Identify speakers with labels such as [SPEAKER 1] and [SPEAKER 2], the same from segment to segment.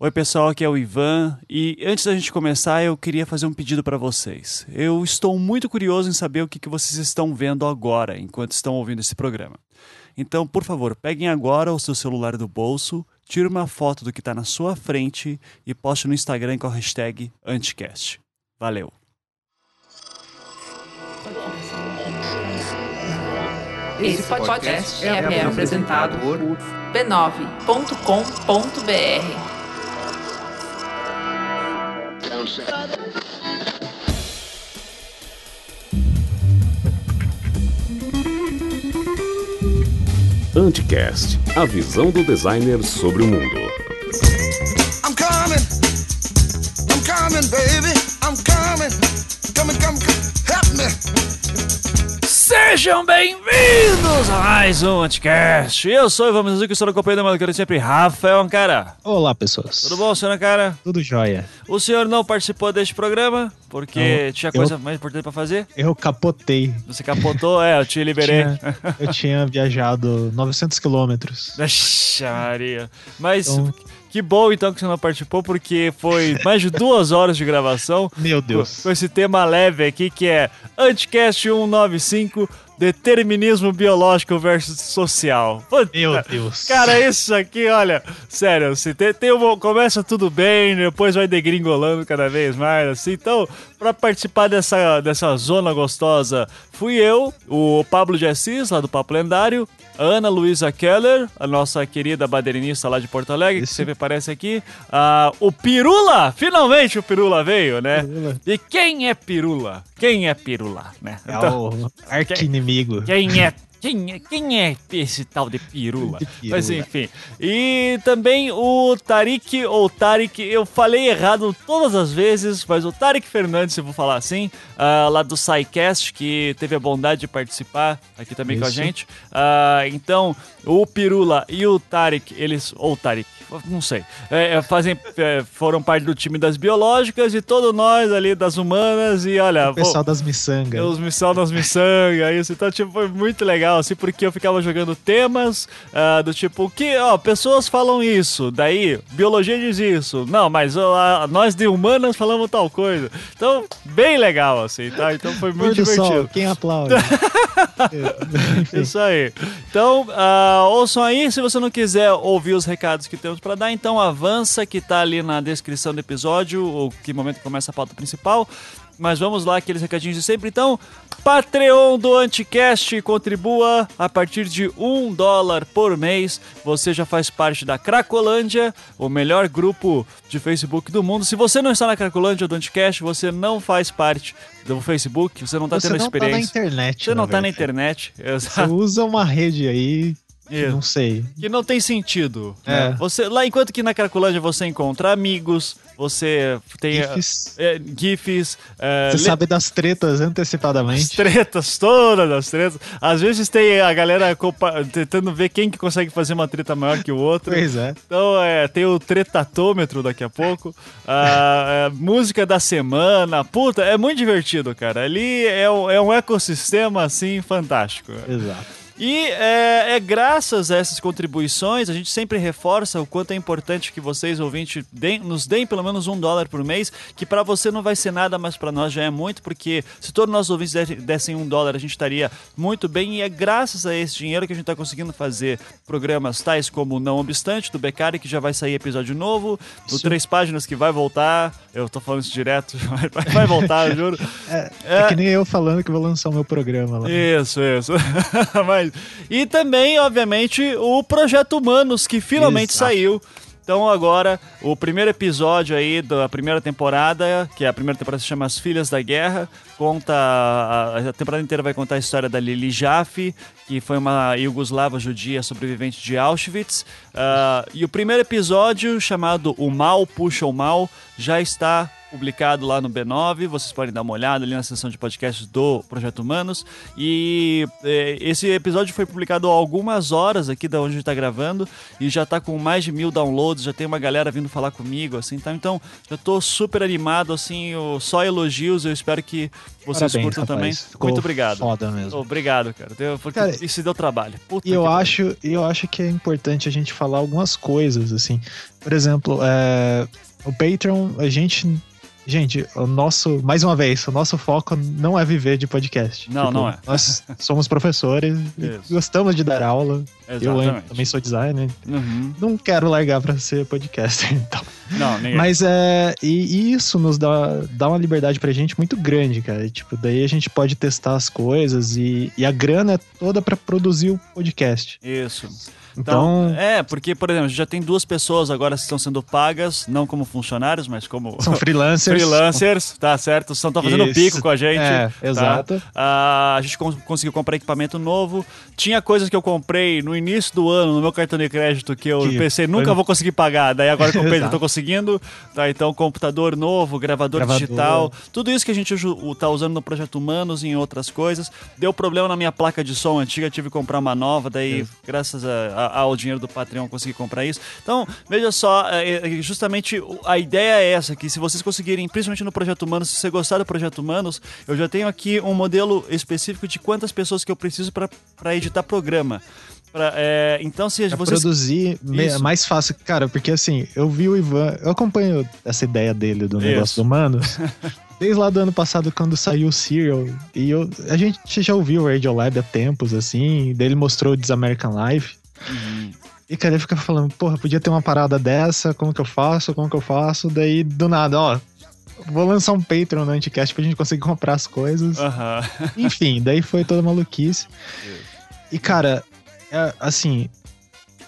[SPEAKER 1] Oi, pessoal, aqui é o Ivan e antes da gente começar, eu queria fazer um pedido para vocês. Eu estou muito curioso em saber o que, que vocês estão vendo agora, enquanto estão ouvindo esse programa. Então, por favor, peguem agora o seu celular do bolso, tire uma foto do que está na sua frente e poste no Instagram com a hashtag Anticast. Valeu!
[SPEAKER 2] Esse podcast é, apresentado por b9.com.br.
[SPEAKER 3] Anticast, a visão do designer sobre o mundo.
[SPEAKER 4] I'm coming, I'm coming, baby, I'm coming, coming, come, come, help me.
[SPEAKER 1] Sejam bem-vindos a mais um Anticast. Eu sou o Ivan Mizuki, estou na companhia da Maluqueira sempre, Rafael Ancara.
[SPEAKER 5] Olá, pessoas.
[SPEAKER 1] Tudo bom, senhor Ancara?
[SPEAKER 5] Tudo jóia.
[SPEAKER 1] O senhor não participou deste programa porque
[SPEAKER 5] Não,
[SPEAKER 1] tinha
[SPEAKER 5] eu-
[SPEAKER 1] coisa mais importante pra fazer?
[SPEAKER 5] Eu capotei.
[SPEAKER 1] Você capotou? é, eu te liberei.
[SPEAKER 5] Tinha- eu tinha viajado 900 quilômetros.
[SPEAKER 1] Maria. Mas
[SPEAKER 5] Então-
[SPEAKER 1] que bom então que você não participou, porque foi mais de duas horas de gravação.
[SPEAKER 5] Meu
[SPEAKER 1] Com
[SPEAKER 5] Deus.
[SPEAKER 1] com esse tema leve aqui que é Anticast 195, Determinismo Biológico versus Social. Puta,
[SPEAKER 5] Meu Deus.
[SPEAKER 1] Cara, isso aqui, olha, sério, se tem, tem uma, começa tudo bem, depois vai degringolando cada vez mais, assim. Então, pra participar dessa, dessa zona gostosa, fui eu, o Pablo de Assis, lá do Papo Lendário, Ana Luísa Keller, a nossa querida baderinista lá de Porto Alegre, que
[SPEAKER 5] Isso.
[SPEAKER 1] sempre aparece aqui, ah, o Pirula, finalmente o Pirula veio, né?
[SPEAKER 5] Pirula.
[SPEAKER 1] E quem é Pirula? Quem é Pirula, né?
[SPEAKER 5] É o arqui-inimigo.
[SPEAKER 1] Quem é? Quem é, quem é esse tal de pirula?
[SPEAKER 5] De pirula.
[SPEAKER 1] Mas enfim. E também o Tarik ou Tarik, eu falei errado todas as vezes, mas o Tarik Fernandes, se eu vou falar assim, ah, lá do SciCast, que teve a bondade de participar aqui também com a gente. Ah, então, o Pirula e o Tarik, eles. Ou Tarik, não sei. é, é, fazem, é, foram parte do time das biológicas e todos nós ali das humanas. E olha.
[SPEAKER 5] O pessoal
[SPEAKER 1] vou-
[SPEAKER 5] das miçangas.
[SPEAKER 1] os missão das miçangas, isso. Então, tipo, foi muito legal, assim, porque eu ficava jogando temas ah, do tipo, que, ó, pessoas falam isso, daí, biologia diz isso. Não, mas ó, nós de humanas falamos tal coisa. Então, bem legal, assim, tá? Então foi muito
[SPEAKER 5] do sol,
[SPEAKER 1] divertido.
[SPEAKER 5] quem aplaude? Enfim,
[SPEAKER 1] Isso aí. Então, ah, ouçam aí. Se você não quiser ouvir os recados que temos pra dar, então avança que tá ali na descrição do episódio, ou que momento que começa a pauta principal. Mas vamos lá, aqueles recadinhos de sempre. Então, Patreon do Anticast, contribua a partir de um dólar por mês. Você já faz parte da Cracolândia, o melhor grupo de Facebook do mundo. Se você não está na Cracolândia do Anticast, você não faz parte do Facebook, você não está
[SPEAKER 5] Você
[SPEAKER 1] tendo
[SPEAKER 5] não tá na
[SPEAKER 1] experiência.
[SPEAKER 5] internet.
[SPEAKER 1] Você não tá na internet,
[SPEAKER 5] Você
[SPEAKER 1] exato.
[SPEAKER 5] usa uma rede aí,
[SPEAKER 1] Isso.
[SPEAKER 5] não sei.
[SPEAKER 1] Que não tem sentido.
[SPEAKER 5] É.
[SPEAKER 1] né? Você, lá, enquanto que na Cracolândia você encontra amigos, você tem
[SPEAKER 5] GIFs.
[SPEAKER 1] é, GIFs, é,
[SPEAKER 5] Você
[SPEAKER 1] le-
[SPEAKER 5] sabe das tretas
[SPEAKER 1] as
[SPEAKER 5] antecipadamente.
[SPEAKER 1] tretas, todas as tretas. Às vezes tem a galera tentando ver quem que consegue fazer uma treta maior que o outro.
[SPEAKER 5] Pois é.
[SPEAKER 1] Então, é, tem o tretatômetro daqui a pouco. a, a música da semana. Puta, é muito divertido, cara. Ali é, um- é um ecossistema, assim, fantástico.
[SPEAKER 5] Exato.
[SPEAKER 1] E é, é graças a essas contribuições, a gente sempre reforça o quanto é importante que vocês, ouvintes, deem- nos deem pelo menos um dólar por mês, que para você não vai ser nada, mas para nós já é muito, porque se todos os nossos ouvintes dessem- um dólar, a gente estaria muito bem, e é graças a esse dinheiro que a gente está conseguindo fazer programas tais como Não Obstante, do Beccari, que já vai sair episódio novo, do
[SPEAKER 5] Isso.
[SPEAKER 1] Três Páginas, que vai voltar, eu tô falando isso direto, vai, vai voltar, eu juro.
[SPEAKER 5] É, é que nem eu falando que vou lançar o meu programa lá.
[SPEAKER 1] Isso, isso. Mas, e também, obviamente, o Projeto Humanos, que finalmente
[SPEAKER 5] Exato.
[SPEAKER 1] saiu. Então agora, o primeiro episódio aí da primeira temporada, que é a primeira temporada se chama As Filhas da Guerra, conta, a, temporada inteira vai contar a história da Lili Jaffe, que foi uma iugoslava judia sobrevivente de Auschwitz. Ah, e o primeiro episódio, chamado O Mal Puxa o Mal, já está publicado lá no B9. Vocês podem dar uma olhada ali na seção de podcasts do Projeto Humanos. E é, esse episódio foi publicado há algumas horas aqui da onde a gente tá gravando e já tá com mais de mil downloads. Já tem uma galera vindo falar comigo, assim, tá? Então, já tô super animado, assim, eu- só elogios. Eu espero que vocês
[SPEAKER 5] Parabéns,
[SPEAKER 1] curtam
[SPEAKER 5] rapaz.
[SPEAKER 1] também.
[SPEAKER 5] Ficou
[SPEAKER 1] Muito obrigado.
[SPEAKER 5] Foda mesmo.
[SPEAKER 1] Obrigado, cara. Deu- Porque
[SPEAKER 5] Cara,
[SPEAKER 1] isso deu trabalho. Puta
[SPEAKER 5] E eu acho, eu acho que é importante a gente falar algumas coisas, assim. Por exemplo, é, o Patreon, a gente. Gente, o nosso, mais uma vez, o nosso foco não é viver de podcast.
[SPEAKER 1] Não, não é.
[SPEAKER 5] Nós somos professores, e gostamos de dar aula. Eu
[SPEAKER 1] Exatamente.
[SPEAKER 5] também sou designer.
[SPEAKER 1] Uhum.
[SPEAKER 5] Não quero largar pra ser podcaster, então.
[SPEAKER 1] Não, ninguém.
[SPEAKER 5] Mas é. E, e isso nos dá, dá uma liberdade pra gente muito grande, cara. E, Tipo, daí a gente pode testar as coisas e, e a grana é toda pra produzir o podcast.
[SPEAKER 1] Isso.
[SPEAKER 5] Então,
[SPEAKER 1] Então, é, porque, por exemplo, a gente já tem duas pessoas agora que estão sendo pagas, não como funcionários, mas como
[SPEAKER 5] são freelancers.
[SPEAKER 1] freelancers, tá certo? Estão fazendo
[SPEAKER 5] Isso.
[SPEAKER 1] pico com a gente.
[SPEAKER 5] É,
[SPEAKER 1] tá?
[SPEAKER 5] exato.
[SPEAKER 1] Ah, a gente con- conseguiu comprar equipamento novo. Tinha coisas que eu comprei no início do ano no meu cartão de crédito que eu
[SPEAKER 5] Que
[SPEAKER 1] pensei,
[SPEAKER 5] foi-
[SPEAKER 1] nunca vou conseguir pagar. Daí agora com o Pedro eu tô
[SPEAKER 5] Exato.
[SPEAKER 1] conseguindo. Tá, então, computador novo, gravador,
[SPEAKER 5] Gravador.
[SPEAKER 1] digital. Tudo isso que a gente usa- tá usando no Projeto Humanos e em outras coisas. Deu problema na minha placa de som antiga, tive que comprar uma nova. Daí, graças a- a- ao dinheiro do Patreon, consegui comprar isso. Então, veja só, é, é, justamente a ideia é essa, que se vocês conseguirem, principalmente no Projeto Humanos, se você gostar do Projeto Humanos, eu já tenho aqui um modelo específico de quantas pessoas que eu preciso para editar programa. Pra, é, então, se
[SPEAKER 5] Pra
[SPEAKER 1] vocês...
[SPEAKER 5] produzir
[SPEAKER 1] Isso.
[SPEAKER 5] é mais fácil. Cara, porque assim, eu vi o Ivan, eu acompanho essa ideia dele do
[SPEAKER 1] Isso.
[SPEAKER 5] negócio do Manos. Desde lá do ano passado, quando saiu o Serial, e eu, a gente já ouviu o Radiolab há tempos, assim, daí ele mostrou o This American Life.
[SPEAKER 1] Uhum.
[SPEAKER 5] E cara, ele fica falando, porra, podia ter uma parada dessa, como que eu faço, como que eu faço? Daí, do nada, ó, vou lançar um Patreon no Anticast pra gente conseguir comprar as coisas.
[SPEAKER 1] Aham.
[SPEAKER 5] Enfim, daí foi toda maluquice. E, cara, é, assim,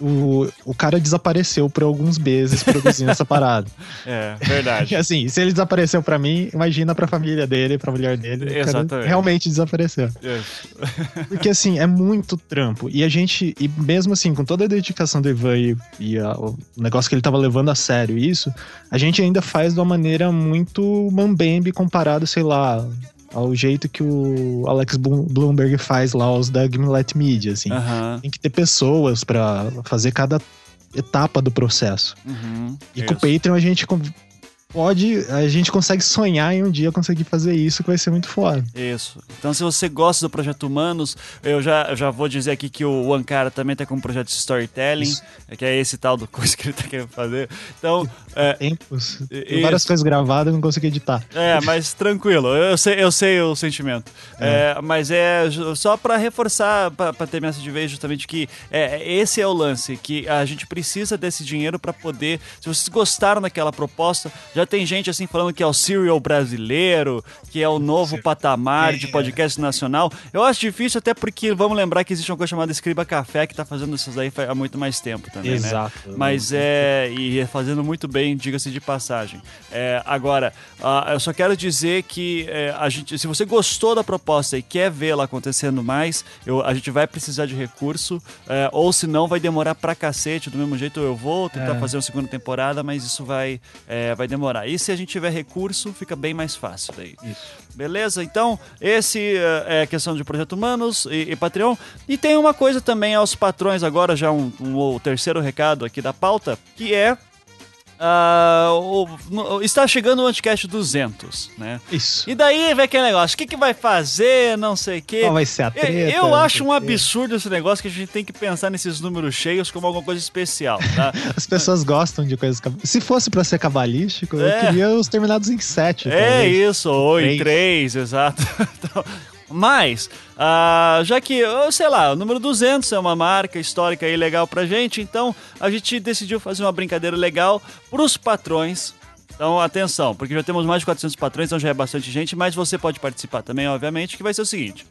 [SPEAKER 5] o, o cara desapareceu por alguns meses produzindo essa parada.
[SPEAKER 1] É, verdade.
[SPEAKER 5] assim, se ele desapareceu pra mim, imagina pra família dele, pra mulher dele.
[SPEAKER 1] Exatamente.
[SPEAKER 5] realmente desapareceu. Porque, assim, é muito trampo. E a gente, e mesmo assim, com toda a dedicação do Ivan e, e a- o negócio que ele tava levando a sério, isso, a gente ainda faz de uma maneira muito mambembe comparado, sei lá, ao jeito que o Alex Bloom- Bloomberg faz lá, os da Gimlet Media, assim.
[SPEAKER 1] Aham.
[SPEAKER 5] Tem que ter pessoas pra fazer cada etapa do processo.
[SPEAKER 1] Uhum.
[SPEAKER 5] E com o
[SPEAKER 1] Isso.
[SPEAKER 5] Patreon a gente pode, a gente consegue sonhar em um dia conseguir fazer isso, que vai ser muito foda.
[SPEAKER 1] Isso. Então, se você gosta do Projeto Humanos, eu já, eu já vou dizer aqui que o Ankara também tá com um projeto de storytelling,
[SPEAKER 5] Isso.
[SPEAKER 1] que é esse tal do coisa que ele tá querendo fazer. Então, é,
[SPEAKER 5] Tempos, tem várias coisas gravadas e não consegui editar.
[SPEAKER 1] É, mas tranquilo, eu sei, eu sei o sentimento. É, mas é só pra reforçar, pra pra terminar essa de vez, justamente que é, esse é o lance, que a gente precisa desse dinheiro pra poder. Se vocês gostaram daquela proposta, já tem gente assim falando que é o serial brasileiro, que é o novo patamar de podcast nacional. Eu acho difícil, até porque vamos lembrar que existe uma coisa chamada Escriba Café que tá fazendo isso aí há muito mais tempo também, né?
[SPEAKER 5] Exato.
[SPEAKER 1] Mas é. E é fazendo muito bem, diga-se de passagem. É, agora, ah, eu só quero dizer que é, a gente, se você gostou da proposta e quer vê-la acontecendo mais, eu- a gente vai precisar de recurso. é, ou se não, vai demorar pra cacete. Do mesmo jeito, eu vou tentar
[SPEAKER 5] É.
[SPEAKER 1] fazer uma segunda temporada, mas isso vai, é, vai demorar. E se a gente tiver recurso, fica bem mais fácil daí. Beleza? Então, esse é a questão de Projeto Humanos e, e Patreon. E tem uma coisa também aos patrões agora, já um, um- o terceiro recado aqui da pauta, que é... ah, o- está chegando o Anticast 200, né?
[SPEAKER 5] Isso.
[SPEAKER 1] E daí vem aquele negócio, o que, que vai fazer, não sei o quê.
[SPEAKER 5] Qual vai ser a
[SPEAKER 1] Eu-
[SPEAKER 5] treta?
[SPEAKER 1] Eu
[SPEAKER 5] não
[SPEAKER 1] acho um absurdo esse negócio que a gente tem que pensar nesses números cheios como alguma coisa especial, tá?
[SPEAKER 5] As pessoas gostam de coisas. Se fosse pra ser cabalístico,
[SPEAKER 1] É.
[SPEAKER 5] eu queria os terminados em 7.
[SPEAKER 1] É isso, ou em
[SPEAKER 5] Três.
[SPEAKER 1] três, exato. Então, mas, ah, já que, eu sei lá, o número 200 é uma marca histórica e legal pra gente, então a gente decidiu fazer uma brincadeira legal pros patrões. Então, atenção, porque já temos mais de 400 patrões, então já é bastante gente, mas você pode participar também, obviamente, que vai ser o seguinte.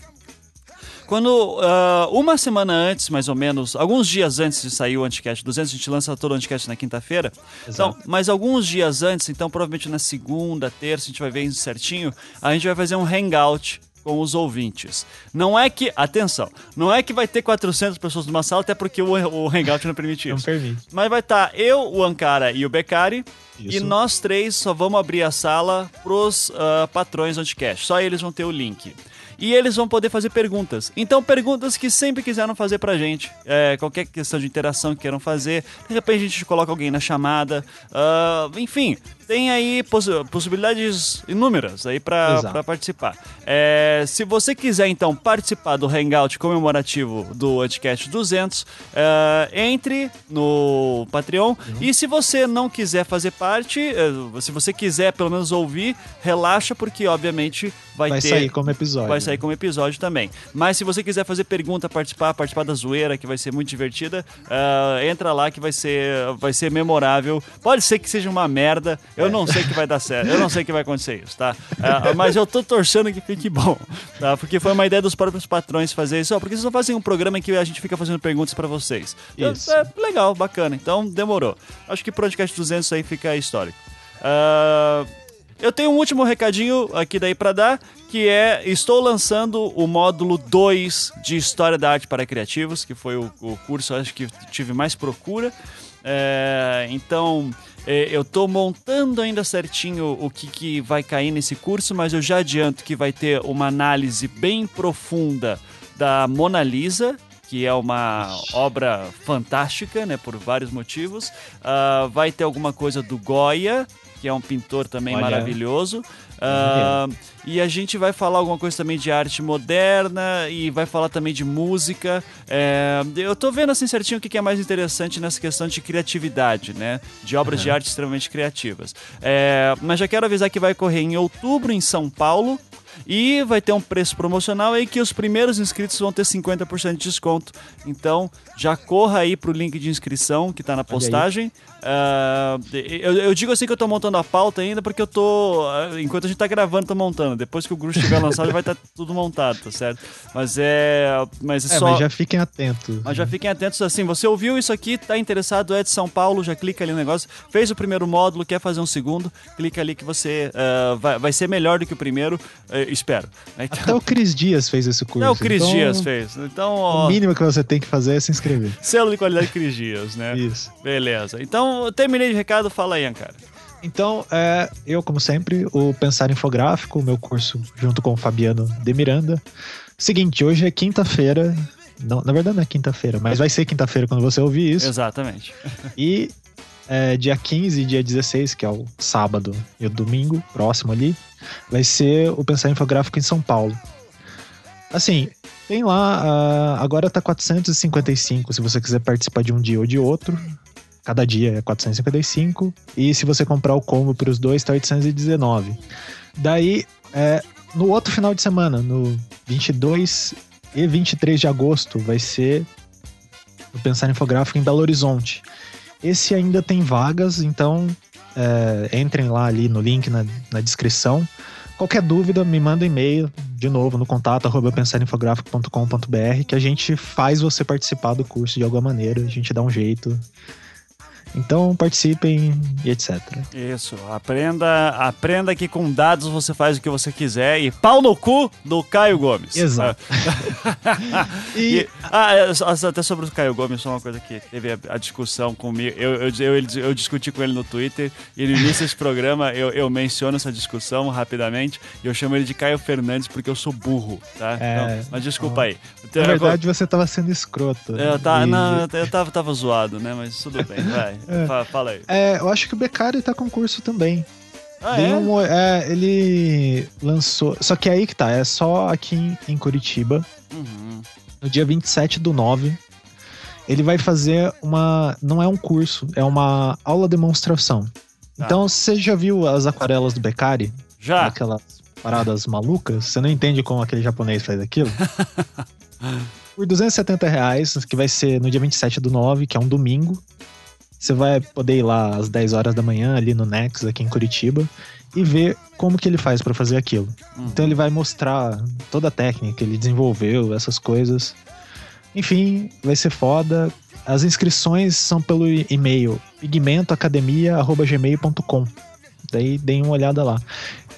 [SPEAKER 1] Quando, ah, uma semana antes, mais ou menos, alguns dias antes de sair o Anticast 200, a gente lança todo o Anticast na quinta-feira. Então, mas alguns dias antes, então provavelmente na segunda, terça, a gente vai ver isso certinho, a gente vai fazer um hangout com os ouvintes. Não é que, atenção, não é que vai ter 400 pessoas numa sala, até porque o, o Hangout não permite
[SPEAKER 5] Não
[SPEAKER 1] isso.
[SPEAKER 5] permite.
[SPEAKER 1] Mas vai estar eu, o Ankara e o Beccari. E
[SPEAKER 5] Isso.
[SPEAKER 1] nós três só vamos abrir a sala pros ah, patrões do Anticast. Só eles vão ter o link. E eles vão poder fazer perguntas. Então, perguntas que sempre quiseram fazer pra gente. É, qualquer questão de interação que queiram fazer. De repente a gente coloca alguém na chamada. Ah, enfim, tem aí possi- possibilidades inúmeras aí pra participar. É, se você quiser, então, participar do Hangout comemorativo do Anticast 200, é, entre no Patreon. E se você não quiser fazer parte, é, se você quiser pelo menos ouvir, relaxa, porque obviamente vai,
[SPEAKER 5] Vai
[SPEAKER 1] ter.
[SPEAKER 5] sair como episódio.
[SPEAKER 1] Vai sair como episódio também. Mas se você quiser fazer pergunta, participar, participar da zoeira, que vai ser muito divertida, ah, entra lá que vai ser, vai ser memorável. Pode ser que seja uma merda, eu não sei que vai dar certo, eu não sei que vai acontecer isso, tá? Ah, mas eu tô torcendo que fique bom, tá? Porque foi uma ideia dos próprios patrões fazer isso. Porque vocês não fazem um programa em que a gente fica fazendo perguntas pra vocês.
[SPEAKER 5] Isso.
[SPEAKER 1] É, é legal, bacana. Então demorou. Acho que podcast 200 aí fica histórico. Ah, eu tenho um último recadinho aqui daí pra dar, que é estou lançando o módulo 2 de História da Arte para Criativos, que foi o, o curso acho que tive mais procura. É, então é, eu tô montando ainda certinho o que, que vai cair nesse curso, mas eu já adianto que vai ter uma análise bem profunda da Mona Lisa, que é uma obra fantástica, né, por vários motivos. Ah, vai ter alguma coisa do Goya, que é um pintor também
[SPEAKER 5] Olha.
[SPEAKER 1] maravilhoso. Ah, e a gente vai falar alguma coisa também de arte moderna e vai falar também de música. É, eu tô vendo assim certinho o que é mais interessante nessa questão de criatividade, né? De obras de arte extremamente criativas. É, mas já quero avisar que vai correr em outubro em São Paulo. E vai ter um preço promocional aí que os primeiros inscritos vão ter 50% de desconto. Então, já corra aí pro link de inscrição que tá na postagem. Ah, eu, eu digo assim que eu tô montando a pauta ainda porque eu tô. ah, Enquanto a gente tá gravando, tô montando. Depois que o grupo estiver lançado, vai estar tudo montado, tá certo? Mas é. Mas é
[SPEAKER 5] É,
[SPEAKER 1] só.
[SPEAKER 5] mas já fiquem atentos.
[SPEAKER 1] Mas já fiquem atentos assim, você ouviu isso aqui, tá interessado, é de São Paulo, já clica ali no negócio, fez o primeiro módulo, quer fazer um segundo, clica ali que você ah, vai, vai ser melhor do que o primeiro, eh, espero. Então,
[SPEAKER 5] Até o Cris Dias fez esse curso.
[SPEAKER 1] é o Cris
[SPEAKER 5] então,
[SPEAKER 1] Dias fez. Então,
[SPEAKER 5] O
[SPEAKER 1] ó,
[SPEAKER 5] mínimo que você tem que fazer é se inscrever.
[SPEAKER 1] selo de qualidade Cris Dias, né?
[SPEAKER 5] Isso.
[SPEAKER 1] Beleza. Então, eu terminei de recado, fala aí, Ancara.
[SPEAKER 5] Então, é, eu, como sempre, o Pensar Infográfico, meu curso junto com o Fabiano de Miranda. Seguinte, hoje é quinta-feira. Não, na verdade não é quinta-feira, mas vai ser quinta-feira quando você ouvir isso.
[SPEAKER 1] Exatamente.
[SPEAKER 5] E é, dia 15 e dia 16, que é o sábado e o domingo, próximo ali, vai ser o Pensar Infográfico em São Paulo. Assim, tem lá, ah, agora tá 455 se você quiser participar de um dia ou de outro. Cada dia é 455. E se você comprar o combo para os dois, tá 819. Daí, é, no outro final de semana, no 22 e 23 de agosto, vai ser o Pensar Infográfico em Belo Horizonte. Esse ainda tem vagas, então é, entrem lá ali no link na, na descrição. Qualquer dúvida, me manda um e-mail de novo no contato arroba que a gente faz você participar do curso de alguma maneira, a gente dá um jeito. Então participem e etc.
[SPEAKER 1] Isso, aprenda, aprenda que com dados você faz o que você quiser e pau no cu do Caio Gomes.
[SPEAKER 5] Exato.
[SPEAKER 1] E,
[SPEAKER 5] E
[SPEAKER 1] ah, é, até sobre o Caio Gomes, só uma coisa que teve a, a discussão comigo. Eu, eu, eu, eu discuti com ele no Twitter e no início desse programa eu, eu menciono essa discussão rapidamente e eu chamo ele de Caio Fernandes porque eu sou burro, tá?
[SPEAKER 5] É.
[SPEAKER 1] Então, mas desculpa aí.
[SPEAKER 5] na verdade você tava sendo escroto.
[SPEAKER 1] Eu, tá,
[SPEAKER 5] E-
[SPEAKER 1] não, eu tava, tava zoado, né? Mas tudo bem, vai.
[SPEAKER 5] É.
[SPEAKER 1] Fa- Fala aí.
[SPEAKER 5] É, eu acho que o Beccari tá com curso também.
[SPEAKER 1] Ah, é?
[SPEAKER 5] um- é, ele lançou. Só que aí que tá, é só aqui em, em Curitiba,
[SPEAKER 1] Uhum.
[SPEAKER 5] no dia 27 do 9. Ele vai fazer uma. Não é um curso, é uma aula demonstração.
[SPEAKER 1] Tá.
[SPEAKER 5] Então, você já viu as aquarelas do Beccari?
[SPEAKER 1] Já.
[SPEAKER 5] Aquelas paradas malucas? Você não entende como aquele japonês faz aquilo? Por 270 reais, que vai ser no dia 27 do 9, que é um domingo. Você vai poder ir lá às 10 horas da manhã, ali no Nex, aqui em Curitiba, e ver como que ele faz para fazer aquilo.
[SPEAKER 1] Uhum.
[SPEAKER 5] Então ele vai mostrar toda a técnica que ele desenvolveu, essas coisas. Enfim, vai ser foda. As inscrições são pelo e-mail pigmentoacademia.gmail.com. Daí deem uma olhada lá.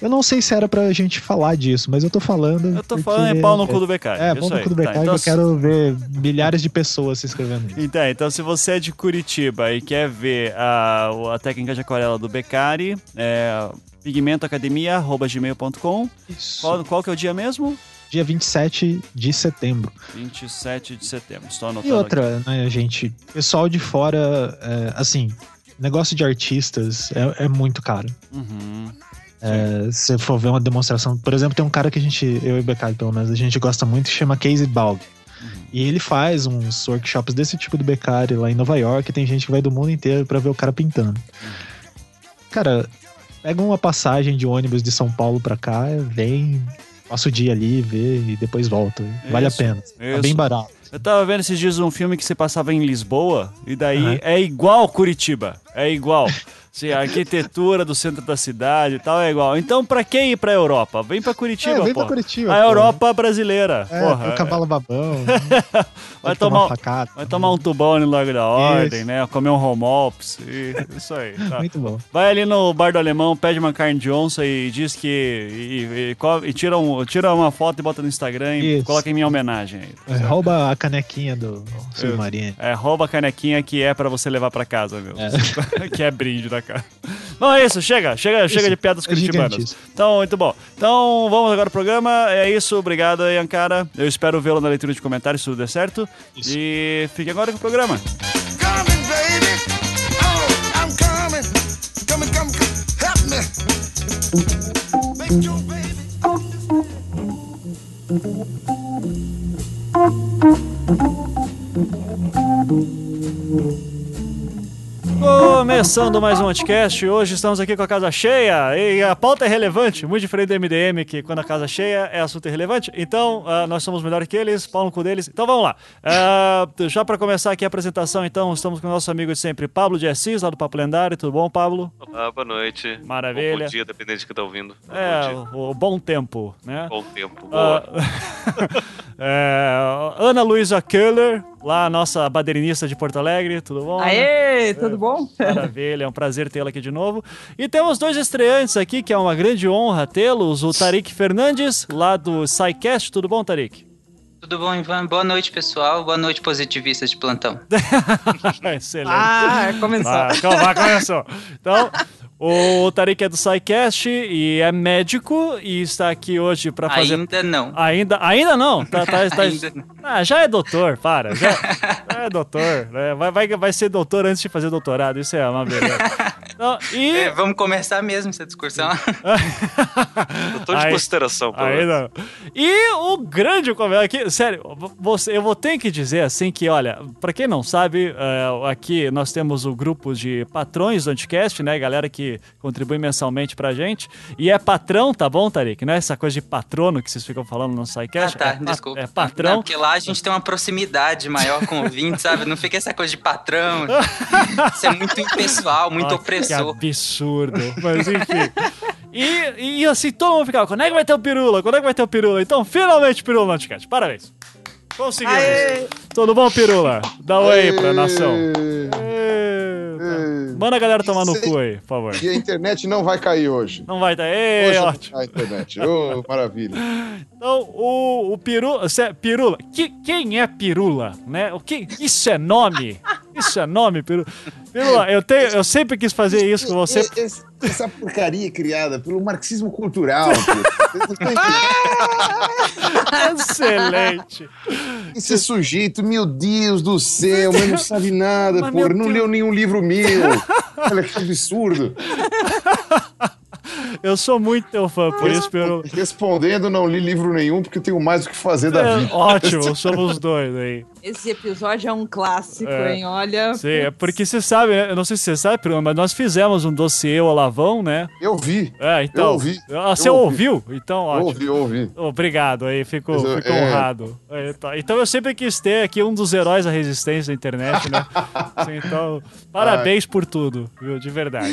[SPEAKER 5] Eu não sei se era pra gente falar disso, mas eu tô falando.
[SPEAKER 1] Eu tô
[SPEAKER 5] porque-
[SPEAKER 1] falando em pau no cu do Becari.
[SPEAKER 5] É, pau no cu do
[SPEAKER 1] Tá,
[SPEAKER 5] Becari,
[SPEAKER 1] então,
[SPEAKER 5] eu quero ver milhares de pessoas se inscrevendo nisso.
[SPEAKER 1] Então, então, se você é de Curitiba e quer ver a, a técnica de aquarela do Becari, é pigmentoacademia.gmail.com.
[SPEAKER 5] Isso.
[SPEAKER 1] Qual, qual que é o dia mesmo?
[SPEAKER 5] Dia 27 de setembro.
[SPEAKER 1] 27 de setembro. Estou anotando
[SPEAKER 5] E outra, né, gente? Pessoal de fora, é, assim, negócio de artistas é, é muito caro.
[SPEAKER 1] aqui. Uhum.
[SPEAKER 5] É, se for ver uma demonstração, por exemplo, tem um cara que a gente, eu e o Becari pelo menos, a gente gosta muito, que chama Casey Balg. E ele faz uns workshops desse tipo do Becari lá em Nova York, e tem gente que vai do mundo inteiro pra ver o cara pintando. Cara, pega uma passagem de ônibus de São Paulo pra cá, vem, passa o dia ali, vê e depois volta. Vale a
[SPEAKER 1] Isso,
[SPEAKER 5] pena. Tá
[SPEAKER 1] isso.
[SPEAKER 5] bem barato.
[SPEAKER 1] Eu tava vendo esses dias um filme que se passava em Lisboa, e daí
[SPEAKER 5] Aham.
[SPEAKER 1] é igual Curitiba. É igual. Assim, a arquitetura do centro da cidade e tal é igual. Então, pra que ir pra Europa? Vem pra Curitiba,
[SPEAKER 5] É, vem
[SPEAKER 1] pô.
[SPEAKER 5] pra Curitiba,
[SPEAKER 1] A. Europa brasileira.
[SPEAKER 5] É,
[SPEAKER 1] porra.
[SPEAKER 5] o cavalo babão.
[SPEAKER 1] vai,
[SPEAKER 5] pode
[SPEAKER 1] tomar,
[SPEAKER 5] uma facada.
[SPEAKER 1] vai tomar um tubão no Largo da Ordem,
[SPEAKER 5] Isso.
[SPEAKER 1] né? Comer um e- Isso aí. tá.
[SPEAKER 5] Muito bom.
[SPEAKER 1] Vai ali no bar do alemão, pede uma carne de onça e diz que. E, e- co- e tira, um, tira uma foto e bota no Instagram e
[SPEAKER 5] Isso.
[SPEAKER 1] coloca em minha homenagem aí.
[SPEAKER 5] É, rouba a canequinha do submarino.
[SPEAKER 1] É, rouba a canequinha que é pra você levar pra casa, meu.
[SPEAKER 5] É.
[SPEAKER 1] que é brinde da casa. Bom, é isso, chega, chega, chega de piadas
[SPEAKER 5] é
[SPEAKER 1] curitibanas. Então, muito bom. Então, vamos agora pro programa. É isso, obrigado aí, Ankara. Eu espero vê-lo na leitura de comentários, se tudo der certo.
[SPEAKER 5] Isso.
[SPEAKER 1] E fique agora com o programa.
[SPEAKER 4] Coming, baby. Oh, I'm coming. Coming, come, come, help me. Make your baby.
[SPEAKER 1] Começando mais um podcast, hoje estamos aqui com a casa cheia e a pauta é relevante, muito diferente do MDM, que quando a casa é cheia é assunto irrelevante. Então, ah, nós somos melhor que eles, pau no cu deles. Então vamos lá. Ah, já para começar aqui a apresentação, então, estamos com o nosso amigo de sempre, Pablo de Assis, lá do Papo Lendário. Tudo bom, Pablo?
[SPEAKER 6] Olá, boa noite.
[SPEAKER 1] Maravilha.
[SPEAKER 6] Ou bom dia, dependendo de quem tá ouvindo. Ou
[SPEAKER 1] É,
[SPEAKER 6] Bom
[SPEAKER 1] o, bom tempo, né?
[SPEAKER 6] Bom tempo.
[SPEAKER 1] Ah,
[SPEAKER 6] Boa.
[SPEAKER 1] é, Ana Luísa Keller, lá a nossa baderinista de Porto Alegre. Tudo bom?
[SPEAKER 2] Aê, tudo bom?
[SPEAKER 1] Maravilha, é um prazer tê-la aqui de novo. E temos dois estreantes aqui, que é uma grande honra tê-los. O Tarik Fernandes, lá do SciCast. Tudo bom, Tarik?
[SPEAKER 7] Tudo bom, Ivan? Boa noite, pessoal. Boa noite, positivistas de plantão.
[SPEAKER 1] Excelente.
[SPEAKER 2] Ah, começou.
[SPEAKER 1] Ah, calma, começou. Então, o Tarik é do SciCast e é médico e está aqui hoje para fazer...
[SPEAKER 7] Ainda não.
[SPEAKER 1] Ainda, ainda não. Tá, tá, tá-
[SPEAKER 7] Ainda não.
[SPEAKER 1] Ah, já é doutor, para. Já, já é doutor. né? Vai, vai, vai ser doutor antes de fazer doutorado. Isso é uma beleza. Então, e...
[SPEAKER 7] É, vamos começar mesmo essa discussão.
[SPEAKER 6] Eu tô de
[SPEAKER 1] Aí-
[SPEAKER 6] consideração,
[SPEAKER 1] Aí não. E o grande convidado aqui, sério, você, eu vou ter que dizer assim que, olha, pra quem não sabe, é, aqui nós temos o grupo de patrões do Anticast, né? Galera que contribui mensalmente pra gente. E é patrão, tá bom, Tarik? Não é essa coisa de patrono que vocês ficam falando no
[SPEAKER 7] Ah,
[SPEAKER 1] SciCast?
[SPEAKER 7] tá,
[SPEAKER 1] é, pa-
[SPEAKER 7] desculpa.
[SPEAKER 1] É
[SPEAKER 7] Não,
[SPEAKER 1] patrão.
[SPEAKER 7] porque lá a gente tem uma proximidade maior com o ouvinte, sabe? Não fica essa coisa de patrão. Isso é muito impessoal, muito
[SPEAKER 1] Ah,
[SPEAKER 7] opressor.
[SPEAKER 1] Que absurdo. Mas enfim. E, e assim, todo mundo ficava, quando é que vai ter o Pirula? Quando é que vai ter o Pirula? Então, finalmente, Pirula no Anticast. Parabéns. Conseguimos. Tudo bom, Pirula? Dá um oi pra nação. Eita. Manda a galera tomar no cu aí, por favor.
[SPEAKER 8] E a internet não vai cair hoje.
[SPEAKER 1] Não vai dar. Ei,
[SPEAKER 8] Hoje
[SPEAKER 1] ótimo.
[SPEAKER 8] a internet. Ô, maravilha.
[SPEAKER 1] Então, o, o Pirula. cê- Pirula. Que, quem é Pirula? Né? O que, isso é nome? Isso é nome, Pirula. Pirula, eu, tenho, eu sempre quis fazer isso com você.
[SPEAKER 8] Esse- essa porcaria criada pelo marxismo cultural.
[SPEAKER 1] Excelente.
[SPEAKER 8] Esse sujeito, meu Deus do céu, mas não sabe nada,
[SPEAKER 1] Mas,
[SPEAKER 8] pô.
[SPEAKER 1] meu
[SPEAKER 8] Não
[SPEAKER 1] Deus.
[SPEAKER 8] leu nenhum livro meu. Olha que absurdo.
[SPEAKER 1] Eu sou muito teu fã, por isso, Pirula.
[SPEAKER 8] Respondendo, não li livro nenhum porque eu tenho mais o que fazer da
[SPEAKER 1] É,
[SPEAKER 8] vida.
[SPEAKER 1] ótimo, somos dois aí.
[SPEAKER 2] Esse episódio é um clássico,
[SPEAKER 1] É.
[SPEAKER 2] hein? Olha.
[SPEAKER 1] Sim, é porque você sabe, né? eu não sei se você sabe, mas nós fizemos um dossiê Olavão, né?
[SPEAKER 8] Eu vi.
[SPEAKER 1] É, então.
[SPEAKER 8] Eu ouvi.
[SPEAKER 1] Ah, você
[SPEAKER 8] Eu ouvi.
[SPEAKER 1] ouviu? Então,
[SPEAKER 8] Eu
[SPEAKER 1] ótimo.
[SPEAKER 8] ouvi, eu ouvi.
[SPEAKER 1] Obrigado aí, fico,
[SPEAKER 8] Mas,
[SPEAKER 1] fico
[SPEAKER 8] é-
[SPEAKER 1] honrado. É, tá. Então eu sempre quis ter aqui um dos heróis da resistência da internet, né? Então, parabéns por tudo, viu? De verdade.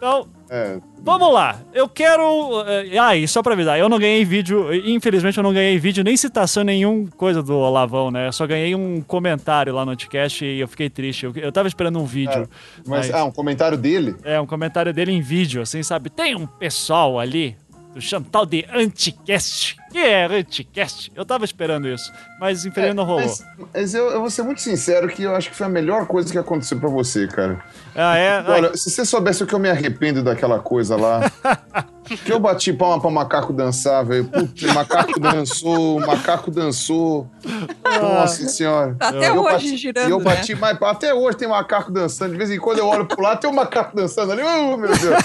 [SPEAKER 1] Então,
[SPEAKER 8] É,
[SPEAKER 1] vamos lá. Eu quero. eh, Ah, e só pra avisar, eu não ganhei vídeo. Infelizmente, eu não ganhei vídeo nem citação nenhum coisa do Olavão, né? Eu só ganhei um comentário lá no podcast e eu fiquei triste. Eu, eu tava esperando um vídeo.
[SPEAKER 8] mas, ah, um comentário dele?
[SPEAKER 1] É, um comentário dele em vídeo, assim, sabe? Tem um pessoal ali do Chantal de Anticast. Que é Anticast? Eu tava esperando isso, mas infelizmente não rolou.
[SPEAKER 8] Mas, mas eu, eu vou ser muito sincero que eu acho que foi a melhor coisa que aconteceu pra você, cara.
[SPEAKER 1] Ah, é? Ai,
[SPEAKER 8] Olha, se você soubesse o que eu me arrependo daquela coisa lá. que eu bati palma pra macaco dançar, velho. Putz, o macaco dançou, o macaco dançou. Nossa senhora.
[SPEAKER 9] Tá até
[SPEAKER 8] Eu
[SPEAKER 9] hoje
[SPEAKER 8] bati-
[SPEAKER 9] girando,
[SPEAKER 8] eu
[SPEAKER 9] né?
[SPEAKER 8] bati, mas até hoje tem macaco dançando. De vez em quando eu olho pro lado, tem um macaco dançando ali. Oh, meu Deus.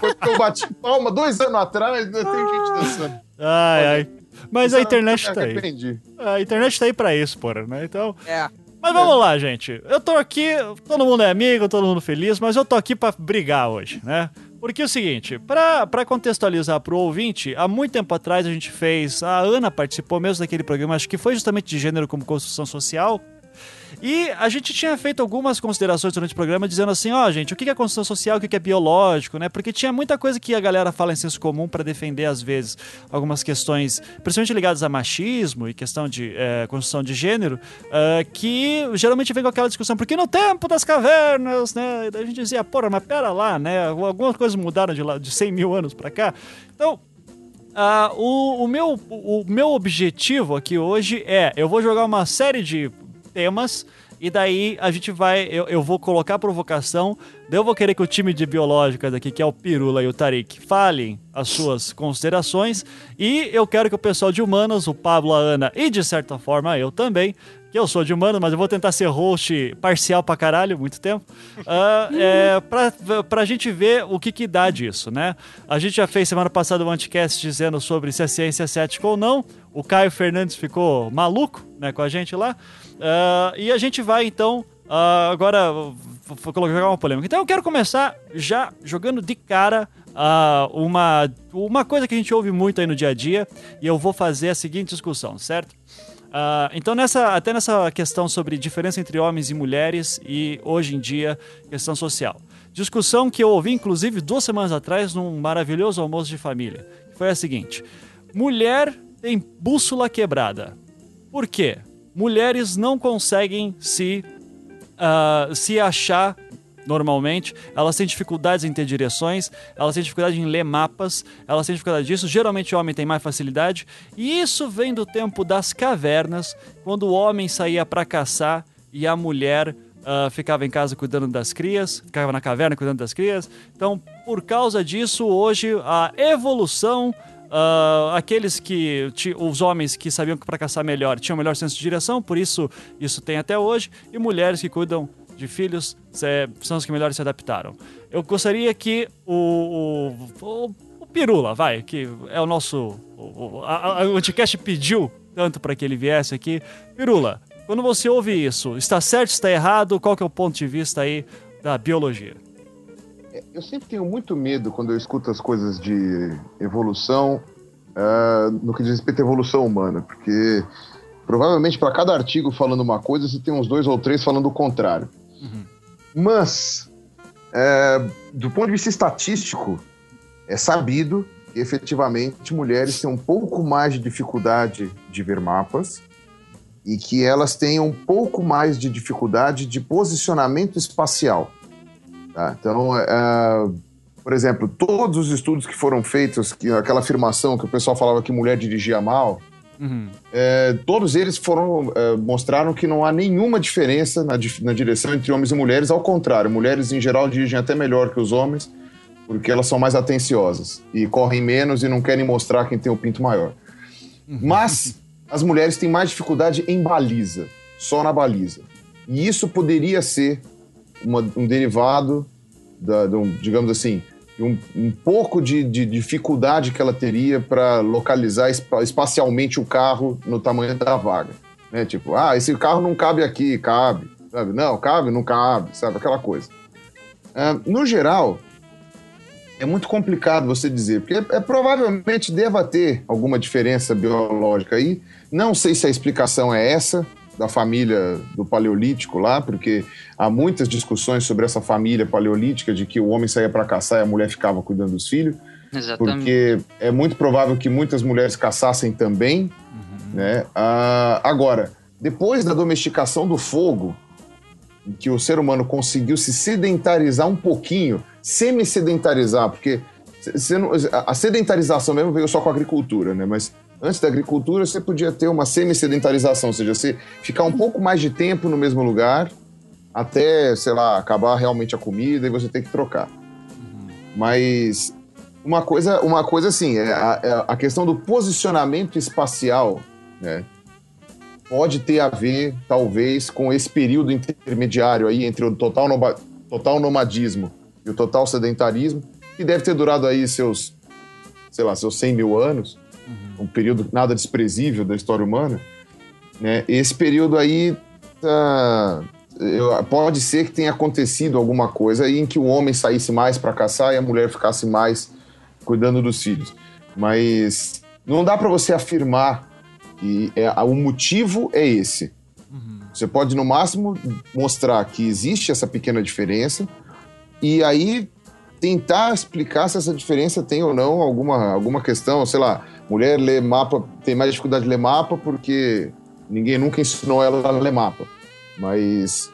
[SPEAKER 8] Foi porque eu bati palma dois anos atrás, ainda tem gente dançando.
[SPEAKER 1] Ai, ai. Mas a internet
[SPEAKER 8] Eu
[SPEAKER 1] tá aí.
[SPEAKER 8] arrependi.
[SPEAKER 1] A internet tá aí pra isso, porra, né? Então.
[SPEAKER 9] É.
[SPEAKER 1] Mas vamos lá, gente. Eu tô aqui, todo mundo é amigo, todo mundo feliz, mas eu tô aqui pra brigar hoje, né? Porque é o seguinte, pra, pra contextualizar pro ouvinte, há muito tempo atrás a gente fez. A Ana participou mesmo daquele programa, acho que foi justamente de gênero como construção social. E a gente tinha feito algumas considerações durante o programa dizendo assim, ó, gente, o que é construção social, o que é biológico, né? Porque tinha muita coisa que a galera fala em senso comum pra defender, às vezes, algumas questões, principalmente ligadas a machismo e questão de eh, construção de gênero, eh, que geralmente vem com aquela discussão, porque no tempo das cavernas, né? A gente dizia, porra, mas pera lá, né? Algumas coisas mudaram de, lá, de 100 mil anos pra cá. Então, ah, o, o meu, o meu objetivo aqui hoje é: eu vou jogar uma série de temas. E daí a gente vai, eu, eu vou colocar a provocação, daí eu vou querer que o time de biológicas aqui, que é o Pirula e o Tarik, falem as suas considerações. E eu quero que o pessoal de humanas, o Pablo, a Ana e de certa forma eu também, que eu sou de humano, mas eu vou tentar ser host parcial pra caralho, muito tempo, ah, é, pra, pra gente ver o que que dá disso, né? A gente já fez semana passada um anticast dizendo sobre se a ciência é cética ou não, o Caio Fernandes ficou maluco, né, com a gente lá, Ah, e a gente vai, então, ah, agora, vou colocar uma polêmica. Então eu quero começar já jogando de cara ah, uma, uma coisa que a gente ouve muito aí no dia a dia, e eu vou fazer a seguinte discussão, certo? Ah, então, nessa, até nessa questão sobre diferença entre homens e mulheres e, hoje em dia, questão social. Discussão que eu ouvi, inclusive, duas semanas atrás, num maravilhoso almoço de família. Foi a seguinte: mulher tem bússola quebrada. Por quê? Mulheres não conseguem se, ah, se achar normalmente, elas têm dificuldades em ter direções, elas têm dificuldade em ler mapas, elas têm dificuldade disso. Geralmente o homem tem mais facilidade, e isso vem do tempo das cavernas, quando o homem saía para caçar e a mulher ah, ficava em casa cuidando das crias, ficava na caverna cuidando das crias. Então, por causa disso, hoje a evolução ah, aqueles que os homens que sabiam que para caçar melhor tinham melhor senso de direção, por isso isso tem até hoje, e mulheres que cuidam de filhos são os que melhor se adaptaram. Eu gostaria que o, o, o- o Pirula, vai, que é o nosso. O, Anticast pediu tanto para que ele viesse aqui. Pirula, quando você ouve isso, está certo, está errado? Qual que é o ponto de vista aí da biologia?
[SPEAKER 8] Eu sempre tenho muito medo quando eu escuto as coisas de evolução, ah, no que diz respeito à evolução humana, porque provavelmente para cada artigo falando uma coisa, você tem uns dois ou três falando o contrário. Mas, é, do ponto de vista estatístico, é sabido que efetivamente mulheres têm um pouco mais de dificuldade de ver mapas e que elas têm um pouco mais de dificuldade de posicionamento espacial. Tá? Então, é, por exemplo, todos os estudos que foram feitos, que, aquela afirmação que o pessoal falava que mulher dirigia mal,
[SPEAKER 1] Uhum.
[SPEAKER 8] é, todos eles foram é, mostraram que não há nenhuma diferença na, na direção entre homens e mulheres. Ao contrário, mulheres em geral dirigem até melhor que os homens, porque elas são mais atenciosas e correm menos e não querem mostrar quem tem o pinto maior. Mas as mulheres têm mais dificuldade em baliza, só na baliza. E isso poderia ser uma- um derivado, da, de um, digamos assim, um, um pouco de, de dificuldade que ela teria para localizar espa- espacialmente o carro no tamanho da vaga. Né? Tipo, ah, esse carro não cabe aqui, cabe. Sabe? Não, cabe, não cabe, sabe? Aquela coisa. Ah, no geral, é muito complicado você dizer, porque é, é provavelmente deva ter alguma diferença biológica aí. Não sei se a explicação é essa, da família do Paleolítico lá, porque há muitas discussões sobre essa família paleolítica de que o homem saía para caçar e a mulher ficava cuidando dos filhos,
[SPEAKER 7] Exatamente.
[SPEAKER 8] porque é muito provável que muitas mulheres caçassem também, né? Ah, agora, depois da domesticação do fogo, em que o ser humano conseguiu se sedentarizar um pouquinho, semi-sedentarizar, porque a sedentarização mesmo veio só com a agricultura, né? Mas antes da agricultura você podia ter uma semi-sedentarização, ou seja, você ficar um pouco mais de tempo no mesmo lugar até, sei lá, acabar realmente a comida e você ter que trocar. Mas uma coisa, uma coisa assim, é a, é a questão do posicionamento espacial, né? Pode ter a ver, talvez, com esse período intermediário aí entre o total, noma- total nomadismo e o total sedentarismo, que deve ter durado aí seus, sei lá, seus 100 mil anos, um período nada desprezível da história humana, né? Esse período aí tá, pode ser que tenha acontecido alguma coisa aí em que o homem saísse mais para caçar e a mulher ficasse mais cuidando dos filhos. Mas não dá para você afirmar que é, o motivo é esse. Você pode, no máximo, mostrar que existe essa pequena diferença e aí tentar explicar se essa diferença tem ou não alguma, alguma questão, sei lá, mulher lê mapa, tem mais dificuldade de ler mapa porque ninguém nunca ensinou ela a ler mapa. Mas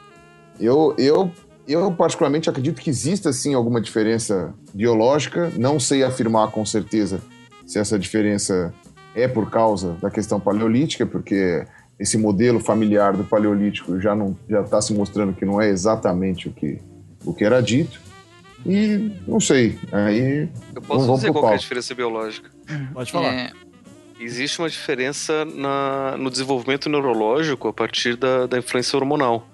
[SPEAKER 8] eu, eu, eu particularmente acredito que exista sim alguma diferença biológica, não sei afirmar com certeza se essa diferença é por causa da questão paleolítica, porque esse modelo familiar do paleolítico já não já está se mostrando que não é exatamente o que o que era dito. E não sei, aí
[SPEAKER 6] Eu posso
[SPEAKER 8] vamos
[SPEAKER 6] dizer qual que é a diferença biológica.
[SPEAKER 1] Pode falar.
[SPEAKER 7] É,
[SPEAKER 6] Existe uma diferença na, no desenvolvimento neurológico a partir da, da influência hormonal.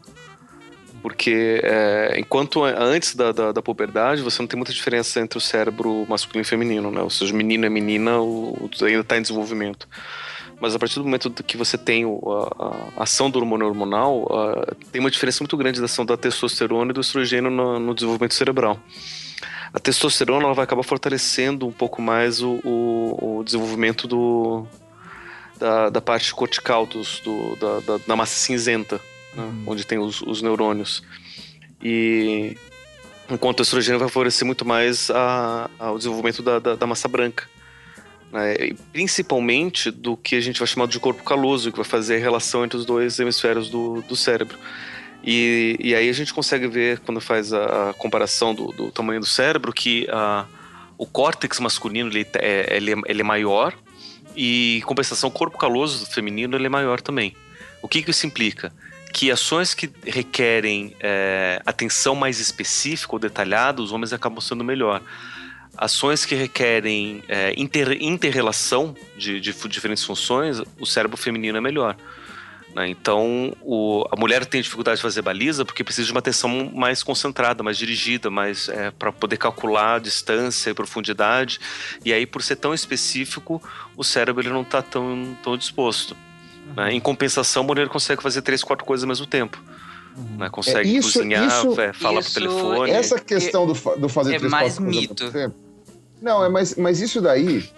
[SPEAKER 6] Porque é, enquanto antes da, da, da puberdade, você não tem muita diferença entre o cérebro masculino e feminino, né? Ou seja, menino é menina, o- ainda está em desenvolvimento. Mas a partir do momento que você tem o- a, a ação do hormônio hormonal, ah, tem uma diferença muito grande da ação da testosterona e do estrogênio no, no desenvolvimento cerebral. A testosterona ela vai acabar fortalecendo um pouco mais o, o, o desenvolvimento do, da, da parte cortical dos, do, da, da, da massa cinzenta, né? onde tem os, os neurônios. E enquanto o estrogênio vai favorecer muito mais a, ao desenvolvimento da, da, da massa branca. Né? Principalmente do que a gente vai chamar de corpo caloso, que vai fazer a relação entre os dois hemisférios do, do cérebro. E, e aí a gente consegue ver, quando faz a, a comparação do, do tamanho do cérebro, que a, o córtex masculino ele é, ele, é- ele é maior e, em compensação, o corpo caloso feminino ele é maior também. O que, que isso implica? Que ações que requerem é, atenção mais específica ou detalhada, os homens acabam sendo melhor. Ações que requerem é, inter, interrelação de, de diferentes funções, o cérebro feminino é melhor. né? Então, o- a mulher tem dificuldade de fazer baliza porque precisa de uma atenção mais concentrada, mais dirigida, mais para poder calcular a distância e profundidade. E aí, por ser tão específico, o cérebro ele não está tão, tão disposto. né? Em compensação, a mulher consegue fazer três, quatro coisas ao mesmo tempo. né? Consegue
[SPEAKER 8] É, isso-
[SPEAKER 6] cozinhar,
[SPEAKER 8] isso-
[SPEAKER 6] é, falar
[SPEAKER 7] isso-
[SPEAKER 6] por telefone.
[SPEAKER 8] Essa questão do, fa- do fazer
[SPEAKER 7] é
[SPEAKER 8] três,
[SPEAKER 7] mais
[SPEAKER 8] quatro coisas ao
[SPEAKER 7] mito.
[SPEAKER 8] mesmo tempo- Não, é mas, mas isso daí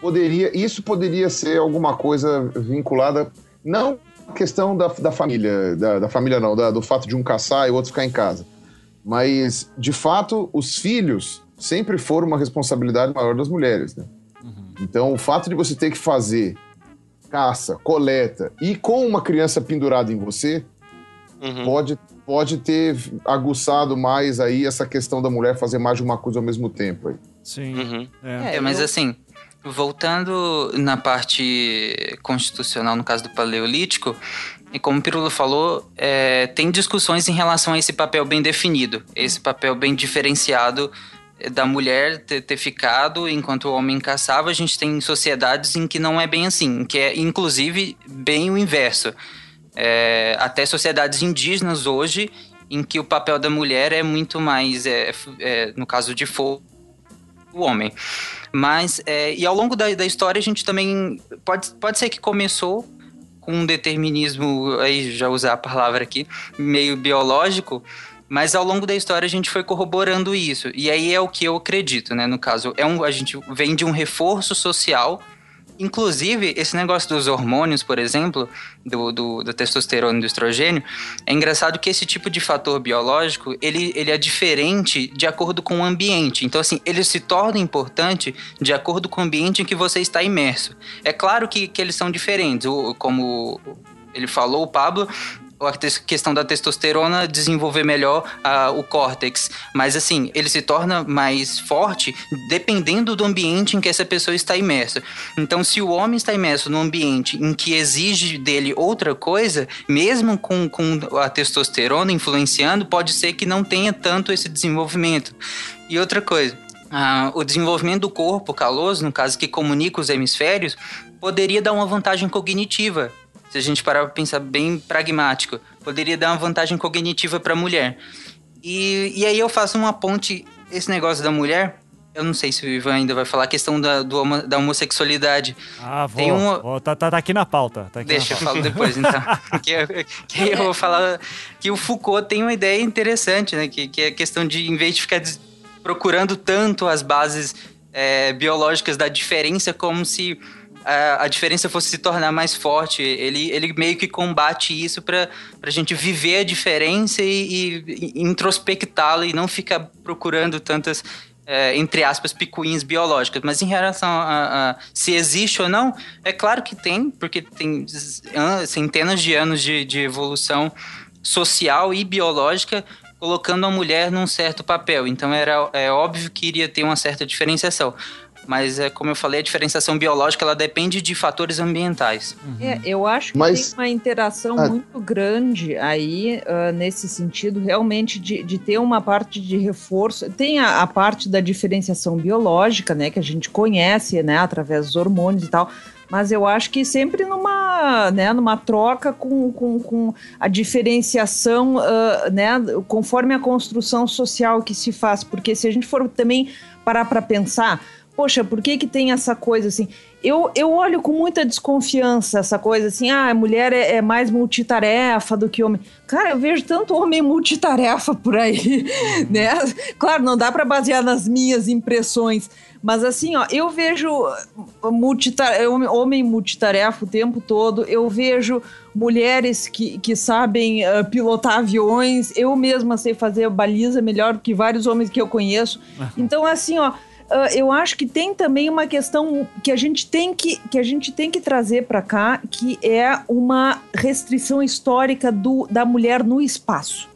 [SPEAKER 8] poderia, isso poderia ser alguma coisa vinculada não à questão da, da família, da, da família não, da- do fato de um caçar e o outro ficar em casa, mas de fato os filhos sempre foram uma responsabilidade maior das mulheres, né? Então o fato de você ter que fazer caça, coleta e com uma criança pendurada em você
[SPEAKER 6] Uhum.
[SPEAKER 8] pode, pode ter aguçado mais aí essa questão da mulher fazer mais de uma coisa ao mesmo tempo. Aí.
[SPEAKER 1] Sim.
[SPEAKER 6] Uhum.
[SPEAKER 7] É, mas assim, voltando na parte constitucional, no caso do Paleolítico, e como o Pirulo falou, é, tem discussões em relação a esse papel bem definido, esse papel bem diferenciado é, da mulher ter, ter ficado enquanto o homem caçava. A gente tem sociedades em que não é bem assim, que é inclusive bem o inverso. É, até sociedades indígenas hoje, em que o papel da mulher é muito mais, é, é, no caso de fogo, o homem. Mas, é, e ao longo da, da história, a gente também. Pode, pode ser que começou com um determinismo, aí já usar a palavra aqui, meio biológico, mas ao longo da história a gente foi corroborando isso. E aí é o que eu acredito, né? No caso, é um, a gente vem de um reforço social. Inclusive, esse negócio dos hormônios, por exemplo, do, do, da testosterona e do estrogênio, é engraçado que esse tipo de fator biológico, ele, ele é diferente de acordo com o ambiente. Então, assim, ele se torna importante de acordo com o ambiente em que você está imerso. É claro que, que eles são diferentes. Como ele falou, o Pablo, a questão da testosterona desenvolver melhor ah, o córtex. Mas assim, ele se torna mais forte dependendo do ambiente em que essa pessoa está imersa. Então, se o homem está imerso num ambiente em que exige dele outra coisa, mesmo com, com a testosterona influenciando, pode ser que não tenha tanto esse desenvolvimento. E outra coisa, o desenvolvimento do corpo caloso, no caso que comunica os hemisférios, poderia dar uma vantagem cognitiva. Se a gente parar para pensar bem pragmático, poderia dar uma vantagem cognitiva para a mulher. E, e aí eu faço uma ponte, esse negócio da mulher, eu não sei se o Ivan ainda vai falar a questão da, do da homossexualidade.
[SPEAKER 1] Ah, vou.
[SPEAKER 7] Tem um-
[SPEAKER 1] vou- tá, tá- tá aqui na pauta. Tá aqui
[SPEAKER 7] Deixa,
[SPEAKER 1] na
[SPEAKER 7] eu
[SPEAKER 1] pauta.
[SPEAKER 7] falo depois, então. que, eu, que eu vou falar que o Foucault tem uma ideia interessante, né? Que, que é a questão de, em vez de ficar procurando tanto as bases é, biológicas da diferença, como se a, a diferença fosse se tornar mais forte. Ele, ele meio que combate isso para a gente viver a diferença e, e- e introspectá-la e não ficar procurando tantas é, entre aspas, picuinhas biológicas. Mas em relação a, a se existe ou não, é claro que tem, porque tem centenas de anos de, de evolução social e biológica colocando a mulher num certo papel. Então era é óbvio que iria ter uma certa diferenciação. Mas é como eu falei, a diferenciação biológica ela depende de fatores ambientais.
[SPEAKER 9] É, eu acho que
[SPEAKER 8] Mas-
[SPEAKER 9] tem uma interação
[SPEAKER 8] Ah.
[SPEAKER 9] muito grande aí, ah, nesse sentido, realmente de, de ter uma parte de reforço. Tem a, a parte da diferenciação biológica, né, que a gente conhece, né, através dos hormônios e tal. Mas eu acho que sempre numa, né, numa troca com, com, com a diferenciação, ah, né, conforme a construção social que se faz. Porque se a gente for também parar para pensar, poxa, por que que tem essa coisa assim? Eu, eu olho com muita desconfiança essa coisa assim, ah, a mulher é, é mais multitarefa do que homem. Cara, eu vejo tanto homem multitarefa por aí, né? Claro, não dá para basear nas minhas impressões, mas assim, ó, eu vejo multita- homem multitarefa o tempo todo, eu vejo mulheres que, que sabem ah, pilotar aviões, eu mesma sei fazer baliza melhor que vários homens que eu conheço. Então, assim, ó, eu acho que tem também uma questão que a gente tem que, que, a gente tem que trazer para cá, que é uma restrição histórica do, da mulher no espaço.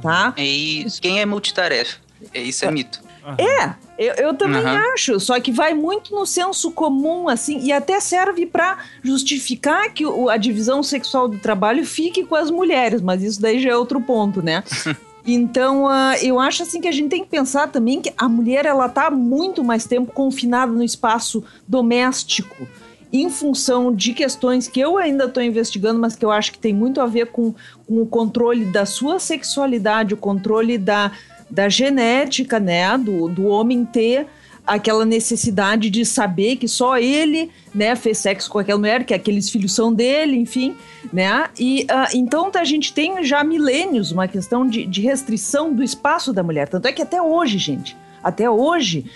[SPEAKER 9] Tá?
[SPEAKER 7] E quem é multitarefa? É, Isso é mito.
[SPEAKER 9] É, eu, eu também
[SPEAKER 7] Aham.
[SPEAKER 9] acho, só que vai muito no senso comum, assim, e até serve para justificar que o- a divisão sexual do trabalho fique com as mulheres, mas isso daí já é outro ponto, né? Então, ah, eu acho assim que a gente tem que pensar também que a mulher ela tá muito mais tempo confinada no espaço doméstico, em função de questões que eu ainda estou investigando, mas que eu acho que tem muito a ver com, com o controle da sua sexualidade, o controle da, da genética, né, do, do homem ter aquela necessidade de saber que só ele, né, fez sexo com aquela mulher, que aqueles filhos são dele, enfim, né? E ah, então a gente tem já milênios uma questão de, de restrição do espaço da mulher. Tanto é que até hoje, gente, até hoje,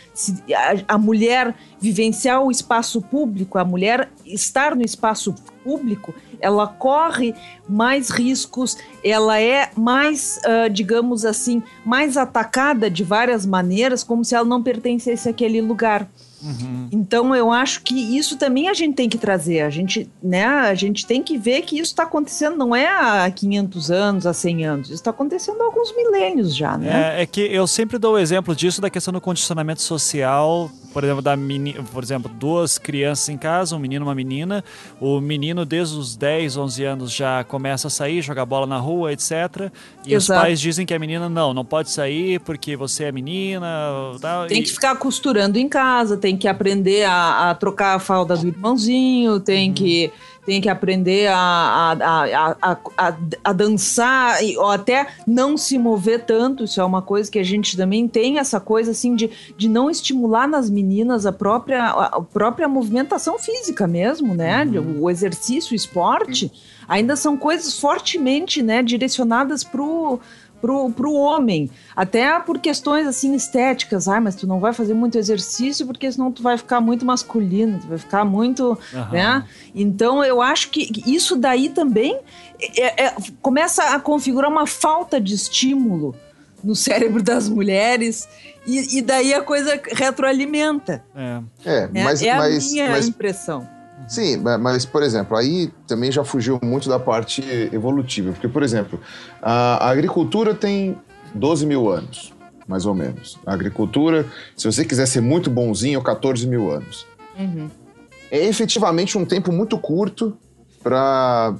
[SPEAKER 9] a mulher vivenciar o espaço público, a mulher estar no espaço público, ela corre mais riscos, ela é mais, ah, digamos assim, mais atacada de várias maneiras, como se ela não pertencesse àquele lugar. Então eu acho que isso também a gente tem que trazer. A gente, né, a gente tem que ver que isso está acontecendo não é há 500 anos, há 100 anos. Isso está acontecendo há alguns milênios já, né?
[SPEAKER 1] É, é que eu sempre dou o exemplo disso da questão do condicionamento social, por exemplo, da meni, por exemplo, duas crianças em casa, um menino e uma menina. O menino desde os 10, 11 anos já começa a sair, jogar bola na rua, etc. E os
[SPEAKER 9] Exato.
[SPEAKER 1] pais dizem que a menina não, não pode sair porque você é menina, tal.
[SPEAKER 9] Tem
[SPEAKER 1] e-
[SPEAKER 9] que ficar costurando em casa, tem que aprender a, a trocar a falda do irmãozinho, tem que tem que aprender a, a, a, a, a, dançar ou até não se mover tanto. Isso é uma coisa que a gente também tem essa coisa assim de, de não estimular nas meninas a própria, a própria movimentação física mesmo, né? O exercício, o esporte, ainda são coisas fortemente né, direcionadas pro pro, pro homem. Até por questões assim estéticas. Ai, mas tu não vai fazer muito exercício porque senão tu vai ficar muito masculino, tu vai ficar muito.
[SPEAKER 1] Aham.
[SPEAKER 9] Né? Então eu acho que isso daí também é- é- começa a configurar uma falta de estímulo no cérebro das mulheres. E, e daí a coisa retroalimenta.
[SPEAKER 1] É.
[SPEAKER 8] É,
[SPEAKER 9] né?
[SPEAKER 8] mas,
[SPEAKER 9] é a
[SPEAKER 8] mas,
[SPEAKER 9] minha
[SPEAKER 8] mas
[SPEAKER 9] impressão.
[SPEAKER 8] Sim, ma- mas, por exemplo, aí também já fugiu muito da parte evolutiva. Porque, por exemplo, a agricultura tem 12 mil anos, mais ou menos. A agricultura, se você quiser ser muito bonzinho, 14 mil anos. É efetivamente um tempo muito curto para.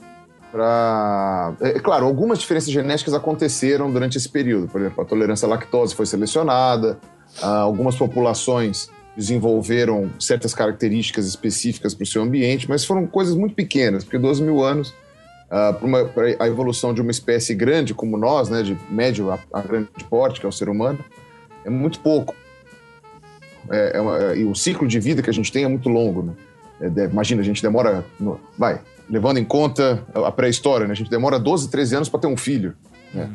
[SPEAKER 8] Pra... É, claro, algumas diferenças genéticas aconteceram durante esse período. Por exemplo, a tolerância à lactose foi selecionada, ah, algumas populações desenvolveram certas características específicas para o seu ambiente, mas foram coisas muito pequenas, porque 12 mil anos, para a evolução de uma espécie grande como nós, né, de médio a, a grande porte, que é o ser humano, é muito pouco. É, é uma- é- e o ciclo de vida que a gente tem é muito longo. Né? É, de- imagina, a gente demora. no- vai, levando em conta a pré-história, né? a gente demora 12, 13 anos para ter um filho. Né?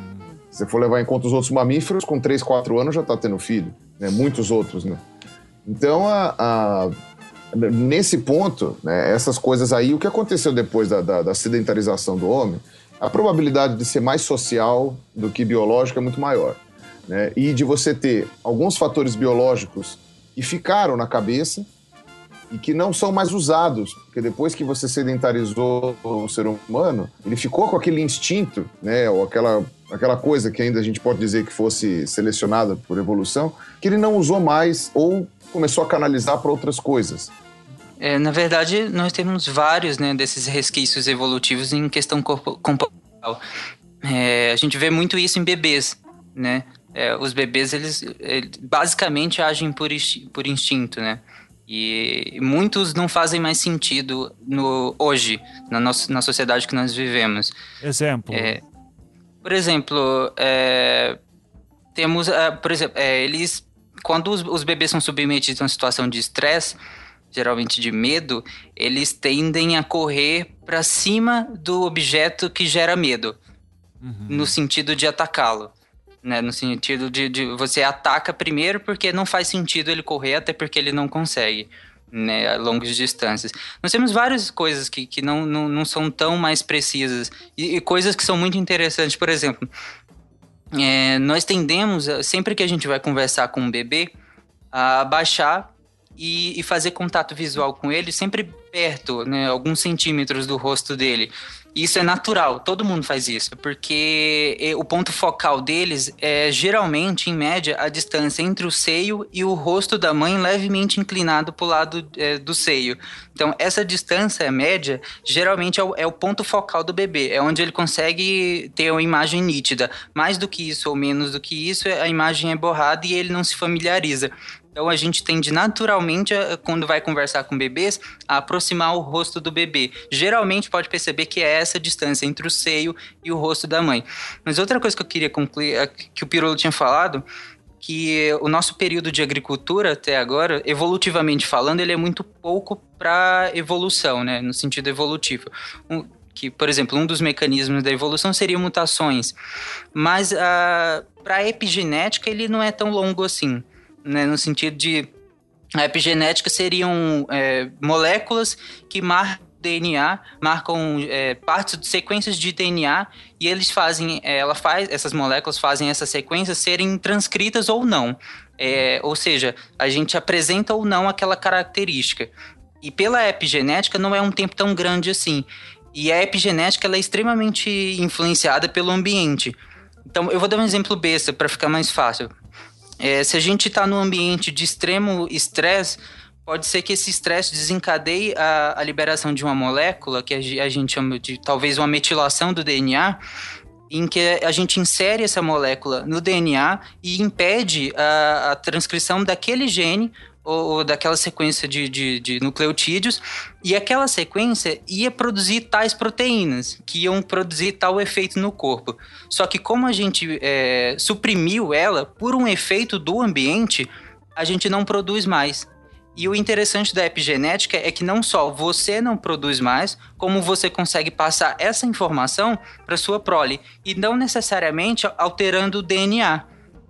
[SPEAKER 8] Se você for levar em conta os outros mamíferos, com 3, 4 anos já está tendo filho. Né? Muitos outros. Né? Então, a- a- nesse ponto, né, essas coisas aí, o que aconteceu depois da, da- da sedentarização do homem, a probabilidade de ser mais social do que biológico é muito maior. Né? E de você ter alguns fatores biológicos que ficaram na cabeça e que não são mais usados, porque depois que você sedentarizou o ser humano, ele ficou com aquele instinto, né, ou aquela, aquela coisa que ainda a gente pode dizer que fosse selecionada por evolução, que ele não usou mais ou começou a canalizar para outras coisas.
[SPEAKER 7] É, na verdade, nós temos vários né, desses resquícios evolutivos em questão corpo- comportamental. É, a gente vê muito isso em bebês, né? É, os bebês, eles, eles basicamente agem por, insti- por instinto, né? E muitos não fazem mais sentido no, hoje, na, nossa, na sociedade que nós vivemos.
[SPEAKER 1] Exemplo.
[SPEAKER 7] É, por exemplo, é, temos, ah, por exemplo, é, eles, quando os, os bebês são submetidos a uma situação de estresse, geralmente de medo, eles tendem a correr para cima do objeto que gera medo, no sentido de atacá-lo. Né, no sentido de, de você ataca primeiro porque não faz sentido ele correr, até porque ele não consegue né, a longas distâncias. Nós temos várias coisas que, que não, não, não são tão mais precisas e, e coisas que são muito interessantes. Por exemplo, é, nós tendemos, sempre que a gente vai conversar com um bebê, a baixar e, e fazer contato visual com ele sempre perto, né, alguns centímetros do rosto dele. Isso é natural, todo mundo faz isso, porque eh, o ponto focal deles é geralmente, em média, a distância entre o seio e o rosto da mãe levemente inclinado para o lado eh, do seio. Então, essa distância média geralmente é o, é o ponto focal do bebê, é onde ele consegue ter uma imagem nítida. Mais do que isso ou menos do que isso, a imagem é borrada e ele não se familiariza. Então a gente tende naturalmente, a- quando vai conversar com bebês, a aproximar o rosto do bebê. Geralmente pode perceber que é essa distância entre o seio e o rosto da mãe. Mas outra coisa que eu queria concluir, é que o Pirolo tinha falado, que o nosso período de agricultura até agora, evolutivamente falando, ele é muito pouco para evolução, né, no sentido evolutivo. Um- que, por exemplo, um dos mecanismos da evolução seria mutações, mas para a epigenética ele não é tão longo assim, né, no sentido de a epigenética seriam é, moléculas que marcam DNA, marcam é, partes de sequências de DNA e eles fazem, é, ela faz, essas moléculas fazem essas sequências serem transcritas ou não. É, ou seja, a gente apresenta ou não aquela característica. E pela epigenética não é um tempo tão grande assim. E a epigenética ela é extremamente influenciada pelo ambiente. Então, eu vou dar um exemplo besta para ficar mais fácil. É, se a gente está num ambiente de extremo estresse, pode ser que esse estresse desencadeie a, a liberação de uma molécula, que a, a gente chama de talvez uma metilação do DNA, em que a gente insere essa molécula no DNA e impede a, a transcrição daquele gene ou, daquela sequência de, de, de nucleotídeos, e aquela sequência ia produzir tais proteínas, que iam produzir tal efeito no corpo. Só que como a gente é, suprimiu ela por um efeito do ambiente, a gente não produz mais. E o interessante da epigenética é que não só você não produz mais, como você consegue passar essa informação para sua prole, e não necessariamente alterando o DNA,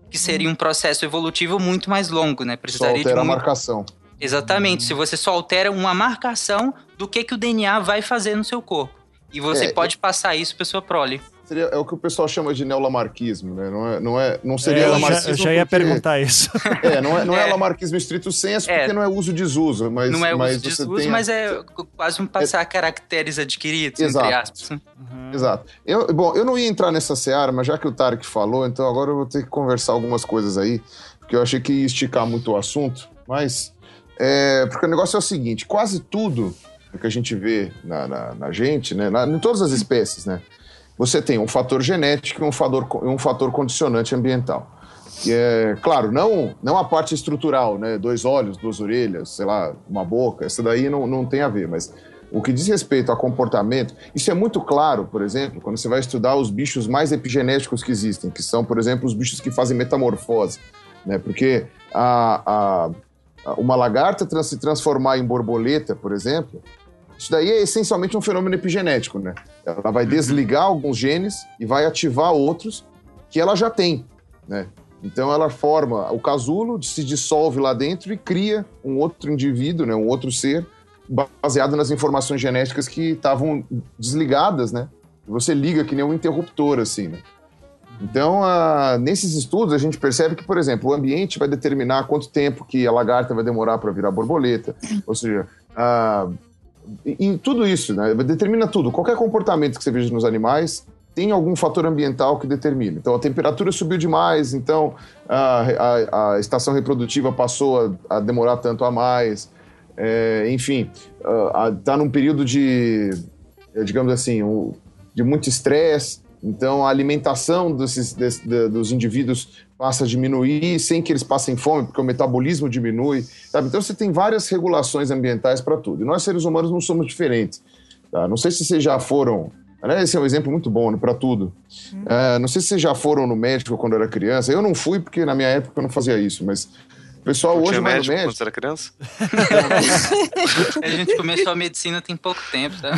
[SPEAKER 7] que seria um processo evolutivo muito mais longo, né?
[SPEAKER 8] Só
[SPEAKER 7] Precisaria
[SPEAKER 8] altera
[SPEAKER 7] de
[SPEAKER 8] a
[SPEAKER 7] muito...
[SPEAKER 8] marcação.
[SPEAKER 7] Exatamente, se você só altera uma marcação do que, que o DNA vai fazer no seu corpo. E você
[SPEAKER 8] É,
[SPEAKER 7] pode passar isso para sua prole.
[SPEAKER 8] Seria, é o que o pessoal chama de neolamarquismo, né? Não, é, não, é, não seria
[SPEAKER 1] É, eu já,
[SPEAKER 8] lamarquismo.
[SPEAKER 1] eu já ia
[SPEAKER 8] porque-
[SPEAKER 1] perguntar isso.
[SPEAKER 8] É, não é, não é,
[SPEAKER 7] É.
[SPEAKER 8] lamarquismo estrito senso,
[SPEAKER 7] É.
[SPEAKER 8] porque não é uso desuso, mas
[SPEAKER 7] não é
[SPEAKER 8] mas
[SPEAKER 7] uso de
[SPEAKER 8] você
[SPEAKER 7] uso,
[SPEAKER 8] tem
[SPEAKER 7] mas é quase um passar caracteres adquiridos,
[SPEAKER 8] Exato.
[SPEAKER 7] entre aspas.
[SPEAKER 8] Exato. Eu, bom, eu não ia entrar nessa seara, mas já que o Tarek falou, então agora eu vou ter que conversar algumas coisas aí, porque eu achei que ia esticar muito o assunto, mas. é, porque o negócio é o seguinte: quase tudo que a gente vê na, na- na gente, né, na- em todas as espécies, né, você tem um fator genético e um fator, um fator condicionante ambiental. É, claro, não, não a parte estrutural, né? Dois olhos, duas orelhas, sei lá, uma boca, essa daí não, não tem a ver, mas o que diz respeito a comportamento, isso é muito claro, por exemplo, quando você vai estudar os bichos mais epigenéticos que existem, que são, por exemplo, os bichos que fazem metamorfose, né? Porque a, a- uma lagarta se transformar em borboleta, por exemplo, isso daí é essencialmente um fenômeno epigenético, né? Ela vai desligar alguns genes e vai ativar outros que ela já tem, né? Então ela forma o casulo, se dissolve lá dentro e cria um outro indivíduo, né? Um outro ser baseado nas informações genéticas que estavam desligadas, né? Você liga que nem um interruptor, assim, né? Então, ah, nesses estudos, a gente percebe que, por exemplo, o ambiente vai determinar quanto tempo que a lagarta vai demorar para virar borboleta. Ou seja, ah, e, e tudo isso, né? Determina tudo. Qualquer comportamento que você veja nos animais tem algum fator ambiental que determina. Então, a temperatura subiu demais, então a, a- a estação reprodutiva passou a, a demorar tanto a mais. É, enfim, está num período de, digamos assim, o- de muito estresse. Então, a alimentação desses, desse- da- dos indivíduos passa a diminuir sem que eles passem fome, porque o metabolismo diminui. Sabe? Então, você tem várias regulações ambientais para tudo. E nós, seres humanos, não somos diferentes. tá? Não sei se vocês já foram. né, Esse é um exemplo muito bom para tudo. É, não sei se vocês já foram no médico quando era criança. Eu não fui, porque na minha época eu não fazia isso, mas pessoal
[SPEAKER 6] Não
[SPEAKER 8] hoje
[SPEAKER 6] tinha
[SPEAKER 8] vai no
[SPEAKER 6] médico quando você era criança?
[SPEAKER 7] A gente começou a medicina tem pouco tempo, tá?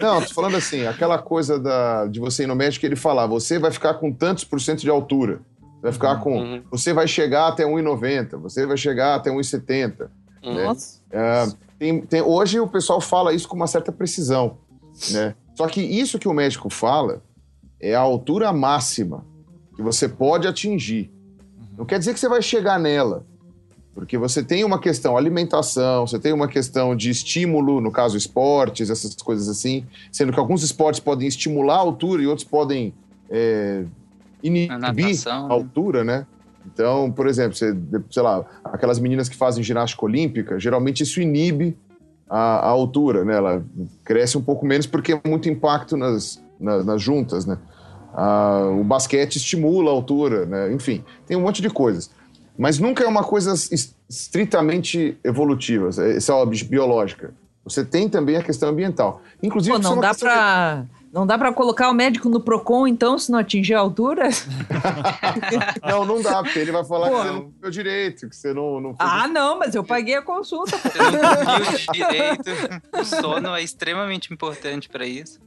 [SPEAKER 8] Não, tô falando assim, aquela coisa da, de você ir no médico e ele falar, você vai ficar com tantos por cento de altura. Vai ficar com.
[SPEAKER 6] Uhum.
[SPEAKER 8] Você vai chegar até 1,90, você vai chegar até 1,70. né?
[SPEAKER 9] Nossa.
[SPEAKER 8] É, tem- tem- hoje o pessoal fala isso com uma certa precisão. Né? Só que isso que o médico fala é a altura máxima que você pode atingir. Não quer dizer que você vai chegar nela. Porque você tem uma questão alimentação, você tem uma questão de estímulo, no caso esportes, essas coisas assim. Sendo que alguns esportes podem estimular a altura e outros podem é, inibir
[SPEAKER 7] natação,
[SPEAKER 8] a
[SPEAKER 7] né?
[SPEAKER 8] altura, né? Então, por exemplo, você, sei lá, aquelas meninas que fazem ginástica olímpica, geralmente isso inibe a, a altura, né? Ela cresce um pouco menos porque é muito impacto nas, na- nas juntas, né? Ah, o basquete estimula a altura, né? Enfim, tem um monte de coisas. Mas nunca é uma coisa es- estritamente evolutiva, essa é bi- biológica. Você tem também a questão ambiental. Inclusive,
[SPEAKER 9] Pô,
[SPEAKER 8] é
[SPEAKER 9] não dá
[SPEAKER 8] questão
[SPEAKER 9] pra. Não dá pra colocar o médico no Procon, então, se não atingir a altura?
[SPEAKER 8] de- Não, não dá, porque ele vai falar
[SPEAKER 9] Pô.
[SPEAKER 8] que você não comeu direito, que você não, não
[SPEAKER 9] Ah, não, mas eu paguei a consulta.
[SPEAKER 7] Você não dormiu direito. O sono é extremamente importante para isso.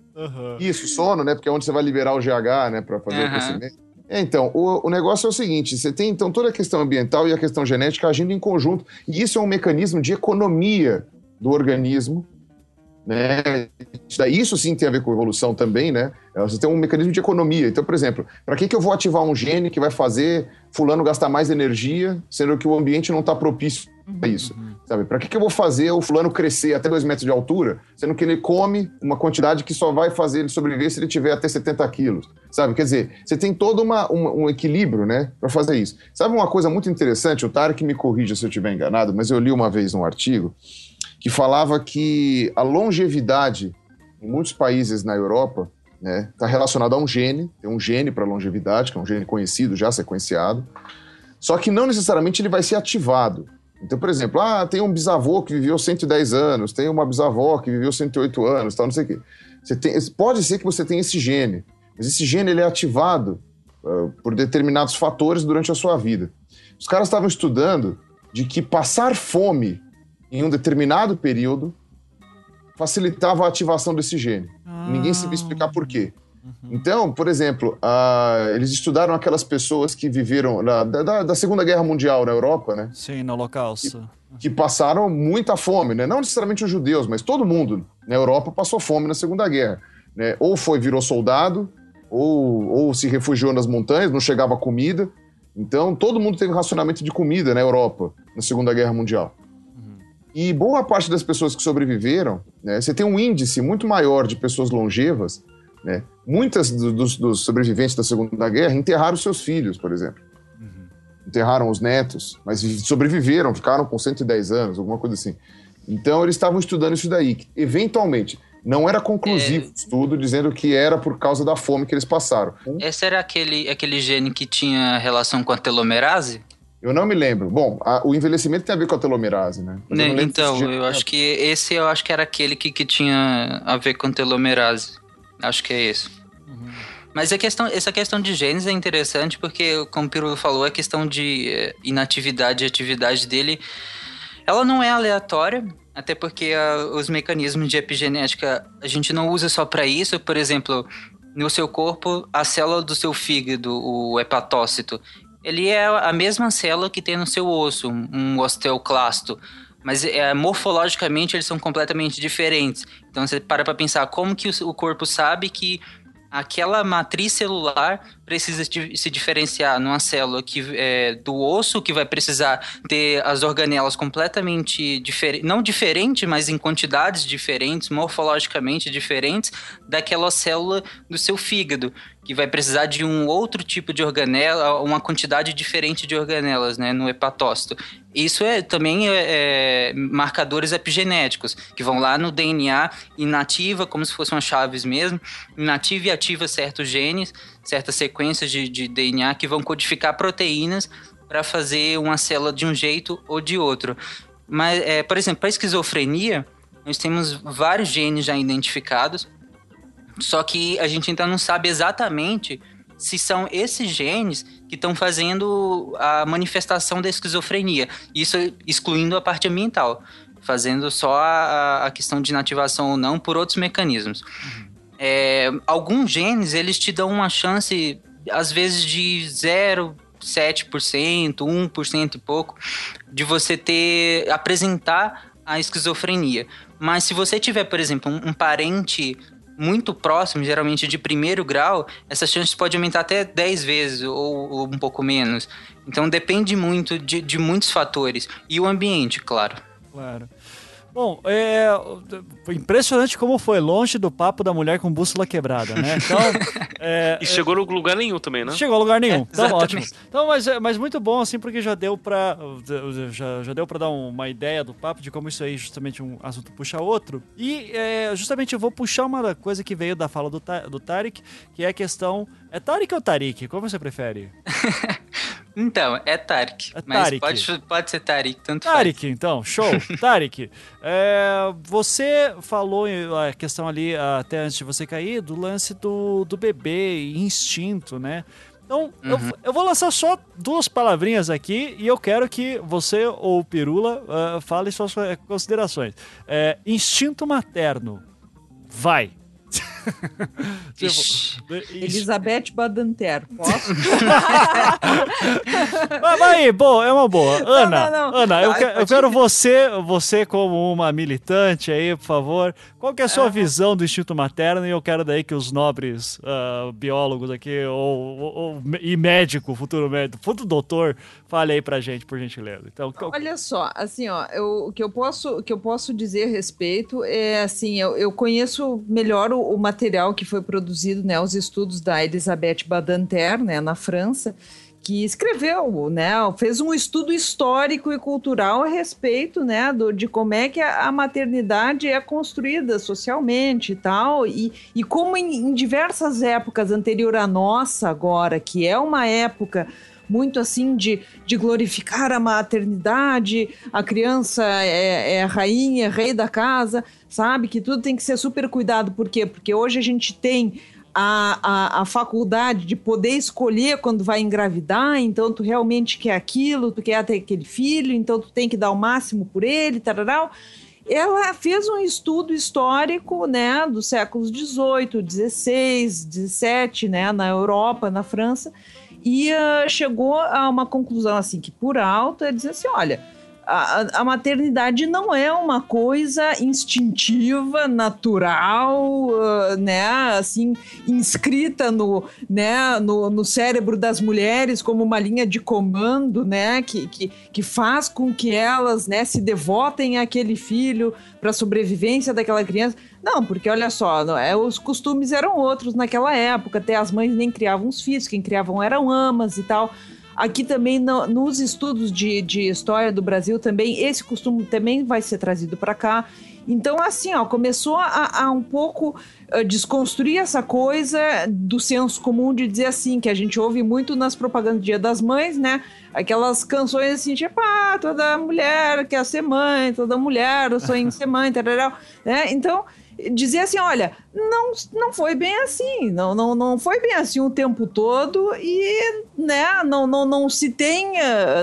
[SPEAKER 8] Isso, sono, né? Porque é onde você vai liberar o GH, né? Pra fazer o
[SPEAKER 7] Aham.
[SPEAKER 8] crescimento. É, então, o, o negócio é o seguinte: você tem então toda a questão ambiental e a questão genética agindo em conjunto. E isso é um mecanismo de economia do organismo. Né? Isso, sim tem a ver com evolução também, né? Você tem um mecanismo de economia. Então, por exemplo, para que, que eu vou ativar um gene que vai fazer fulano gastar mais energia, sendo que o ambiente não está propício a isso? Sabe? Para que, que eu vou fazer o fulano crescer até 2 metros de altura, sendo que ele come uma quantidade que só vai fazer ele sobreviver se ele tiver até 70 quilos? Sabe? Quer dizer, você tem todo uma, um, um equilíbrio, né, para fazer isso. Sabe uma coisa muito interessante? O Tarek me corrija se eu estiver enganado, mas eu li uma vez um artigo que falava que a longevidade em muitos países na Europa né, está relacionada a um gene, tem um gene para longevidade, que é um gene conhecido, já sequenciado, só que não necessariamente ele vai ser ativado. Então, por exemplo, ah, tem um bisavô que viveu 110 anos, tem uma bisavó que viveu 108 anos, tal, não sei o quê. Você tem, pode ser que você tenha esse gene, mas esse gene ele é ativado ah, por determinados fatores durante a sua vida. Os caras estavam estudando de que passar fome em um determinado período facilitava a ativação desse gene. Ninguém sabia explicar por quê. Então, por exemplo, ah, eles estudaram aquelas pessoas que viveram na- da, da- da Segunda Guerra Mundial na Europa, né?
[SPEAKER 1] Sim, no holocausto.
[SPEAKER 8] Que passaram muita fome, né? Não necessariamente os judeus, mas todo mundo na Europa passou fome na Segunda Guerra. né, ou foi virou soldado, ou, ou se refugiou nas montanhas, não chegava comida. Então, todo mundo teve racionamento de comida na Europa, na Segunda Guerra Mundial. E boa parte das pessoas que sobreviveram, né, você tem um índice muito maior de pessoas longevas. Né? Muitas do- dos, dos sobreviventes da Segunda Guerra enterraram seus filhos, por exemplo. Enterraram os netos, mas vi- sobreviveram, ficaram com 110 anos, alguma coisa assim. Então, eles estavam estudando isso daí. que, Eventualmente, não era conclusivo o estudo dizendo que era por causa da fome que eles passaram.
[SPEAKER 7] Esse era aquele, aquele gene que tinha relação com a telomerase?
[SPEAKER 8] Eu não me lembro. Bom, a- o envelhecimento tem a ver com a telomerase, né?
[SPEAKER 7] Né, então, eu acho que esse eu acho que era aquele que, que tinha a ver com telomerase. Acho que é esse. Mas a questão, essa questão de genes é interessante porque, como o Pirulo falou, a questão de eh, inatividade e atividade dele, ela não é aleatória, até porque os mecanismos de epigenética a gente não usa só para isso. Por exemplo, no seu corpo, a célula do seu fígado, o hepatócito, ele é a mesma célula que tem no seu osso, um osteoclasto. Mas é, morfologicamente eles são completamente diferentes. Então você para para pensar como que o, corpo sabe que aquela matriz celular precisa se diferenciar numa célula que é, do osso que vai precisar ter as organelas completamente diferentes, não diferentes, mas em quantidades diferentes, morfologicamente diferentes daquela célula do seu fígado, que vai precisar de um outro tipo de organela, uma quantidade diferente de organelas, né, no hepatócito. Isso é também é, é, marcadores epigenéticos, que vão lá no DNA, inativa, como se fossem umas chaves mesmo, inativa e ativa certos genes, certas sequências de, de DNA que vão codificar proteínas para fazer uma célula de um jeito ou de outro. Mas, é, por exemplo, para esquizofrenia, nós temos vários genes já identificados, só que a gente ainda não sabe exatamente se são esses genes que estão fazendo a manifestação da esquizofrenia. Isso excluindo a parte ambiental, fazendo só a, a questão de inativação ou não por outros mecanismos. É, alguns genes, eles te dão uma chance, às vezes, de 0,7%, 1% e pouco, de você ter, apresentar a esquizofrenia. Mas se você tiver, por exemplo, um, um parente muito próximo, geralmente de primeiro grau, essa chance pode aumentar até 10 vezes ou, ou um pouco menos. Então depende muito de, de muitos fatores. E o ambiente, claro.
[SPEAKER 1] Claro. Bom, é foi impressionante como foi longe do papo da mulher com bússola quebrada, né? Então, é,
[SPEAKER 10] E chegou no lugar nenhum também, né?
[SPEAKER 1] Chegou a lugar nenhum.
[SPEAKER 7] É,
[SPEAKER 1] então,
[SPEAKER 7] exatamente.
[SPEAKER 1] ótimo. Então, mas, é- mas muito bom, assim, porque já deu pra. Já, já deu pra dar uma ideia do papo de como isso aí, justamente, um assunto puxa outro. E é, justamente eu vou puxar uma coisa que veio da fala do, do Tarek, que é a questão. É Tarek ou Tarik? Como você prefere?
[SPEAKER 7] Então, é Tarik.
[SPEAKER 1] É
[SPEAKER 7] mas
[SPEAKER 1] Tarik.
[SPEAKER 7] Pode, pode ser Tarik, tanto faz.
[SPEAKER 1] Tarek, então, show. Tarek, é, você falou em- a questão ali, até antes de você cair, do lance do, do bebê e instinto, né? Então, eu,
[SPEAKER 7] Uhum.
[SPEAKER 1] eu vou lançar só duas palavrinhas aqui e eu quero que você ou Pirula ah, fale suas eh, considerações. É, instinto materno. Vai. Tipo,
[SPEAKER 7] Ixi.
[SPEAKER 9] Elizabeth Badanter, posso?
[SPEAKER 1] Mas aí, boa, é uma boa. Ana,
[SPEAKER 9] não, não.
[SPEAKER 1] Ana, eu,
[SPEAKER 7] Vai,
[SPEAKER 1] que- eu quero você, você como uma militante aí, por favor. Qual que é a sua visão do instinto materno? E eu quero daí que os nobres ah, biólogos aqui, ou, ou- ou- e médico, futuro médico, futuro doutor, fale aí pra gente, por gentileza. Então, qual-
[SPEAKER 9] Olha só, assim, ó, eu- o que eu posso, o que eu posso dizer a respeito é assim, eu, eu conheço melhor o, o material que foi produzido, né, os estudos da Elisabeth Badinter, né, na França, que escreveu, né, fez um estudo histórico e cultural a respeito, né, do, de como é que a, a maternidade é construída socialmente e tal, e, e como em, em diversas épocas anterior à nossa agora, que é uma época muito assim de, de glorificar a maternidade, a criança é, é a rainha, é rei da casa, sabe? Que tudo tem que ser super cuidado. Por quê? Porque hoje a gente tem a, a, a faculdade de poder escolher quando vai engravidar, então tu realmente quer aquilo, tu quer ter aquele filho, então tu tem que dar o máximo por ele, tararau. Ela fez um estudo histórico, né, dos séculos 18, 16, 17, né, na Europa, na França, e ah, chegou a uma conclusão assim que por alto é dizer assim, olha, a, a maternidade não é uma coisa instintiva, natural, uh, né, assim, inscrita no, né, no, no cérebro das mulheres como uma linha de comando, né, que, que, que faz com que elas, né, se devotem àquele filho para a sobrevivência daquela criança. Não, porque olha só, não é, os costumes eram outros naquela época, até as mães nem criavam os filhos, quem criavam eram amas e tal. Aqui também, no, nos estudos de, de história do Brasil, também esse costume também vai ser trazido para cá. Então, assim, ó, começou a, a um pouco uh, desconstruir essa coisa do senso comum de dizer assim, que a gente ouve muito nas propagandas do Dia das Mães, né? Aquelas canções assim, tipo, ah, toda mulher quer ser mãe, toda mulher sonha em ser mãe, tarará, né? Então, dizer assim, olha, não, não foi bem assim, não, não, não foi bem assim o tempo todo e né, não, não, não se tem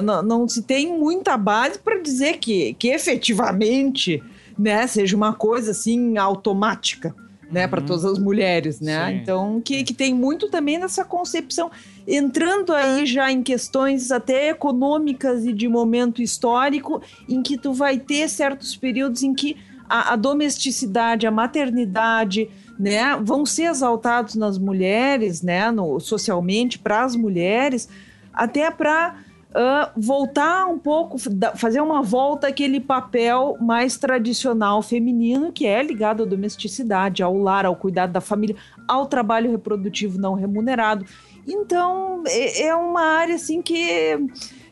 [SPEAKER 9] não, não se tem muita base para dizer que, que efetivamente né, seja uma coisa assim automática. Né, uhum. para todas as mulheres, né? Sim. Então, que, que tem muito também nessa concepção, entrando aí já em questões até econômicas e de momento histórico, em que tu vai ter certos períodos em que a, a domesticidade, a maternidade, né, vão ser exaltados nas mulheres, né, no, socialmente para as mulheres, até para uh, voltar um pouco, fazer uma volta àquele papel mais tradicional feminino que é ligado à domesticidade, ao lar, ao cuidado da família, ao trabalho reprodutivo não remunerado. Então é, é uma área assim que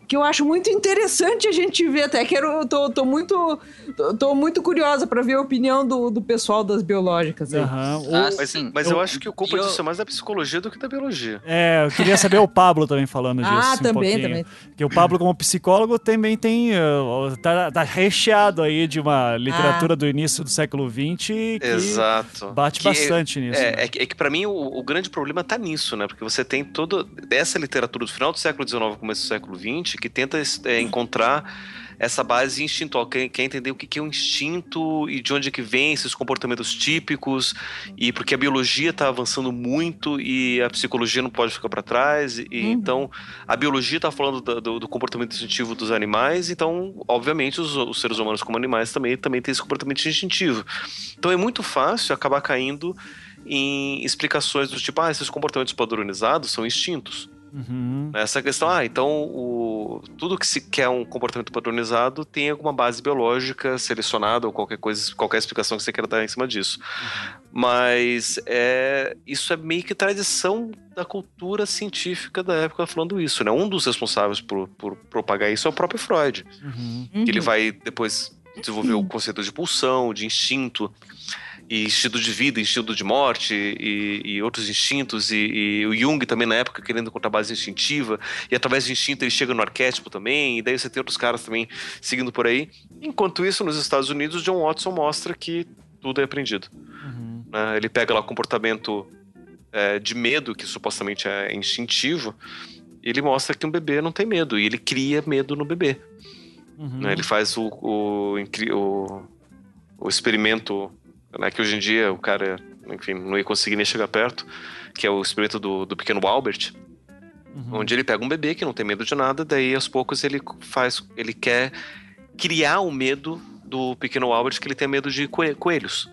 [SPEAKER 9] que eu acho muito interessante a gente ver. Até quero, tô, tô muito, tô, tô muito curiosa para ver a opinião do, do pessoal das biológicas. Uhum.
[SPEAKER 6] Ah, mas, mas eu, eu, acho que o culpa eu, disso é mais da psicologia do que da biologia.
[SPEAKER 1] É, eu queria saber o Pablo também falando disso.
[SPEAKER 9] Ah,
[SPEAKER 1] um
[SPEAKER 9] também,
[SPEAKER 1] pouquinho.
[SPEAKER 9] também.
[SPEAKER 1] Porque o Pablo, como psicólogo, também tem. Uh, tá, tá, recheado aí de uma literatura ah. do início do século XX que
[SPEAKER 6] Exato.
[SPEAKER 1] bate
[SPEAKER 6] que
[SPEAKER 1] bastante nisso.
[SPEAKER 6] É, né? é que, é que para mim o, o, grande problema tá nisso, né? Porque você tem toda essa literatura do final do século XIX, começo do século XX, que tenta é, encontrar essa base instintual, quer, quer entender o que, que é o um instinto e de onde é que vem esses comportamentos típicos, e porque a biologia está avançando muito e a psicologia não pode ficar para trás, e uhum. então a biologia está falando do, do, do, comportamento instintivo dos animais, então, obviamente, os, os, seres humanos como animais também, também têm esse comportamento instintivo. Então é muito fácil acabar caindo em explicações do tipo, ah, esses comportamentos padronizados são instintos.
[SPEAKER 1] Uhum.
[SPEAKER 6] Essa questão, ah, então o, tudo que se quer um comportamento padronizado tem alguma base biológica selecionada ou qualquer coisa, qualquer explicação que você queira dar em cima disso. Uhum. Mas é, isso é meio que tradição da cultura científica da época falando isso, né? Um dos responsáveis por, por propagar isso é o próprio Freud.
[SPEAKER 1] Uhum.
[SPEAKER 6] Que ele vai depois desenvolver o conceito de pulsão, de instinto e instinto de vida, instinto de morte e, e outros instintos e, e, o Jung também na época querendo contar base instintiva e através do instinto ele chega no arquétipo também e daí você tem outros caras também seguindo por aí. Enquanto isso nos Estados Unidos John Watson mostra que tudo é aprendido.
[SPEAKER 1] Uhum.
[SPEAKER 6] Né? Ele pega lá o comportamento é, de medo que supostamente é instintivo ele mostra que um bebê não tem medo e ele cria medo no bebê.
[SPEAKER 1] Uhum.
[SPEAKER 6] Né? Ele faz o, o, o, o experimento né, que hoje em dia o cara, enfim, não ia conseguir nem chegar perto, que é o experimento do, do pequeno Albert, uhum. onde ele pega um bebê que não tem medo de nada, daí aos poucos ele faz, ele quer criar o medo do pequeno Albert que ele tem medo de coelhos.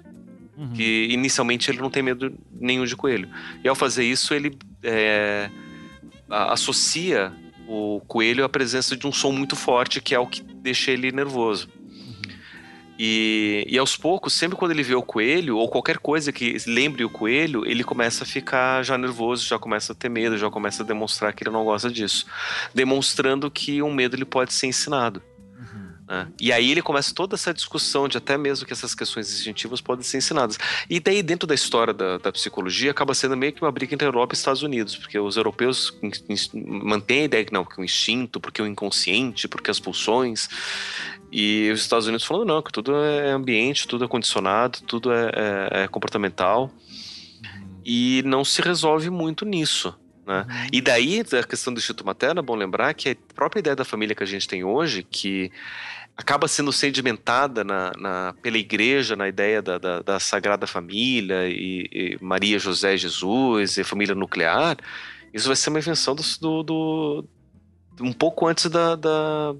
[SPEAKER 6] Uhum. Que inicialmente ele não tem medo nenhum de coelho. E ao fazer isso, ele é, associa o coelho à presença de um som muito forte, que é o que deixa ele nervoso. E, e aos poucos, sempre quando ele vê o coelho, ou qualquer coisa que lembre o coelho, ele começa a ficar já nervoso, já começa a ter medo, já começa a demonstrar que ele não gosta disso. Demonstrando que um medo ele pode ser ensinado. Né? E aí ele começa toda essa discussão de até mesmo que essas questões instintivas podem ser ensinadas. E daí, dentro da história da, da psicologia, acaba sendo meio que uma briga entre Europa e Estados Unidos, porque os europeus mantêm a ideia que não, que o instinto, porque o inconsciente, porque as pulsões. E os Estados Unidos falando, não, que tudo é ambiente, tudo é condicionado, tudo é, é, é comportamental. E não se resolve muito nisso. Né? E daí, a questão do Instituto Materno, é bom lembrar que a própria ideia da família que a gente tem hoje, que acaba sendo sedimentada na, na, pela igreja, na ideia da, da, da Sagrada Família, e, e, Maria, José, Jesus, e família nuclear, isso vai ser uma invenção do, do, um pouco antes da, da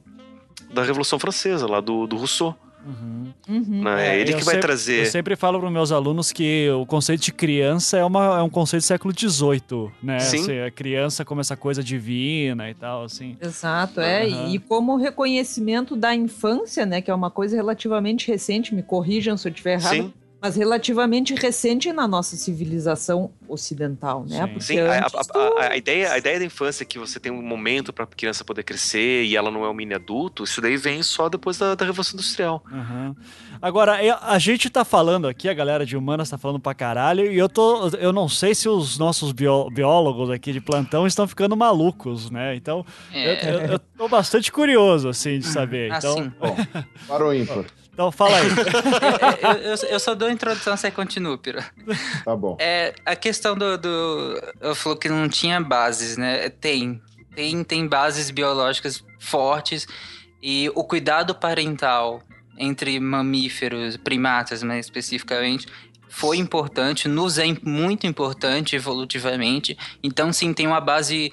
[SPEAKER 6] da Revolução Francesa, lá do, do Rousseau.
[SPEAKER 1] Uhum.
[SPEAKER 9] Uhum.
[SPEAKER 6] Né? É, ele que vai
[SPEAKER 1] sempre-
[SPEAKER 6] trazer.
[SPEAKER 1] Eu sempre falo para meus alunos que o conceito de criança é, uma, é um conceito do século XVIII, né?
[SPEAKER 6] Sim.
[SPEAKER 1] Assim, a criança como essa coisa divina e tal, assim.
[SPEAKER 9] Exato, é.
[SPEAKER 1] Aham.
[SPEAKER 9] E como reconhecimento da infância, né? Que é uma coisa relativamente recente, me corrijam se eu estiver errado.
[SPEAKER 6] Sim,
[SPEAKER 9] Mas relativamente recente na nossa civilização ocidental, né?
[SPEAKER 1] Sim.
[SPEAKER 9] Porque
[SPEAKER 6] sim. A, a- a- a ideia, a ideia da infância é que você tem um momento para a criança poder crescer e ela não é um mini adulto, isso daí vem só depois da, da Revolução Industrial.
[SPEAKER 1] Aham. Agora, eu- a gente tá falando aqui, a galera de humanas tá falando pra caralho, e eu tô. Eu não sei se os nossos bió- biólogos aqui de plantão estão ficando malucos, né? Então, eu,
[SPEAKER 7] É,
[SPEAKER 1] eu- eu tô bastante curioso, assim, de saber. Então,
[SPEAKER 7] assim,
[SPEAKER 8] Bom, para o ímpar.
[SPEAKER 1] Então fala aí.
[SPEAKER 7] eu, eu, eu só dou a introdução, você continua, Pira.
[SPEAKER 8] Tá bom.
[SPEAKER 7] É, a questão do, do. Eu falou que não tinha bases, né? Tem. Tem, tem bases biológicas fortes e o cuidado parental entre mamíferos, primatas mais especificamente, foi importante, nos é muito importante evolutivamente. Então, sim, tem uma base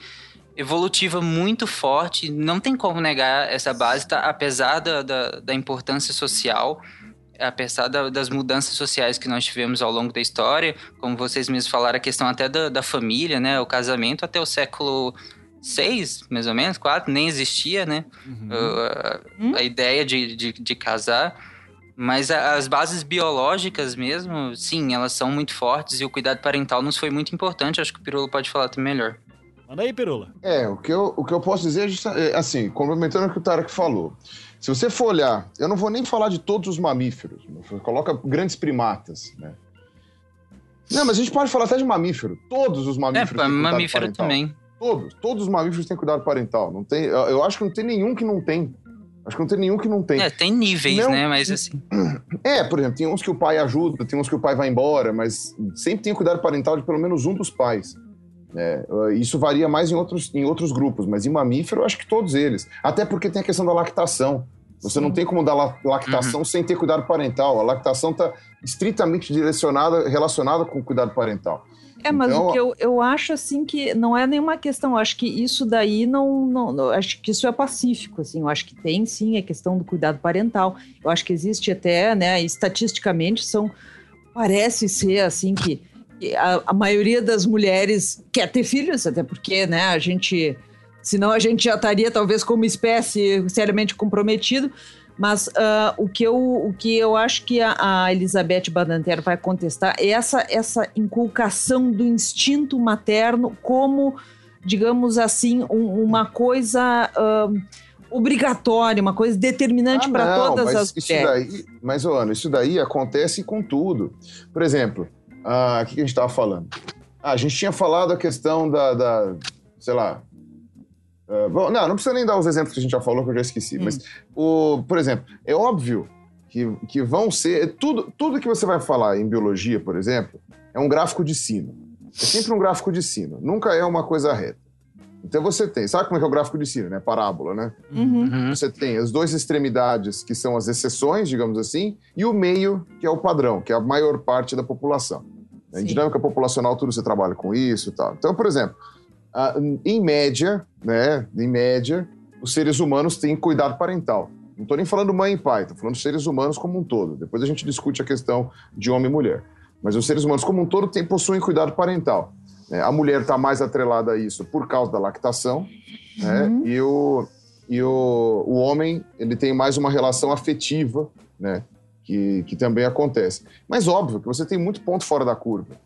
[SPEAKER 7] evolutiva muito forte. Não tem como negar essa base, tá? apesar da, da, da importância social apesar da- das mudanças sociais que nós tivemos ao longo da história, como vocês mesmos falaram, a questão até da, da família, né? O casamento até o século VI, mais ou menos, quatro, nem existia, né?
[SPEAKER 1] Uhum.
[SPEAKER 7] Uh, a, a ideia de, de, de casar. Mas a- as bases biológicas mesmo, sim, elas são muito fortes e o cuidado parental nos foi muito importante. Acho que o Pirulo pode falar até melhor.
[SPEAKER 1] Manda aí, Pirula.
[SPEAKER 8] É, o que eu, o que eu posso dizer é, é, assim, complementando o que o Tarek falou. Se você for olhar, eu não vou nem falar de todos os mamíferos, coloca grandes primatas, né? Não, mas a gente pode falar até de mamífero. Todos os
[SPEAKER 7] É,
[SPEAKER 8] mamíferos têm cuidado
[SPEAKER 7] mamífero
[SPEAKER 8] parental.
[SPEAKER 7] também.
[SPEAKER 8] Todos, todos os mamíferos têm cuidado parental. Não tem, eu, eu acho que não tem nenhum que não tem. Acho que não tem nenhum que não tem.
[SPEAKER 7] É, tem níveis,
[SPEAKER 8] Não-
[SPEAKER 7] né? Mas assim.
[SPEAKER 8] É, por exemplo, tem uns que o pai ajuda, tem uns que o pai vai embora, mas sempre tem cuidado parental de pelo menos um dos pais. Uh, isso varia mais em outros, em outros grupos, mas em mamífero eu acho que todos eles. Até porque tem a questão da lactação. Você não tem como dar la- lactação sem ter cuidado parental. A lactação está estritamente direcionada, relacionada com o cuidado parental.
[SPEAKER 9] É, mas
[SPEAKER 8] Então-
[SPEAKER 9] o que eu, eu acho assim que não é nenhuma questão. Eu acho que isso daí não, não, não- Acho que isso é pacífico, assim. Eu acho que tem sim a questão do cuidado parental. Eu acho que existe até, né, estatisticamente, são. Parece ser assim que a, a maioria das mulheres quer ter filhos, até porque, né, a gente. Senão a gente já estaria, talvez, como espécie, seriamente comprometido. Mas ah, o, que eu, o que eu acho que a, a Elizabeth Badinter vai contestar é essa, essa inculcação do instinto materno como, digamos assim, um- uma coisa ah, obrigatória, uma coisa determinante
[SPEAKER 8] Ah,
[SPEAKER 9] para todas
[SPEAKER 8] mas
[SPEAKER 9] as
[SPEAKER 8] isso
[SPEAKER 9] mulheres.
[SPEAKER 8] daí, Mas, Ana, isso daí acontece com tudo. Por exemplo, ah, o que a gente estava falando? Ah, a gente tinha falado a questão da, da- sei lá... ah, bom, não, não precisa nem dar os exemplos que a gente já falou, que eu já esqueci. Mas, o, por exemplo, é óbvio que, que vão ser... Tudo, tudo que você vai falar em biologia, por exemplo, é um gráfico de sino. É sempre um gráfico de sino. Nunca é uma coisa reta. Então você tem... Sabe como é que é o gráfico de sino, né? Parábola, né?
[SPEAKER 9] Uhum.
[SPEAKER 8] Você tem as duas extremidades, que são as exceções, digamos assim, e o meio, que é o padrão, que é a maior parte da população. Em
[SPEAKER 9] Sim.
[SPEAKER 8] dinâmica populacional, tudo você trabalha com isso e tal. Então, por exemplo, em média, né, em média, os seres humanos têm cuidado parental. Não estou nem falando mãe e pai, estou falando seres humanos como um todo. Depois a gente discute a questão de homem e mulher. Mas os seres humanos como um todo têm, possuem cuidado parental. Né? A mulher está mais atrelada a isso por causa da lactação, né? E, o, e o, o homem ele tem mais uma relação afetiva, né? Que, que também acontece. Mas óbvio que você tem muito ponto fora da curva.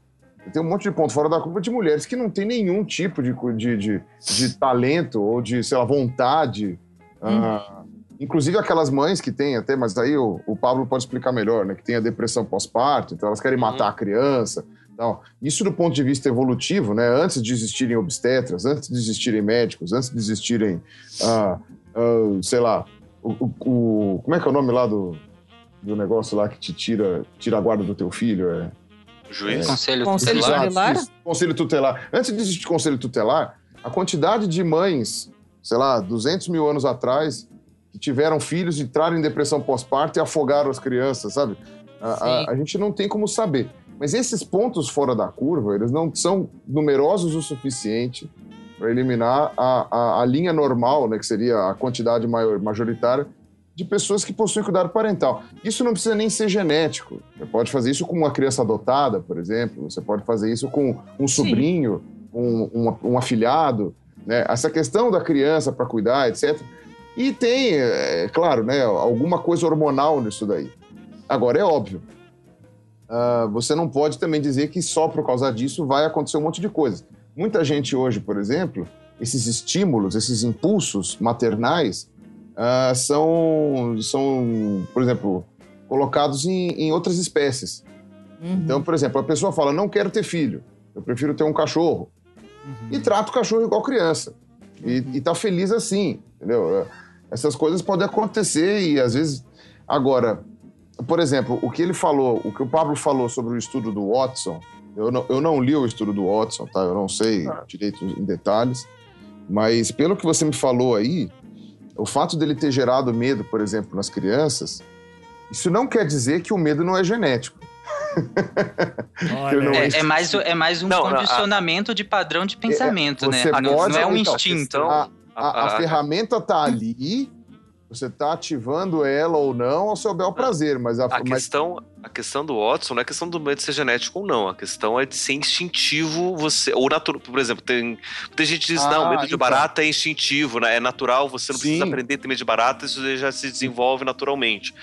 [SPEAKER 8] Tem um monte de ponto fora da curva de mulheres que não tem nenhum tipo de, de, de, de talento ou de, sei lá, vontade. Ah, inclusive aquelas mães que têm até, mas aí o, o Pablo pode explicar melhor, né? Que tem a depressão pós-parto, então elas querem matar a criança. Tal. Isso do ponto de vista evolutivo, né? Antes de existirem obstetras, antes de existirem médicos, antes de existirem, ah, ah, sei lá, o, o- o- como é que é o nome lá do, do negócio lá que te tira, tira a guarda do teu filho? É,
[SPEAKER 6] Juiz.
[SPEAKER 7] Conselho,
[SPEAKER 9] Conselho
[SPEAKER 7] tutelar.
[SPEAKER 9] tutelar?
[SPEAKER 8] conselho tutelar. Antes de existir conselho tutelar, a quantidade de mães, sei lá, 200 mil anos atrás, que tiveram filhos, entraram em depressão pós-parto e afogaram as crianças, sabe? A, a- a gente não tem como saber. Mas esses pontos fora da curva, eles não são numerosos o suficiente para eliminar a, a, a linha normal, né, que seria a quantidade maior, majoritária de pessoas que possuem cuidado parental. Isso não precisa nem ser genético. Você pode fazer isso com uma criança adotada, por exemplo. Você pode fazer isso com um sobrinho, um, um, um afilhado. Né? Essa questão da criança para cuidar, etc. E tem, é, claro, né, alguma coisa hormonal nisso daí. Agora, é óbvio, ah, você não pode também dizer que só por causa disso vai acontecer um monte de coisas. Muita gente hoje, por exemplo, esses estímulos, esses impulsos maternais ah, são, são, por exemplo, colocados em, em outras espécies. Então, por exemplo, a pessoa fala: não quero ter filho, eu prefiro ter um cachorro. E trata o cachorro igual criança. E, e tá feliz assim, entendeu? Essas coisas podem acontecer e às vezes. Agora, por exemplo, o que ele falou, o que o Pablo falou sobre o estudo do Watson, eu não, eu não li o estudo do Watson, tá? Eu não sei direito em detalhes, mas pelo que você me falou aí, o fato dele ter gerado medo, por exemplo, nas crianças, isso não quer dizer que o medo não é genético. Não
[SPEAKER 7] É, é mais, é mais um
[SPEAKER 6] Não, a-
[SPEAKER 7] condicionamento de padrão de pensamento, né?
[SPEAKER 8] Você
[SPEAKER 7] Ah, Não,
[SPEAKER 8] pode-
[SPEAKER 7] não é um
[SPEAKER 8] então,
[SPEAKER 7] instinto.
[SPEAKER 8] A, a- a
[SPEAKER 6] a-
[SPEAKER 8] ferramenta tá ali, você tá ativando ela ou não ao seu bel prazer, mas a,
[SPEAKER 6] A
[SPEAKER 8] mas-
[SPEAKER 6] questão, a questão do Watson não é questão do medo de ser genético ou não. A questão é de ser instintivo você. Ou natural. Por exemplo, tem, tem gente que diz,
[SPEAKER 8] Ah,
[SPEAKER 6] não, medo de
[SPEAKER 8] então.
[SPEAKER 6] barata é instintivo, né? É natural, você não precisa
[SPEAKER 8] Sim.
[SPEAKER 6] aprender a ter medo de barata, isso já se desenvolve naturalmente.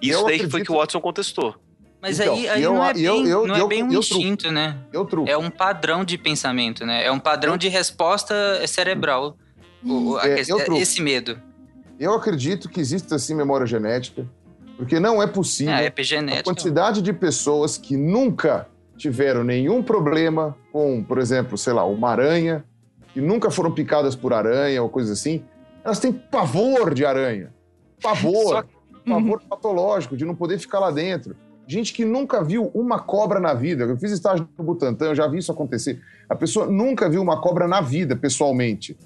[SPEAKER 6] Isso
[SPEAKER 8] Eu
[SPEAKER 6] daí que foi
[SPEAKER 8] acredito-
[SPEAKER 6] que o Watson contestou.
[SPEAKER 7] Mas
[SPEAKER 8] Então,
[SPEAKER 7] aí, aí
[SPEAKER 8] eu-
[SPEAKER 7] não é
[SPEAKER 8] eu-
[SPEAKER 7] bem,
[SPEAKER 8] eu-
[SPEAKER 7] não é
[SPEAKER 8] eu-
[SPEAKER 7] bem um
[SPEAKER 8] eu
[SPEAKER 7] instinto, né?
[SPEAKER 8] eu truco.
[SPEAKER 7] É um padrão de pensamento, né? É um padrão de resposta cerebral. O- a
[SPEAKER 8] É,
[SPEAKER 7] ques-
[SPEAKER 8] eu truco.
[SPEAKER 7] esse medo.
[SPEAKER 8] Eu acredito que existe assim memória genética, porque não é possível
[SPEAKER 7] É, a
[SPEAKER 8] quantidade de pessoas que nunca tiveram nenhum problema com, por exemplo, sei lá, uma aranha, que nunca foram picadas por aranha ou coisa assim, elas têm pavor de aranha. Pavor.
[SPEAKER 6] Só-
[SPEAKER 8] Pavor patológico de não poder ficar lá dentro. Gente que nunca viu uma cobra na vida. Eu fiz estágio no Butantã, eu já vi isso acontecer. A pessoa nunca viu uma cobra na vida, pessoalmente.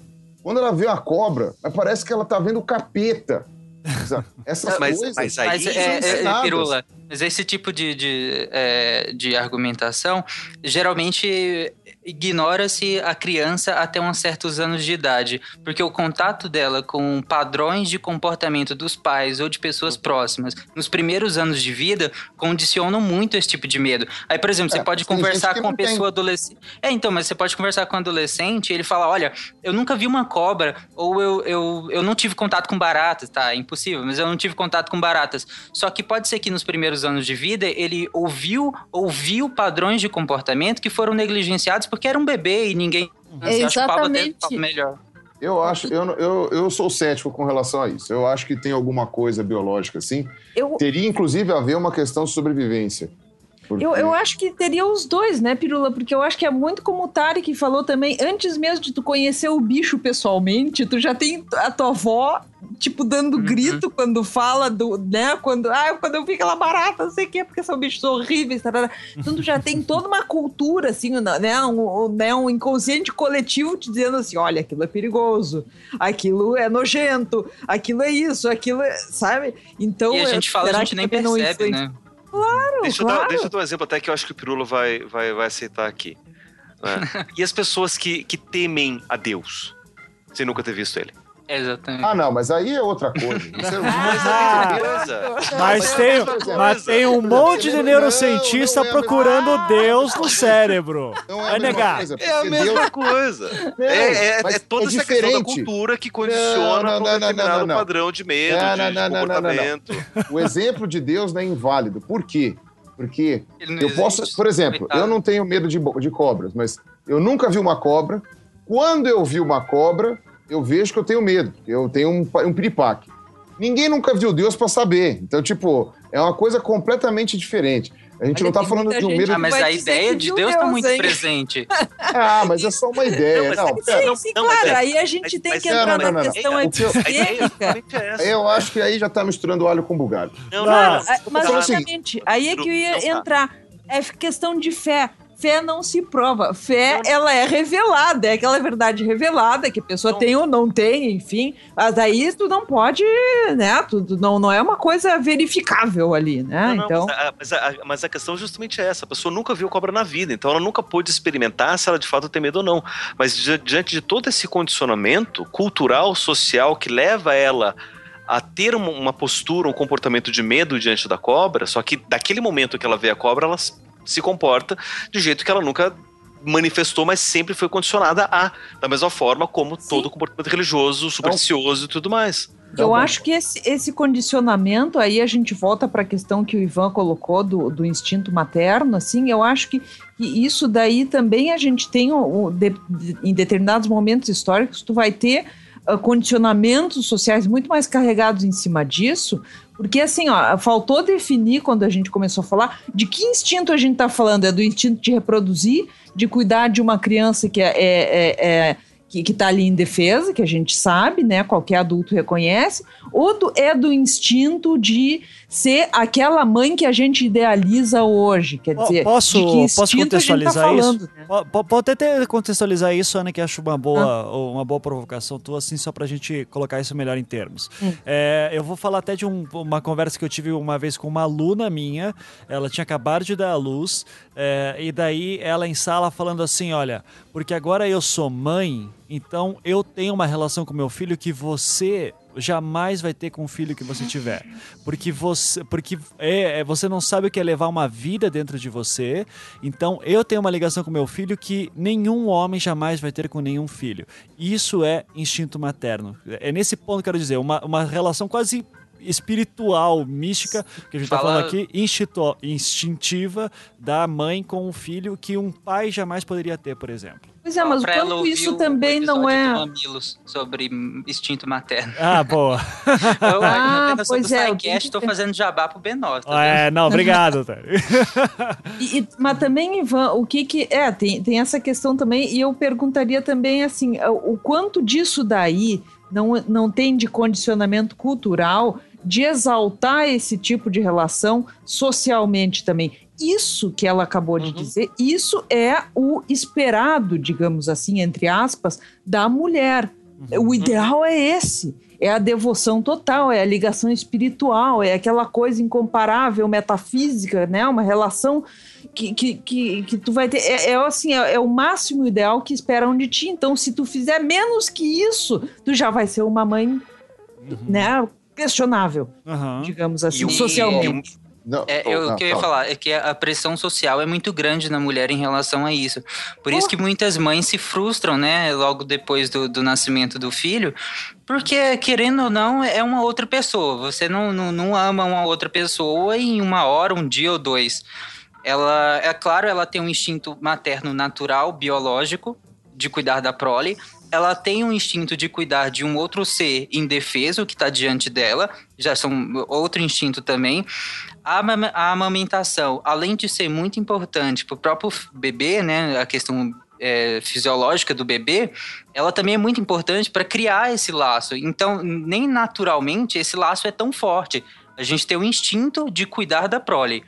[SPEAKER 8] Quando ela vê a cobra, parece que ela tá vendo o capeta. Essas
[SPEAKER 6] Mas-
[SPEAKER 8] coisas.
[SPEAKER 6] mas aí-
[SPEAKER 7] Mas, é, é,
[SPEAKER 8] ensinadas.
[SPEAKER 7] Pirula, mas esse tipo de, de, é, de argumentação geralmente ignora-se a criança até uns certos anos de idade, porque o contato dela com padrões de comportamento dos pais ou de pessoas próximas nos primeiros anos de vida condicionam muito esse tipo de medo. Aí, por exemplo, você
[SPEAKER 8] É,
[SPEAKER 7] pode
[SPEAKER 8] tem
[SPEAKER 7] conversar com uma pessoa adolescente. É, então, mas você pode conversar com um adolescente e ele fala: olha, eu nunca vi uma cobra, ou eu, eu, eu não tive contato com baratas, tá? É impossível, mas eu não tive contato com baratas. Só que pode ser que nos primeiros anos de vida ele ouviu, ouviu padrões de comportamento que foram negligenciados porque era um bebê e ninguém
[SPEAKER 9] É exatamente.
[SPEAKER 7] dentro, melhor.
[SPEAKER 8] Eu acho, eu, eu, eu sou cético com relação a isso. Eu acho que tem alguma coisa biológica assim.
[SPEAKER 9] Eu,
[SPEAKER 8] Teria, inclusive, a ver uma questão de sobrevivência. Porque-
[SPEAKER 9] Eu, eu acho que teria os dois, né, Pirula? Porque eu acho que é muito como o Tarek falou também, antes mesmo de tu conhecer o bicho pessoalmente, tu já tem a tua avó, tipo, dando
[SPEAKER 7] Uhum.
[SPEAKER 9] grito quando fala do, né, quando, ah, quando eu vi aquela barata, não sei o quê, porque são bichos horríveis, tarará. Então tu já tem toda uma cultura, assim, né, um, um- né, um inconsciente coletivo te dizendo assim, olha, aquilo é perigoso, aquilo é nojento, aquilo é isso, aquilo é, sabe? Então,
[SPEAKER 7] e a gente fala, a gente nem percebe,
[SPEAKER 9] influencia?
[SPEAKER 7] Né?
[SPEAKER 6] Deixa eu, dar,
[SPEAKER 9] claro.
[SPEAKER 6] deixa eu dar um exemplo até que eu acho que o Pirulo vai, vai, vai aceitar aqui. né? e as pessoas que, que temem a Deus, sem nunca ter visto ele.
[SPEAKER 7] Exatamente.
[SPEAKER 8] Ah, não, mas aí é outra coisa. Você-
[SPEAKER 1] Ah? Mas tem, mas tem um monte de neurocientista
[SPEAKER 8] Não, não é
[SPEAKER 1] procurando Deus no cérebro.
[SPEAKER 8] Não é
[SPEAKER 1] Vai
[SPEAKER 8] a mesma
[SPEAKER 1] negar.
[SPEAKER 8] coisa,
[SPEAKER 6] É a mesma
[SPEAKER 8] Deus-
[SPEAKER 6] coisa.
[SPEAKER 8] Não,
[SPEAKER 6] é, é,
[SPEAKER 8] mas
[SPEAKER 6] é toda
[SPEAKER 8] é
[SPEAKER 6] essa questão da cultura que condiciona
[SPEAKER 8] Não, não,
[SPEAKER 6] um determinado padrão de medo,
[SPEAKER 8] Não,
[SPEAKER 6] de,
[SPEAKER 8] não,
[SPEAKER 6] de comportamento.
[SPEAKER 8] O exemplo de Deus não é inválido. Por quê? Porque eu posso, por exemplo, eu não tenho medo de cobras, mas eu nunca vi uma cobra. Quando eu vi uma cobra, eu vejo que eu tenho medo. Eu tenho um, um piripaque. Ninguém nunca viu Deus para saber. Então, tipo, é uma coisa completamente diferente. A gente
[SPEAKER 9] Olha,
[SPEAKER 8] não tá
[SPEAKER 9] tem
[SPEAKER 8] falando de um medo.
[SPEAKER 7] Ah, mas a ideia de Deus tá
[SPEAKER 9] Deus,
[SPEAKER 7] muito
[SPEAKER 9] hein?
[SPEAKER 7] presente.
[SPEAKER 8] Ah, mas é só uma ideia.
[SPEAKER 6] mas-
[SPEAKER 8] Não,
[SPEAKER 6] mas-
[SPEAKER 8] pera.
[SPEAKER 9] Sim,
[SPEAKER 6] Não,
[SPEAKER 9] sim,
[SPEAKER 6] não, mas
[SPEAKER 9] claro.
[SPEAKER 6] é-
[SPEAKER 9] aí a gente
[SPEAKER 6] mas-
[SPEAKER 9] tem
[SPEAKER 6] mas-
[SPEAKER 9] que
[SPEAKER 8] não,
[SPEAKER 9] entrar
[SPEAKER 8] não, não,
[SPEAKER 9] na
[SPEAKER 8] não.
[SPEAKER 9] questão
[SPEAKER 6] A
[SPEAKER 9] epistêmica.
[SPEAKER 6] ideia é exatamente essa.
[SPEAKER 8] Eu acho que aí já tá misturando alho com bugalho.
[SPEAKER 6] Não,
[SPEAKER 1] Não,
[SPEAKER 6] não, não.
[SPEAKER 9] Mas justamente, aí é que eu ia
[SPEAKER 6] Não tá.
[SPEAKER 9] entrar. É questão de fé. Fé não se prova. Fé, ela é revelada. É aquela verdade revelada que a pessoa
[SPEAKER 6] Não.
[SPEAKER 9] tem ou não tem, enfim. Mas aí tu não pode, né? Tu, não, não é uma coisa verificável ali, né?
[SPEAKER 6] Não, não,
[SPEAKER 9] então.
[SPEAKER 6] mas, a, mas, a, mas a questão justamente é essa. A pessoa nunca viu cobra na vida, então ela nunca pôde experimentar se ela de fato tem medo ou não. Mas di- diante de todo esse condicionamento cultural, social, que leva ela a ter uma, postura, um comportamento de medo diante da cobra, só que daquele momento que ela vê a cobra, ela se comporta de jeito que ela nunca manifestou, mas sempre foi condicionada a, da mesma forma como todo comportamento religioso, supersticioso e tudo mais.
[SPEAKER 9] Eu acho que esse, esse condicionamento, aí a gente volta para a questão que o Ivan colocou do, do instinto materno, assim, eu acho que, que isso daí também a gente tem, o, o- de- de- em determinados momentos históricos, tu vai ter ah, condicionamentos sociais muito mais carregados em cima disso, porque assim, ó, faltou definir quando a gente começou a falar de que instinto a gente está falando, é do instinto de reproduzir, de cuidar de uma criança que é- é- é- é que, que tá ali em defesa, que a gente sabe, né? Qualquer adulto reconhece, ou do, é do instinto de ser aquela mãe que a gente idealiza hoje. Quer dizer,
[SPEAKER 1] Posso, posso
[SPEAKER 9] a tá
[SPEAKER 1] contextualizar
[SPEAKER 9] falando,
[SPEAKER 1] isso?
[SPEAKER 9] né?
[SPEAKER 1] Po- po- Pode até contextualizar isso, Ana, que acho uma boa, uma boa provocação tua, assim, só pra gente colocar isso melhor em termos.
[SPEAKER 9] Hum.
[SPEAKER 1] É, eu vou falar até de um- uma conversa que eu tive uma vez com uma aluna minha, ela tinha acabado de dar à luz, é, e daí ela em sala falando assim, olha, porque agora eu sou mãe, então eu tenho uma relação com meu filho que você jamais vai ter com o filho que você tiver. Porque você, porque é, é, você não sabe o que é levar uma vida dentro de você. Então eu tenho uma ligação com meu filho que nenhum homem jamais vai ter com nenhum filho. Isso é instinto materno. É nesse ponto que eu quero dizer, uma, uma relação quase espiritual, mística, que a gente está
[SPEAKER 7] Fala-
[SPEAKER 1] falando aqui, instinto- instintiva da mãe com o filho que um pai jamais poderia ter, por exemplo.
[SPEAKER 9] Pois é, mas o quanto isso
[SPEAKER 7] o
[SPEAKER 9] também não é.
[SPEAKER 7] do Mamilos sobre instinto materno.
[SPEAKER 1] Ah, boa.
[SPEAKER 7] Eu,
[SPEAKER 9] Ah,
[SPEAKER 7] do
[SPEAKER 9] pois é,
[SPEAKER 7] tô
[SPEAKER 9] ter.
[SPEAKER 7] fazendo jabá pro B9. tá
[SPEAKER 1] É,
[SPEAKER 7] vendo?
[SPEAKER 1] não, obrigado.
[SPEAKER 9] E- e- mas também, Ivan, o que que. É, tem, tem essa questão também, e eu perguntaria também, assim, o quanto disso daí não, não tem de condicionamento cultural de exaltar esse tipo de relação socialmente também. Isso que ela acabou de dizer, isso é o esperado, digamos assim, entre aspas, da mulher. O ideal é esse. É a devoção total, é a ligação espiritual, é aquela coisa incomparável, metafísica, né? Uma relação que, que, que, que tu vai ter. É, é assim, é, é o máximo ideal que esperam de ti. Então, se tu fizer menos que isso, tu já vai ser uma mãe, né? Questionável,
[SPEAKER 1] Aham.
[SPEAKER 9] digamos assim,
[SPEAKER 7] E o-
[SPEAKER 9] socialmente.
[SPEAKER 8] Não,
[SPEAKER 7] É,
[SPEAKER 8] oh,
[SPEAKER 7] eu,
[SPEAKER 8] não,
[SPEAKER 7] o que eu ia
[SPEAKER 8] fala.
[SPEAKER 7] falar é que a pressão social é muito grande na mulher em relação a isso. Por isso que muitas mães se frustram, né, logo depois do, do nascimento do filho, porque, querendo ou não, é uma outra pessoa. Você não, não, não ama uma outra pessoa em uma hora, um dia ou dois. Ela, é claro, ela tem um instinto materno natural, biológico, de cuidar da prole. Ela tem um instinto de cuidar de um outro ser indefeso que está diante dela, já são outro instinto também. A, a amamentação, além de ser muito importante para o próprio bebê, né, a questão é, fisiológica do bebê, ela também é muito importante para criar esse laço. Então, nem naturalmente esse laço é tão forte. A gente tem o instinto de cuidar da prole.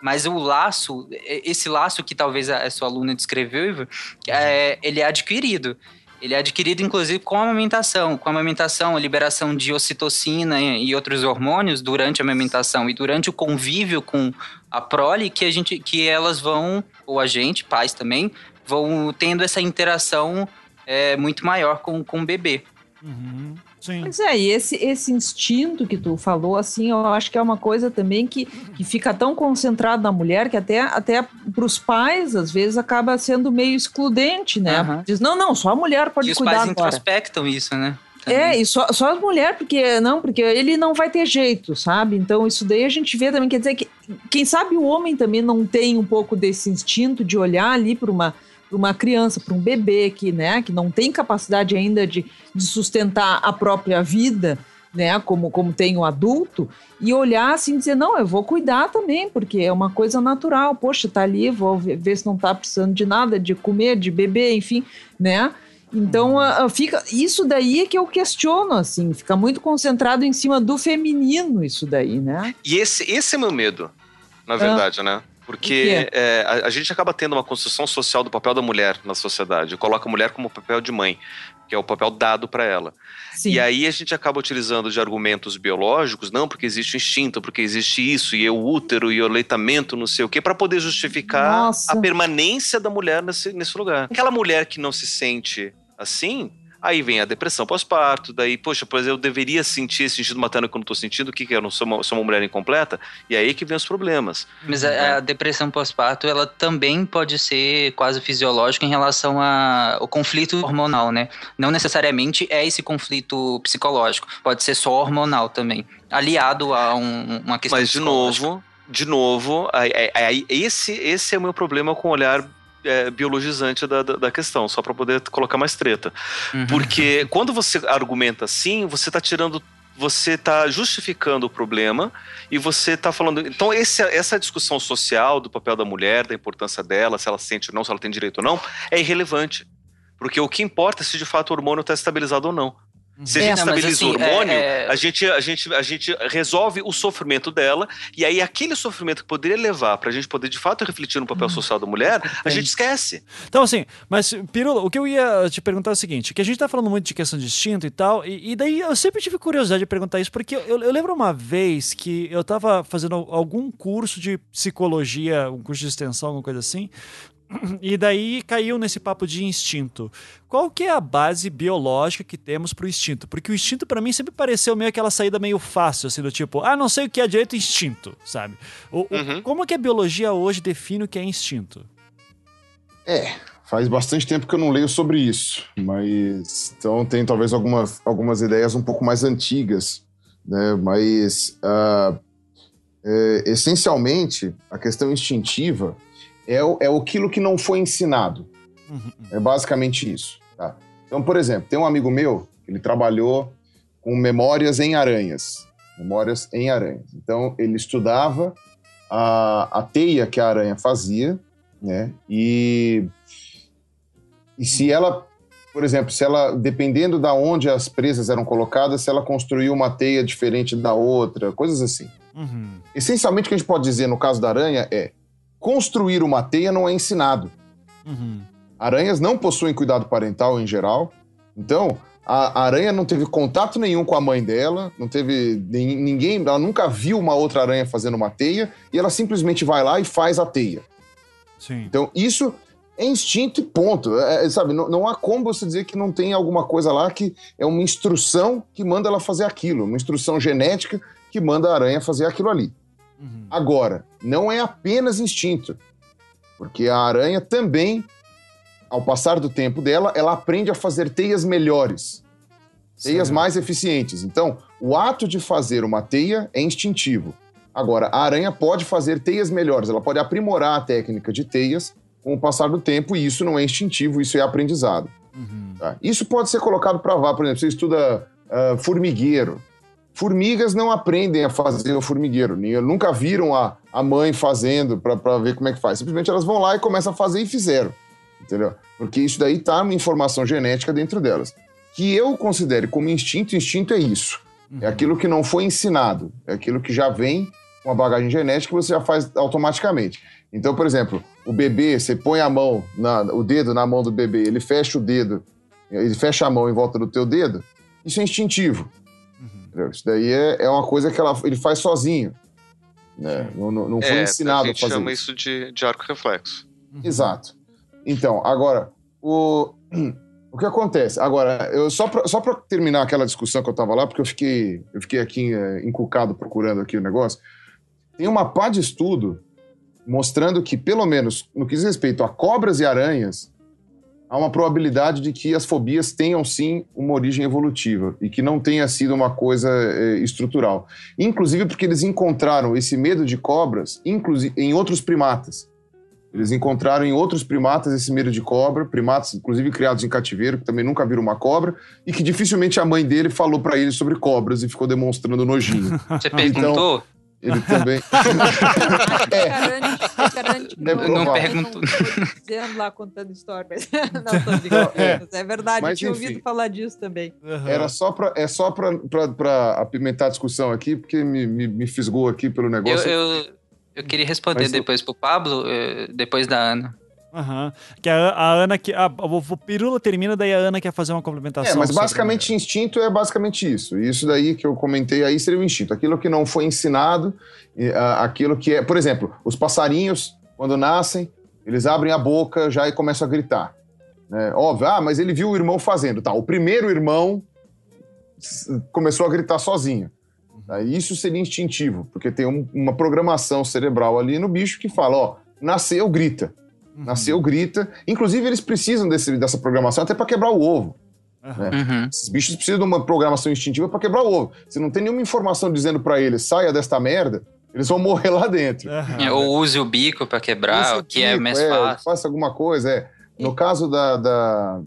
[SPEAKER 7] Mas o laço, esse laço que talvez a sua aluna descreveu, é, ele é adquirido. Ele é adquirido, inclusive, com a amamentação. Com a amamentação, a liberação de ocitocina e outros hormônios durante a amamentação e durante o convívio com a prole, que, a gente, que elas vão, ou a gente, pais também, vão tendo essa interação é, muito maior com, com o bebê.
[SPEAKER 1] Uhum. Sim.
[SPEAKER 9] Pois é, e esse, esse instinto que tu falou, assim, eu acho que é uma coisa também que, que fica tão concentrado na mulher que até, até para os pais, às vezes, acaba sendo meio excludente, né?
[SPEAKER 7] Aham.
[SPEAKER 9] Diz, não, não, só a mulher pode
[SPEAKER 7] e os
[SPEAKER 9] cuidar
[SPEAKER 7] pais
[SPEAKER 9] agora.
[SPEAKER 7] introspectam isso, né?
[SPEAKER 9] É, e só, só as mulheres, porque não, porque ele não vai ter jeito, sabe? Então isso daí a gente vê também, quer dizer que quem sabe o homem também não tem um pouco desse instinto de olhar ali para uma para uma criança, para um bebê que, né, que não tem capacidade ainda de, de sustentar a própria vida, né, como, como tem o adulto, e olhar assim e dizer, não, eu vou cuidar também, porque é uma coisa natural, poxa, tá ali, vou ver, se não tá precisando de nada, de comer, de beber, enfim, né? Então, ah, ah, fica isso daí é que eu questiono, assim, fica muito concentrado em cima do feminino isso daí, né?
[SPEAKER 6] E esse, esse é meu medo, na
[SPEAKER 9] Ah.
[SPEAKER 6] verdade, né? Porque é, a, a gente acaba tendo uma construção social do papel da mulher na sociedade. Coloca a mulher como papel de mãe, que é o papel dado para ela.
[SPEAKER 9] Sim.
[SPEAKER 6] E aí a gente acaba utilizando de argumentos biológicos, não porque existe o instinto, porque existe isso, e o útero, e o aleitamento, não sei o quê, para poder justificar
[SPEAKER 9] Nossa.
[SPEAKER 6] a permanência da mulher nesse, nesse lugar. Aquela mulher que não se sente assim, Aí vem a depressão pós-parto, daí, poxa, pois eu deveria sentir esse sentido materno que eu não tô sentindo, o que que é? eu não sou uma, sou uma mulher incompleta? E aí que vem os problemas.
[SPEAKER 7] Mas a, a depressão pós-parto, ela também pode ser quase fisiológica em relação ao conflito hormonal, né? Não necessariamente é esse conflito psicológico, pode ser só hormonal também, aliado a um- uma questão
[SPEAKER 6] Mas, de novo, de novo, aí, aí- aí esse, esse é o meu problema com o olhar é, biologizante da, da, da questão, só para poder colocar mais treta.
[SPEAKER 7] Uhum.
[SPEAKER 6] Porque quando você argumenta assim, você tá tirando. Você tá justificando o problema e você tá falando. Então, esse, essa discussão social do papel da mulher, da importância dela, se ela sente ou não, se ela tem direito ou não, é irrelevante. Porque o que importa é se de fato o hormônio está estabilizado ou não. Se a
[SPEAKER 7] É,
[SPEAKER 6] gente
[SPEAKER 7] não, mas
[SPEAKER 6] estabiliza
[SPEAKER 7] assim,
[SPEAKER 6] o hormônio,
[SPEAKER 7] é- é-
[SPEAKER 6] A, gente, a, gente, a gente resolve o sofrimento dela, e aí aquele sofrimento que poderia levar pra gente poder de fato refletir no papel social da mulher, a gente esquece.
[SPEAKER 1] Então, assim, mas, Pirula, o que eu ia te perguntar é o seguinte: que a gente tá falando muito de questão de instinto e tal, e, e daí eu sempre tive curiosidade de perguntar isso, porque eu, eu lembro uma vez que eu tava fazendo algum curso de psicologia, um curso de extensão, alguma coisa assim. E daí caiu nesse papo de instinto. Qual que é a base biológica que temos pro instinto? Porque o instinto pra mim sempre pareceu meio aquela saída meio fácil, assim, do tipo, ah, não sei o que é direito instinto, sabe? O- o-
[SPEAKER 6] Uhum.
[SPEAKER 1] Como que a biologia hoje define o que é instinto?
[SPEAKER 8] É, faz bastante tempo que eu não leio sobre isso, mas então tem talvez algumas, algumas ideias um pouco mais antigas, né? Mas ah, é, essencialmente a questão instintiva é, o- é aquilo que não foi ensinado. É basicamente isso. tá? Então, por exemplo, tem um amigo meu, ele trabalhou com memórias em aranhas. Memórias em aranhas. Então, ele estudava a, a teia que a aranha fazia, né? E, e se ela, por exemplo, se ela, dependendo da onde as presas eram colocadas, se ela construiu uma teia diferente da outra, coisas assim.
[SPEAKER 1] Uhum.
[SPEAKER 8] Essencialmente, o que a gente pode dizer no caso da aranha é construir uma teia não é ensinado.
[SPEAKER 1] Uhum.
[SPEAKER 8] Aranhas não possuem cuidado parental em geral. Então, a aranha não teve contato nenhum com a mãe dela, não teve nin- ninguém, ela nunca viu uma outra aranha fazendo uma teia e ela simplesmente vai lá e faz a teia.
[SPEAKER 1] Sim.
[SPEAKER 8] Então, isso é instinto e ponto. É, é, sabe, não, não há como você dizer que não tem alguma coisa lá que é uma instrução que manda ela fazer aquilo, uma instrução genética que manda a aranha fazer aquilo ali. Agora, não é apenas instinto, porque a aranha também, ao passar do tempo dela, ela aprende a fazer teias melhores, teias
[SPEAKER 1] Certo.
[SPEAKER 8] mais eficientes. Então, o ato de fazer uma teia é instintivo. Agora, a aranha pode fazer teias melhores, ela pode aprimorar a técnica de teias com o passar do tempo, e isso não é instintivo, isso é aprendizado. tá? Isso pode ser colocado para vá, por exemplo, você estuda ah, formigueiro. Formigas não aprendem a fazer o formigueiro, nem- nunca viram a, a mãe fazendo para ver como é que faz. Simplesmente elas vão lá e começam a fazer e fizeram. Entendeu? Porque isso daí tá uma informação genética dentro delas. Que eu considere como instinto, instinto é isso. É aquilo que não foi ensinado. É aquilo que já vem com a bagagem genética que você já faz automaticamente. Então, por exemplo, o bebê, você põe a mão, na- o dedo na mão do bebê, ele fecha o dedo, ele fecha a mão em volta do teu dedo, isso é instintivo. Entendeu? Isso daí é, é uma coisa que ela- ele faz sozinho. né? Não, não- não foi
[SPEAKER 6] É,
[SPEAKER 8] ensinado
[SPEAKER 6] a
[SPEAKER 8] a
[SPEAKER 6] gente
[SPEAKER 8] fazer
[SPEAKER 6] chama
[SPEAKER 8] isso.
[SPEAKER 6] isso de, de arco reflexo.
[SPEAKER 8] Exato. Então, agora, o, o que acontece? Agora, eu, só para só pra terminar aquela discussão que eu estava lá, porque eu fiquei, eu fiquei aqui é, encucado procurando aqui o negócio, tem uma pá de estudo mostrando que, pelo menos no que diz respeito a cobras e aranhas, há uma probabilidade de que as fobias tenham sim uma origem evolutiva e que não tenha sido uma coisa é, estrutural. Inclusive porque eles encontraram esse medo de cobras inclusive, em outros primatas. Eles encontraram em outros primatas esse medo de cobra, primatas inclusive criados em cativeiro, que também nunca viram uma cobra, e que dificilmente a mãe dele falou para ele sobre cobras e ficou demonstrando nojinho.
[SPEAKER 7] Você perguntou?
[SPEAKER 8] Ele também.
[SPEAKER 9] É,
[SPEAKER 8] É provável.
[SPEAKER 7] pergunto.
[SPEAKER 9] Dizendo lá, contando histórias. não, tô brincando.
[SPEAKER 8] É.
[SPEAKER 9] É verdade,
[SPEAKER 8] Mas,
[SPEAKER 9] eu tinha
[SPEAKER 8] enfim.
[SPEAKER 9] ouvido falar disso também.
[SPEAKER 8] Era só pra, é só para apimentar a discussão aqui, porque me, me, me fisgou aqui pelo
[SPEAKER 7] Eu,
[SPEAKER 8] negócio.
[SPEAKER 7] eu, eu queria responder
[SPEAKER 8] Mas eu-
[SPEAKER 7] depois pro Pablo, eh, depois da Ana.
[SPEAKER 1] Aham. Que a, a Ana que. A, o, Pirula termina, daí a Ana quer fazer uma complementação.
[SPEAKER 8] É, mas basicamente instinto é basicamente isso. Isso daí que eu comentei aí seria o instinto. Aquilo que não foi ensinado, aquilo que é. Por exemplo, os passarinhos, quando nascem, eles abrem a boca já e começam a gritar. né? Óbvio, ah, mas ele viu o irmão fazendo. Tá, o primeiro irmão começou a gritar sozinho. Tá, Isso seria instintivo, porque tem um- uma programação cerebral ali no bicho que fala, ó, nasceu, grita. Nasceu, grita. Inclusive, eles precisam desse- dessa programação até para quebrar o ovo. né?
[SPEAKER 7] Uhum.
[SPEAKER 8] Esses bichos precisam de uma programação instintiva para quebrar o ovo. Se não tem nenhuma informação dizendo para eles, saia desta merda, eles vão morrer lá dentro.
[SPEAKER 7] É, Ou use o bico pra quebrar, o que é
[SPEAKER 8] bico,
[SPEAKER 7] mais
[SPEAKER 8] é,
[SPEAKER 7] fácil.
[SPEAKER 8] Faça alguma coisa, é. No caso da, da-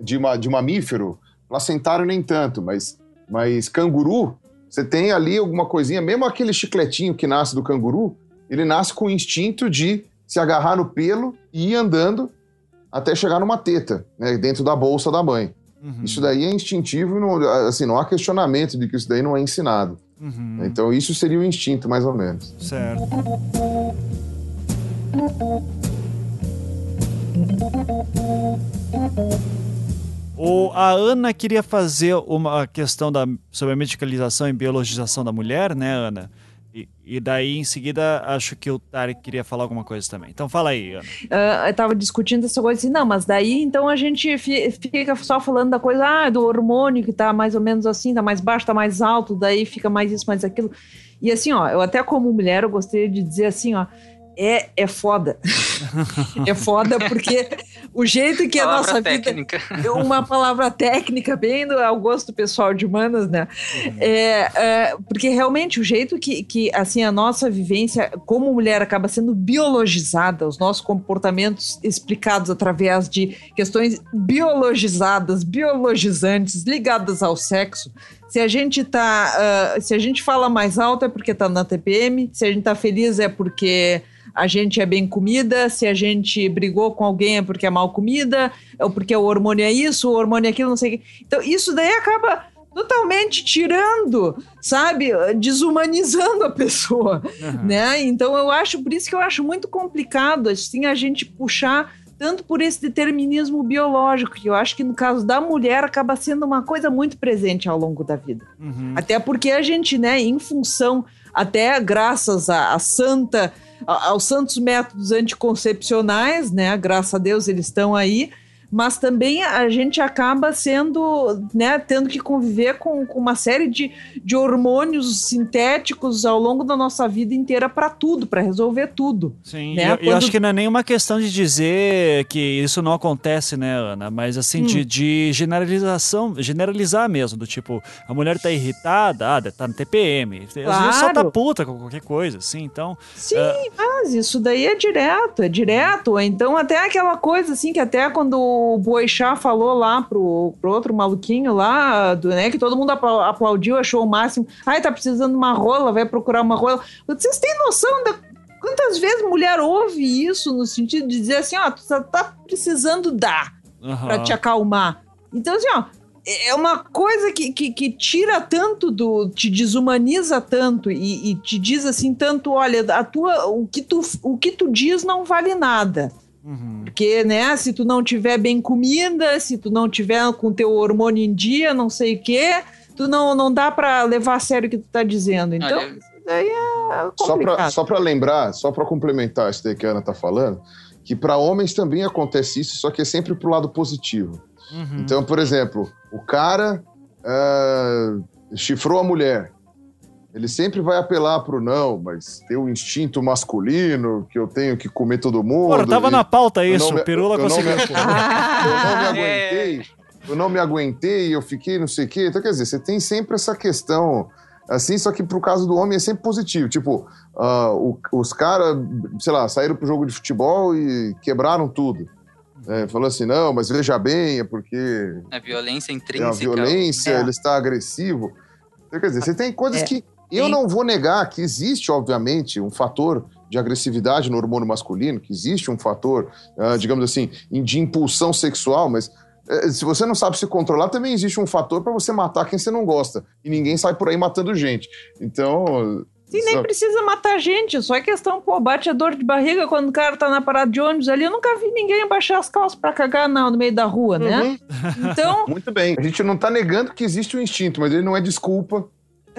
[SPEAKER 8] de, uma, de mamífero, placentário nem tanto, mas, mas canguru, você tem ali alguma coisinha, mesmo aquele chicletinho que nasce do canguru, ele nasce com o instinto de se agarrar no pelo e ir andando até chegar numa teta, né, dentro da bolsa da mãe.
[SPEAKER 1] Uhum.
[SPEAKER 8] Isso daí é instintivo não, assim, não há questionamento de que isso daí não é ensinado.
[SPEAKER 1] Uhum.
[SPEAKER 8] Então isso seria o instinto, mais ou menos.
[SPEAKER 1] Certo. O, a Ana queria fazer uma questão da, sobre a medicalização e biologização da mulher, né, Ana? E, e daí, em seguida, acho que o Tarek queria falar alguma coisa também. Então fala aí, Ana.
[SPEAKER 9] Ah, eu tava discutindo essa coisa assim, não, mas daí então a gente fi- fica só falando da coisa, ah, do hormônio que tá mais ou menos assim, tá mais baixo, tá mais alto, daí fica mais isso, mais aquilo. E assim, ó, eu até como mulher, eu gostaria de dizer assim, ó, é, é foda. é foda porque o jeito que a
[SPEAKER 7] Palavra
[SPEAKER 9] nossa
[SPEAKER 7] técnica.
[SPEAKER 9] vida. Uma palavra técnica, bem do, ao gosto pessoal de humanas, né? É, é, porque realmente o jeito que, que assim, a nossa vivência como mulher acaba sendo biologizada, os nossos comportamentos explicados através de questões biologizadas, biologizantes, ligadas ao sexo. Se a gente tá. ah, se a gente fala mais alto é porque tá na TPM, se a gente tá feliz é porque a gente é bem comida, se a gente brigou com alguém é porque é mal comida, ou porque o hormônio é isso, o hormônio é aquilo, não sei o quê. Então, isso daí acaba totalmente tirando, sabe, desumanizando a pessoa, né? Então, eu acho, por isso que eu acho muito complicado, assim, a gente puxar tanto por esse determinismo biológico, que eu acho que no caso da mulher acaba sendo uma coisa muito presente ao longo da vida.
[SPEAKER 1] Uhum.
[SPEAKER 9] Até porque a gente, né, em função, até graças à, à santa, a- aos santos métodos anticoncepcionais, né, graças a Deus eles estão aí, mas também a gente acaba sendo, né, tendo que conviver com, com uma série de, de hormônios sintéticos ao longo da nossa vida inteira para tudo, para resolver tudo.
[SPEAKER 1] Sim,
[SPEAKER 9] né?
[SPEAKER 1] eu, eu
[SPEAKER 9] Quando-
[SPEAKER 1] acho que não é nenhuma questão de dizer que isso não acontece, né, Ana? Mas assim, de,
[SPEAKER 9] Hum.
[SPEAKER 1] de generalização, generalizar mesmo, do tipo, a mulher tá irritada, ah, tá no TPM. Às vezes só tá
[SPEAKER 9] Claro.
[SPEAKER 1] puta com qualquer coisa, assim, então.
[SPEAKER 9] Sim, mas isso daí é direto, é direto. Então, até aquela coisa assim, que até quando o Boixá falou lá pro, pro outro maluquinho lá, do, né, que todo mundo apla- aplaudiu, achou o máximo. Ai, tá precisando de uma rola, vai procurar uma rola. Vocês têm noção da. Quantas vezes mulher ouve isso no sentido de dizer assim, ó, tu tá- tá precisando dar
[SPEAKER 1] aham.
[SPEAKER 9] pra te acalmar. Então, assim, ó, é uma coisa que, que, que tira tanto do. te desumaniza tanto e, e te diz assim, tanto, olha, a tua, o, que tu, o que tu diz não vale nada.
[SPEAKER 1] Uhum.
[SPEAKER 9] Porque, né, se tu não tiver bem comida, se tu não tiver com teu hormônio em dia, não sei o quê, tu não, não dá pra levar a sério o que tu tá dizendo. Então,
[SPEAKER 7] Olha,
[SPEAKER 9] isso daí é
[SPEAKER 8] Só
[SPEAKER 9] complicado.
[SPEAKER 8] para só pra lembrar, só para complementar isso daí que a Ana tá falando, que para homens também acontece isso, só que é sempre pro lado positivo.
[SPEAKER 1] Uhum.
[SPEAKER 8] Então, por exemplo, o cara ah, chifrou a mulher. Ele sempre vai apelar pro não, mas tem o instinto masculino que eu tenho que comer todo mundo.
[SPEAKER 1] Porra, tava na pauta isso,
[SPEAKER 8] me-
[SPEAKER 1] o Pirula
[SPEAKER 8] eu não
[SPEAKER 1] conseguiu.
[SPEAKER 8] me- eu não me
[SPEAKER 7] É.
[SPEAKER 8] aguentei. Eu não me aguentei, eu fiquei não sei o quê. Então, quer dizer, você tem sempre essa questão assim, só que pro caso do homem é sempre positivo. Tipo, ah, o- os caras, sei lá, saíram pro jogo de futebol e quebraram tudo. É, falou assim, não, mas veja bem, é porque
[SPEAKER 7] A violência
[SPEAKER 8] é
[SPEAKER 7] intrínseca.
[SPEAKER 8] uma violência,
[SPEAKER 9] É.
[SPEAKER 8] ele está agressivo. Então, quer dizer, você tem coisas
[SPEAKER 9] É.
[SPEAKER 8] que eu
[SPEAKER 9] Sim.
[SPEAKER 8] não vou negar que existe, obviamente, um fator de agressividade no hormônio masculino, que existe um fator, ah, digamos assim, de impulsão sexual, mas eh, se você não sabe se controlar, também existe um fator para você matar quem você não gosta. E ninguém sai por aí matando gente. Então.
[SPEAKER 9] Sim, nem
[SPEAKER 8] só-
[SPEAKER 9] precisa matar gente, só é questão, pô, bate a dor de barriga quando o cara tá na parada de ônibus ali. Eu nunca vi ninguém abaixar as calças pra cagar não, no meio da rua, né?
[SPEAKER 8] Uhum.
[SPEAKER 9] Então,
[SPEAKER 8] Muito bem. A gente não tá negando que existe o instinto, mas ele não é desculpa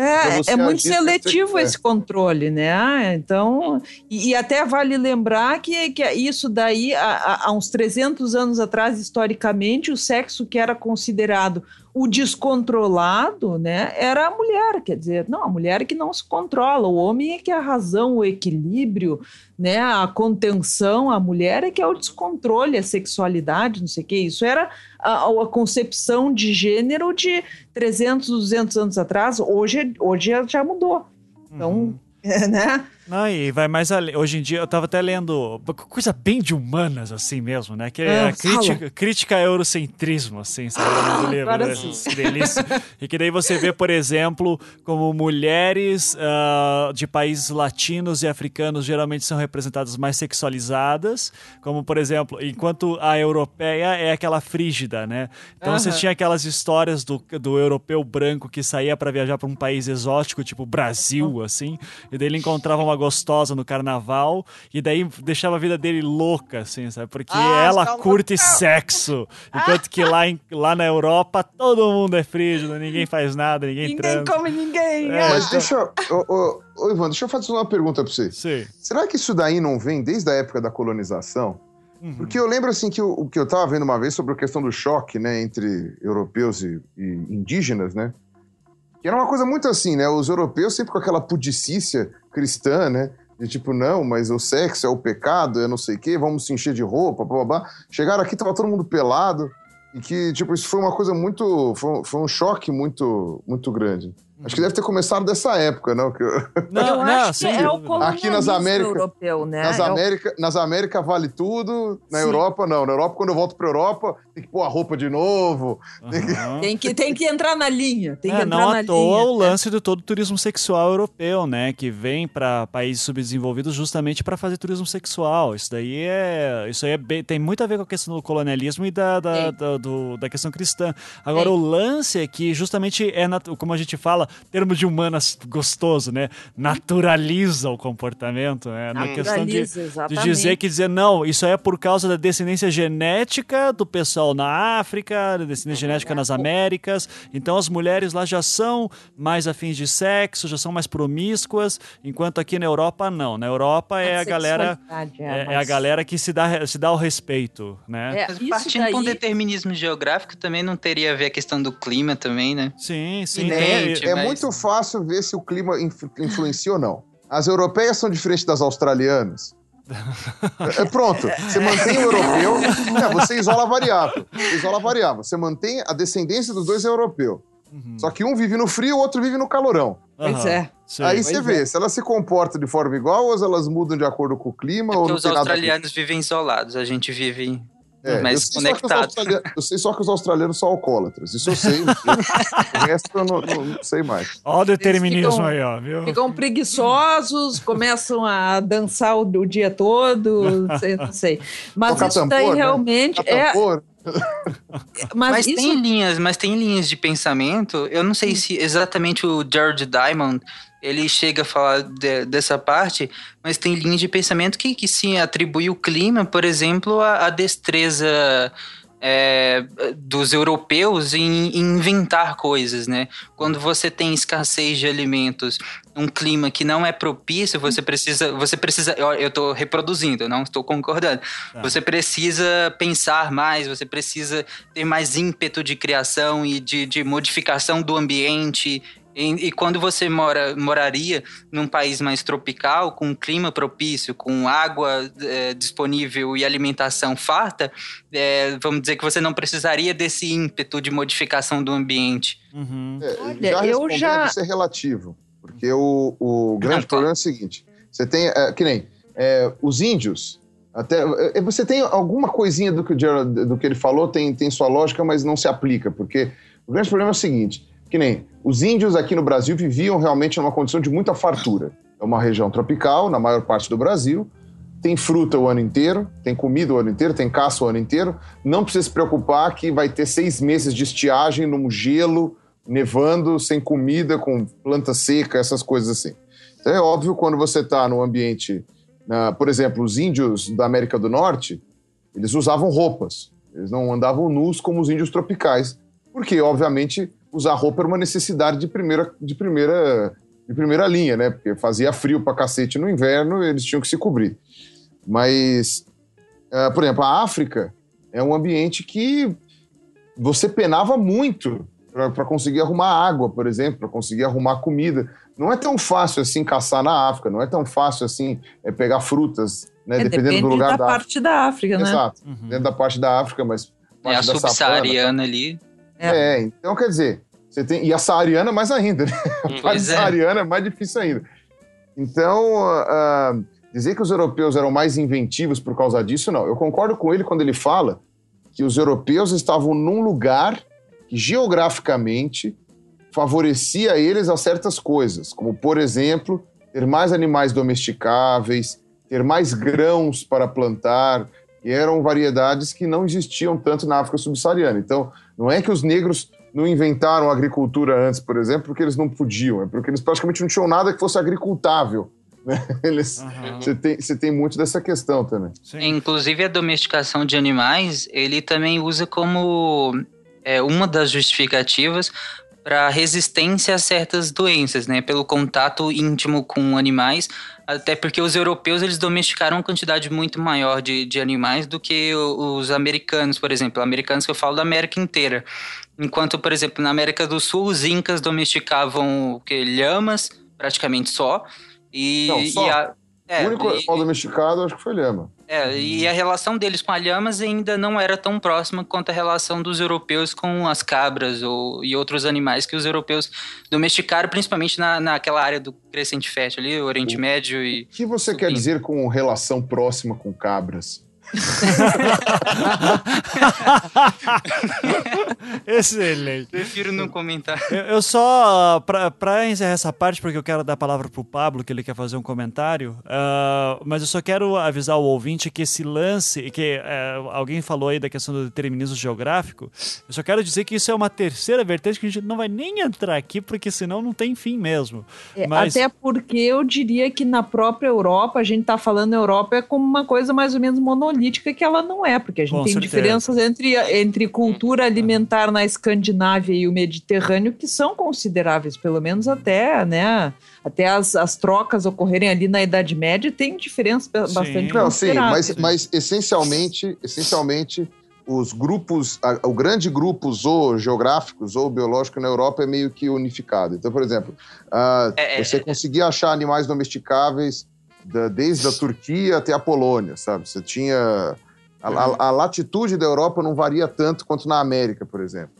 [SPEAKER 9] É, é muito seletivo
[SPEAKER 8] é.
[SPEAKER 9] esse controle, né? Então, e, e até vale lembrar que, que isso daí, há, há- há uns 300 anos atrás, historicamente, o sexo que era considerado o descontrolado, né, era a mulher, quer dizer, não, a mulher é que não se controla, o homem é que é a razão, o equilíbrio, né, a contenção, a mulher é que é o descontrole, a sexualidade, não sei o que, isso era a, a concepção de gênero de 300, 200 anos atrás, hoje, hoje já mudou. Então, né?
[SPEAKER 1] Não, e vai mais além. Hoje em dia, eu tava até lendo coisa bem de humanas, assim mesmo, né? Que é
[SPEAKER 9] Ah,
[SPEAKER 1] a crítica, crítica ao eurocentrismo, assim, sabe? nome do livro, né? Que delícia. E que daí você vê, por exemplo, como mulheres ah, de países latinos e africanos geralmente são representadas mais sexualizadas, como, por exemplo, enquanto a europeia é aquela frígida, né? Então você tinha aquelas histórias do, do europeu branco que saía para viajar para um país exótico, tipo Brasil, assim, e daí ele encontrava uma gostosa no carnaval, e daí deixava a vida dele louca, assim, sabe? Porque
[SPEAKER 9] Ah,
[SPEAKER 1] ela
[SPEAKER 9] calma.
[SPEAKER 1] curte sexo, enquanto que lá, em- lá na Europa todo mundo é frígido, ninguém faz nada, ninguém,
[SPEAKER 9] Ninguém
[SPEAKER 1] transa.
[SPEAKER 9] come ninguém.
[SPEAKER 1] É,
[SPEAKER 9] ah.
[SPEAKER 8] Mas deixa. Ô, ô, ô, Ivan, deixa eu fazer uma pergunta pra você.
[SPEAKER 1] Sim.
[SPEAKER 8] Será que isso daí não vem desde a época da colonização?
[SPEAKER 1] Uhum.
[SPEAKER 8] Porque eu lembro assim que o o que eu estava vendo uma vez sobre a questão do choque, né, entre europeus e, e indígenas, né? Que era uma coisa muito assim, né? Os europeus sempre com aquela pudicícia cristã, né? De tipo, não, mas o sexo é o pecado, é não sei o quê, vamos se encher de roupa, blá, blá, blá. Chegaram aqui, tava todo mundo pelado. E que, tipo, isso foi uma coisa muito. Foi, foi um choque muito, muito grande. Acho que deve ter começado dessa época, não? Que eu-
[SPEAKER 1] Não,
[SPEAKER 9] eu
[SPEAKER 1] não,
[SPEAKER 9] acho que é o.
[SPEAKER 8] Aqui nas Américas-
[SPEAKER 9] europeu, né?
[SPEAKER 8] Nas,
[SPEAKER 9] É o-
[SPEAKER 8] América, nas Américas vale tudo, na
[SPEAKER 9] Sim.
[SPEAKER 8] Europa não. Na Europa, quando eu volto pra Europa, tem que pôr a roupa de novo.
[SPEAKER 1] Aham.
[SPEAKER 9] Tem que, tem que entrar na linha. Tem que
[SPEAKER 1] É,
[SPEAKER 9] entrar
[SPEAKER 1] não
[SPEAKER 9] na
[SPEAKER 1] à toa
[SPEAKER 9] linha.
[SPEAKER 1] o lance do todo turismo sexual europeu, né? Que vem para países subdesenvolvidos justamente para fazer turismo sexual. Isso daí é. Isso aí é bem- tem muito a ver com a questão do colonialismo e da, da,
[SPEAKER 9] Tem.
[SPEAKER 1] da, do- da questão cristã. Agora,
[SPEAKER 9] Tem.
[SPEAKER 1] o lance é que justamente é, como a gente fala, termo de humanas gostoso, né? Naturaliza o comportamento, né? Na questão de, de dizer que dizer, não, isso é por causa da descendência genética do pessoal na África, da descendência genética nas Américas. Então as mulheres lá já são mais afins de sexo, já são mais promíscuas, enquanto aqui na Europa não. Na Europa é a galera é,
[SPEAKER 9] é,
[SPEAKER 1] é a galera que se dá se dá o respeito, né?
[SPEAKER 9] É,
[SPEAKER 7] partindo
[SPEAKER 9] daí-
[SPEAKER 7] com determinismo geográfico, também não teria a ver a questão do clima também, né?
[SPEAKER 1] Sim, sim.
[SPEAKER 7] E
[SPEAKER 8] É
[SPEAKER 7] mas-
[SPEAKER 8] muito fácil ver se o clima influ- influencia ou não. As europeias são diferentes das australianas. É, pronto, você mantém o europeu, é, você isola a variável. Você isola a variável. Você mantém a descendência dos dois é europeu. Só que um vive no frio, o outro vive no calorão.
[SPEAKER 9] Pois é.
[SPEAKER 1] sim.
[SPEAKER 8] Aí você
[SPEAKER 9] é.
[SPEAKER 8] vê se elas se comportam de forma igual ou se elas mudam de acordo com o clima ou
[SPEAKER 7] Porque
[SPEAKER 8] não
[SPEAKER 7] os
[SPEAKER 8] tem nada
[SPEAKER 7] australianos vivem isolados, a gente vive
[SPEAKER 8] É,
[SPEAKER 7] mais
[SPEAKER 8] eu, sei só que os
[SPEAKER 7] conectado.
[SPEAKER 8] eu sei só que os australianos são alcoólatras. Isso eu sei. o resto eu não, não- não sei mais.
[SPEAKER 1] Ó o determinismo
[SPEAKER 9] ficam-
[SPEAKER 1] aí, ó, viu?
[SPEAKER 9] Ficam preguiçosos, começam a dançar o, o dia todo, não sei, não sei. Mas
[SPEAKER 8] Tocar
[SPEAKER 9] isso daí
[SPEAKER 8] né?
[SPEAKER 9] realmente
[SPEAKER 8] Tocar
[SPEAKER 9] é. Mas,
[SPEAKER 7] Mas,
[SPEAKER 9] isso
[SPEAKER 7] tem linhas, mas tem linhas de pensamento. Eu não sei se exatamente o George Diamond ele chega a falar de- dessa parte, mas tem linhas de pensamento que, que se atribui o clima, por exemplo, à, à destreza é, dos europeus em, em inventar coisas, né? Quando você tem escassez de alimentos, um clima que não é propício, você precisa, você precisa, eu, tô reproduzindo, não estou concordando. Você precisa pensar mais, você precisa ter mais ímpeto de criação e de, de modificação do ambiente. E, e quando você mora, moraria num país mais tropical, com um clima propício, com água eh, disponível e alimentação farta, eh, vamos dizer que você não precisaria desse ímpeto de modificação do ambiente.
[SPEAKER 1] Uhum.
[SPEAKER 8] É,
[SPEAKER 9] Olha,
[SPEAKER 8] já
[SPEAKER 9] eu
[SPEAKER 8] respondendo,
[SPEAKER 9] já-
[SPEAKER 8] Isso é relativo. Porque o, o grande
[SPEAKER 7] Ah,
[SPEAKER 8] problema é o seguinte: você tem. é, que nem é, os índios. Até, é, você tem alguma coisinha do que, o Gerald- do que ele falou, tem, tem sua lógica, mas não se aplica. Porque o grande problema é o seguinte: que nem os índios aqui no Brasil viviam realmente numa condição de muita fartura. É uma região tropical, na maior parte do Brasil. Tem fruta o ano inteiro, tem comida o ano inteiro, tem caça o ano inteiro. Não precisa se preocupar que vai ter seis meses de estiagem num gelo, nevando, sem comida, com planta seca, essas coisas assim. Então é óbvio quando você está no ambiente, na- por exemplo, os índios da América do Norte, eles usavam roupas. Eles não andavam nus como os índios tropicais, porque obviamente usar roupa era uma necessidade de primeira, de primeira, de primeira linha, né? Porque fazia frio pra cacete no inverno, eles tinham que se cobrir. Mas, ah, por exemplo, a África é um ambiente que você penava muito para conseguir arrumar água, por exemplo, para conseguir arrumar comida. Não é tão fácil assim caçar na África, não é tão fácil assim é, pegar frutas, né?
[SPEAKER 9] É,
[SPEAKER 8] dependendo
[SPEAKER 9] depende
[SPEAKER 8] do lugar
[SPEAKER 9] da,
[SPEAKER 8] da,
[SPEAKER 9] parte da África, né?
[SPEAKER 8] Exato, dentro da parte da África, mas
[SPEAKER 7] É a subsaariana ali.
[SPEAKER 8] É. então quer dizer, você tem. E a saariana mais ainda, né? A parte
[SPEAKER 7] é.
[SPEAKER 8] saariana é mais difícil ainda. Então, ah, dizer que os europeus eram mais inventivos por causa disso, não. Eu concordo com ele quando ele fala que os europeus estavam num lugar que geograficamente favorecia eles a certas coisas, como, por exemplo, ter mais animais domesticáveis, ter mais grãos para plantar, e eram variedades que não existiam tanto na África subsaariana. Então, não é que os negros não inventaram a agricultura antes, por exemplo, porque eles não podiam, é porque eles praticamente não tinham nada que fosse agricultável. né? Eles, você, tem, você tem muito dessa questão também.
[SPEAKER 7] Inclusive a domesticação de animais, ele também usa como é, uma das justificativas para resistência a certas doenças, né? Pelo contato íntimo com animais, até porque os europeus eles domesticaram uma quantidade muito maior de, de animais do que os americanos, por exemplo. Americanos que eu falo da América inteira. Enquanto, por exemplo, na América do Sul, os incas domesticavam o que? Lhamas, praticamente só. E,
[SPEAKER 8] Não, só.
[SPEAKER 7] e a- é,
[SPEAKER 8] o único animal domesticado, acho que foi lhama.
[SPEAKER 7] É, e a relação deles com a lhamas ainda não era tão próxima quanto a relação dos europeus com as cabras ou, e outros animais que os europeus domesticaram, principalmente na, naquela área do Crescente Fértil ali, Oriente Médio e...
[SPEAKER 8] O que você quer dizer com relação próxima com cabras?
[SPEAKER 1] Excelente.
[SPEAKER 7] Prefiro não comentar.
[SPEAKER 1] Eu, eu só, pra, pra encerrar essa parte, porque eu quero dar a palavra pro Pablo, que ele quer fazer um comentário, ah, mas eu só quero avisar o ouvinte que esse lance, que eh, alguém falou aí da questão do determinismo geográfico, eu só quero dizer que isso é uma terceira vertente que a gente não vai nem entrar aqui, porque senão não tem fim mesmo.
[SPEAKER 9] É,
[SPEAKER 1] Mas-
[SPEAKER 9] Até porque eu diria que na própria Europa, a gente tá falando Europa é como uma coisa mais ou menos monolítica que ela não é, porque a gente
[SPEAKER 1] Com
[SPEAKER 9] tem
[SPEAKER 1] certeza.
[SPEAKER 9] diferenças entre, entre cultura alimentar na Escandinávia e o Mediterrâneo que são consideráveis, pelo menos até, né, até as, as trocas ocorrerem ali na Idade Média, tem diferenças ba- bastante
[SPEAKER 8] Não, sim, mas, mas essencialmente, essencialmente, os grupos, a- o grande grupo zoogeográfico, zoobiológico na Europa é meio que unificado. Então, por exemplo, ah,
[SPEAKER 7] É, é,
[SPEAKER 8] você conseguia achar animais domesticáveis da- desde a Turquia até a Polônia, sabe? Você tinha... A, a- a latitude da Europa não varia tanto quanto na América, por exemplo.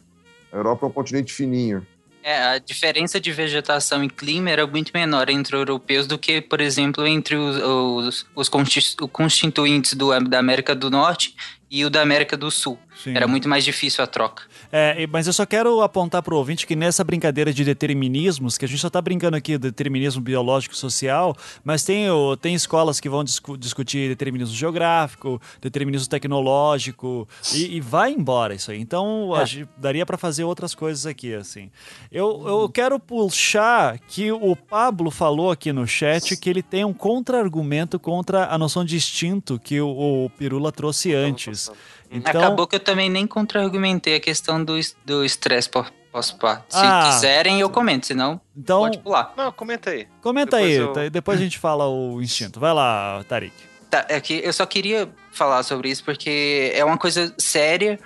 [SPEAKER 8] A Europa é um continente fininho.
[SPEAKER 7] É, a diferença de vegetação e clima era muito menor entre europeus do que, por exemplo, entre os, os, os consti- constituintes do, da América do Norte e o da América do Sul.
[SPEAKER 1] Sim.
[SPEAKER 7] Era muito mais difícil a troca.
[SPEAKER 1] É, mas eu só quero apontar para o ouvinte que nessa brincadeira de determinismos, que a gente só está brincando aqui do determinismo biológico e social, mas tem, o- tem escolas que vão discu- discutir determinismo geográfico, determinismo tecnológico, e, e vai embora isso aí. Então, gente- daria para fazer outras coisas aqui, assim. Eu, eu quero puxar que o Pablo falou aqui no chat que ele tem um contra-argumento contra a noção de instinto que o, o Pirula trouxe antes. Então,
[SPEAKER 7] Acabou que eu também nem contra-argumentei a questão do es- do estresse pó- pós-parto. Se
[SPEAKER 1] Ah.
[SPEAKER 7] quiserem, eu comento, senão
[SPEAKER 1] Então,
[SPEAKER 7] pode pular.
[SPEAKER 10] Não, comenta aí.
[SPEAKER 1] Comenta
[SPEAKER 10] Depois
[SPEAKER 1] aí,
[SPEAKER 10] eu-
[SPEAKER 1] tá- depois a gente fala o instinto. Vai lá, Tarik.
[SPEAKER 7] Tá, é que eu só queria falar sobre isso porque é uma coisa séria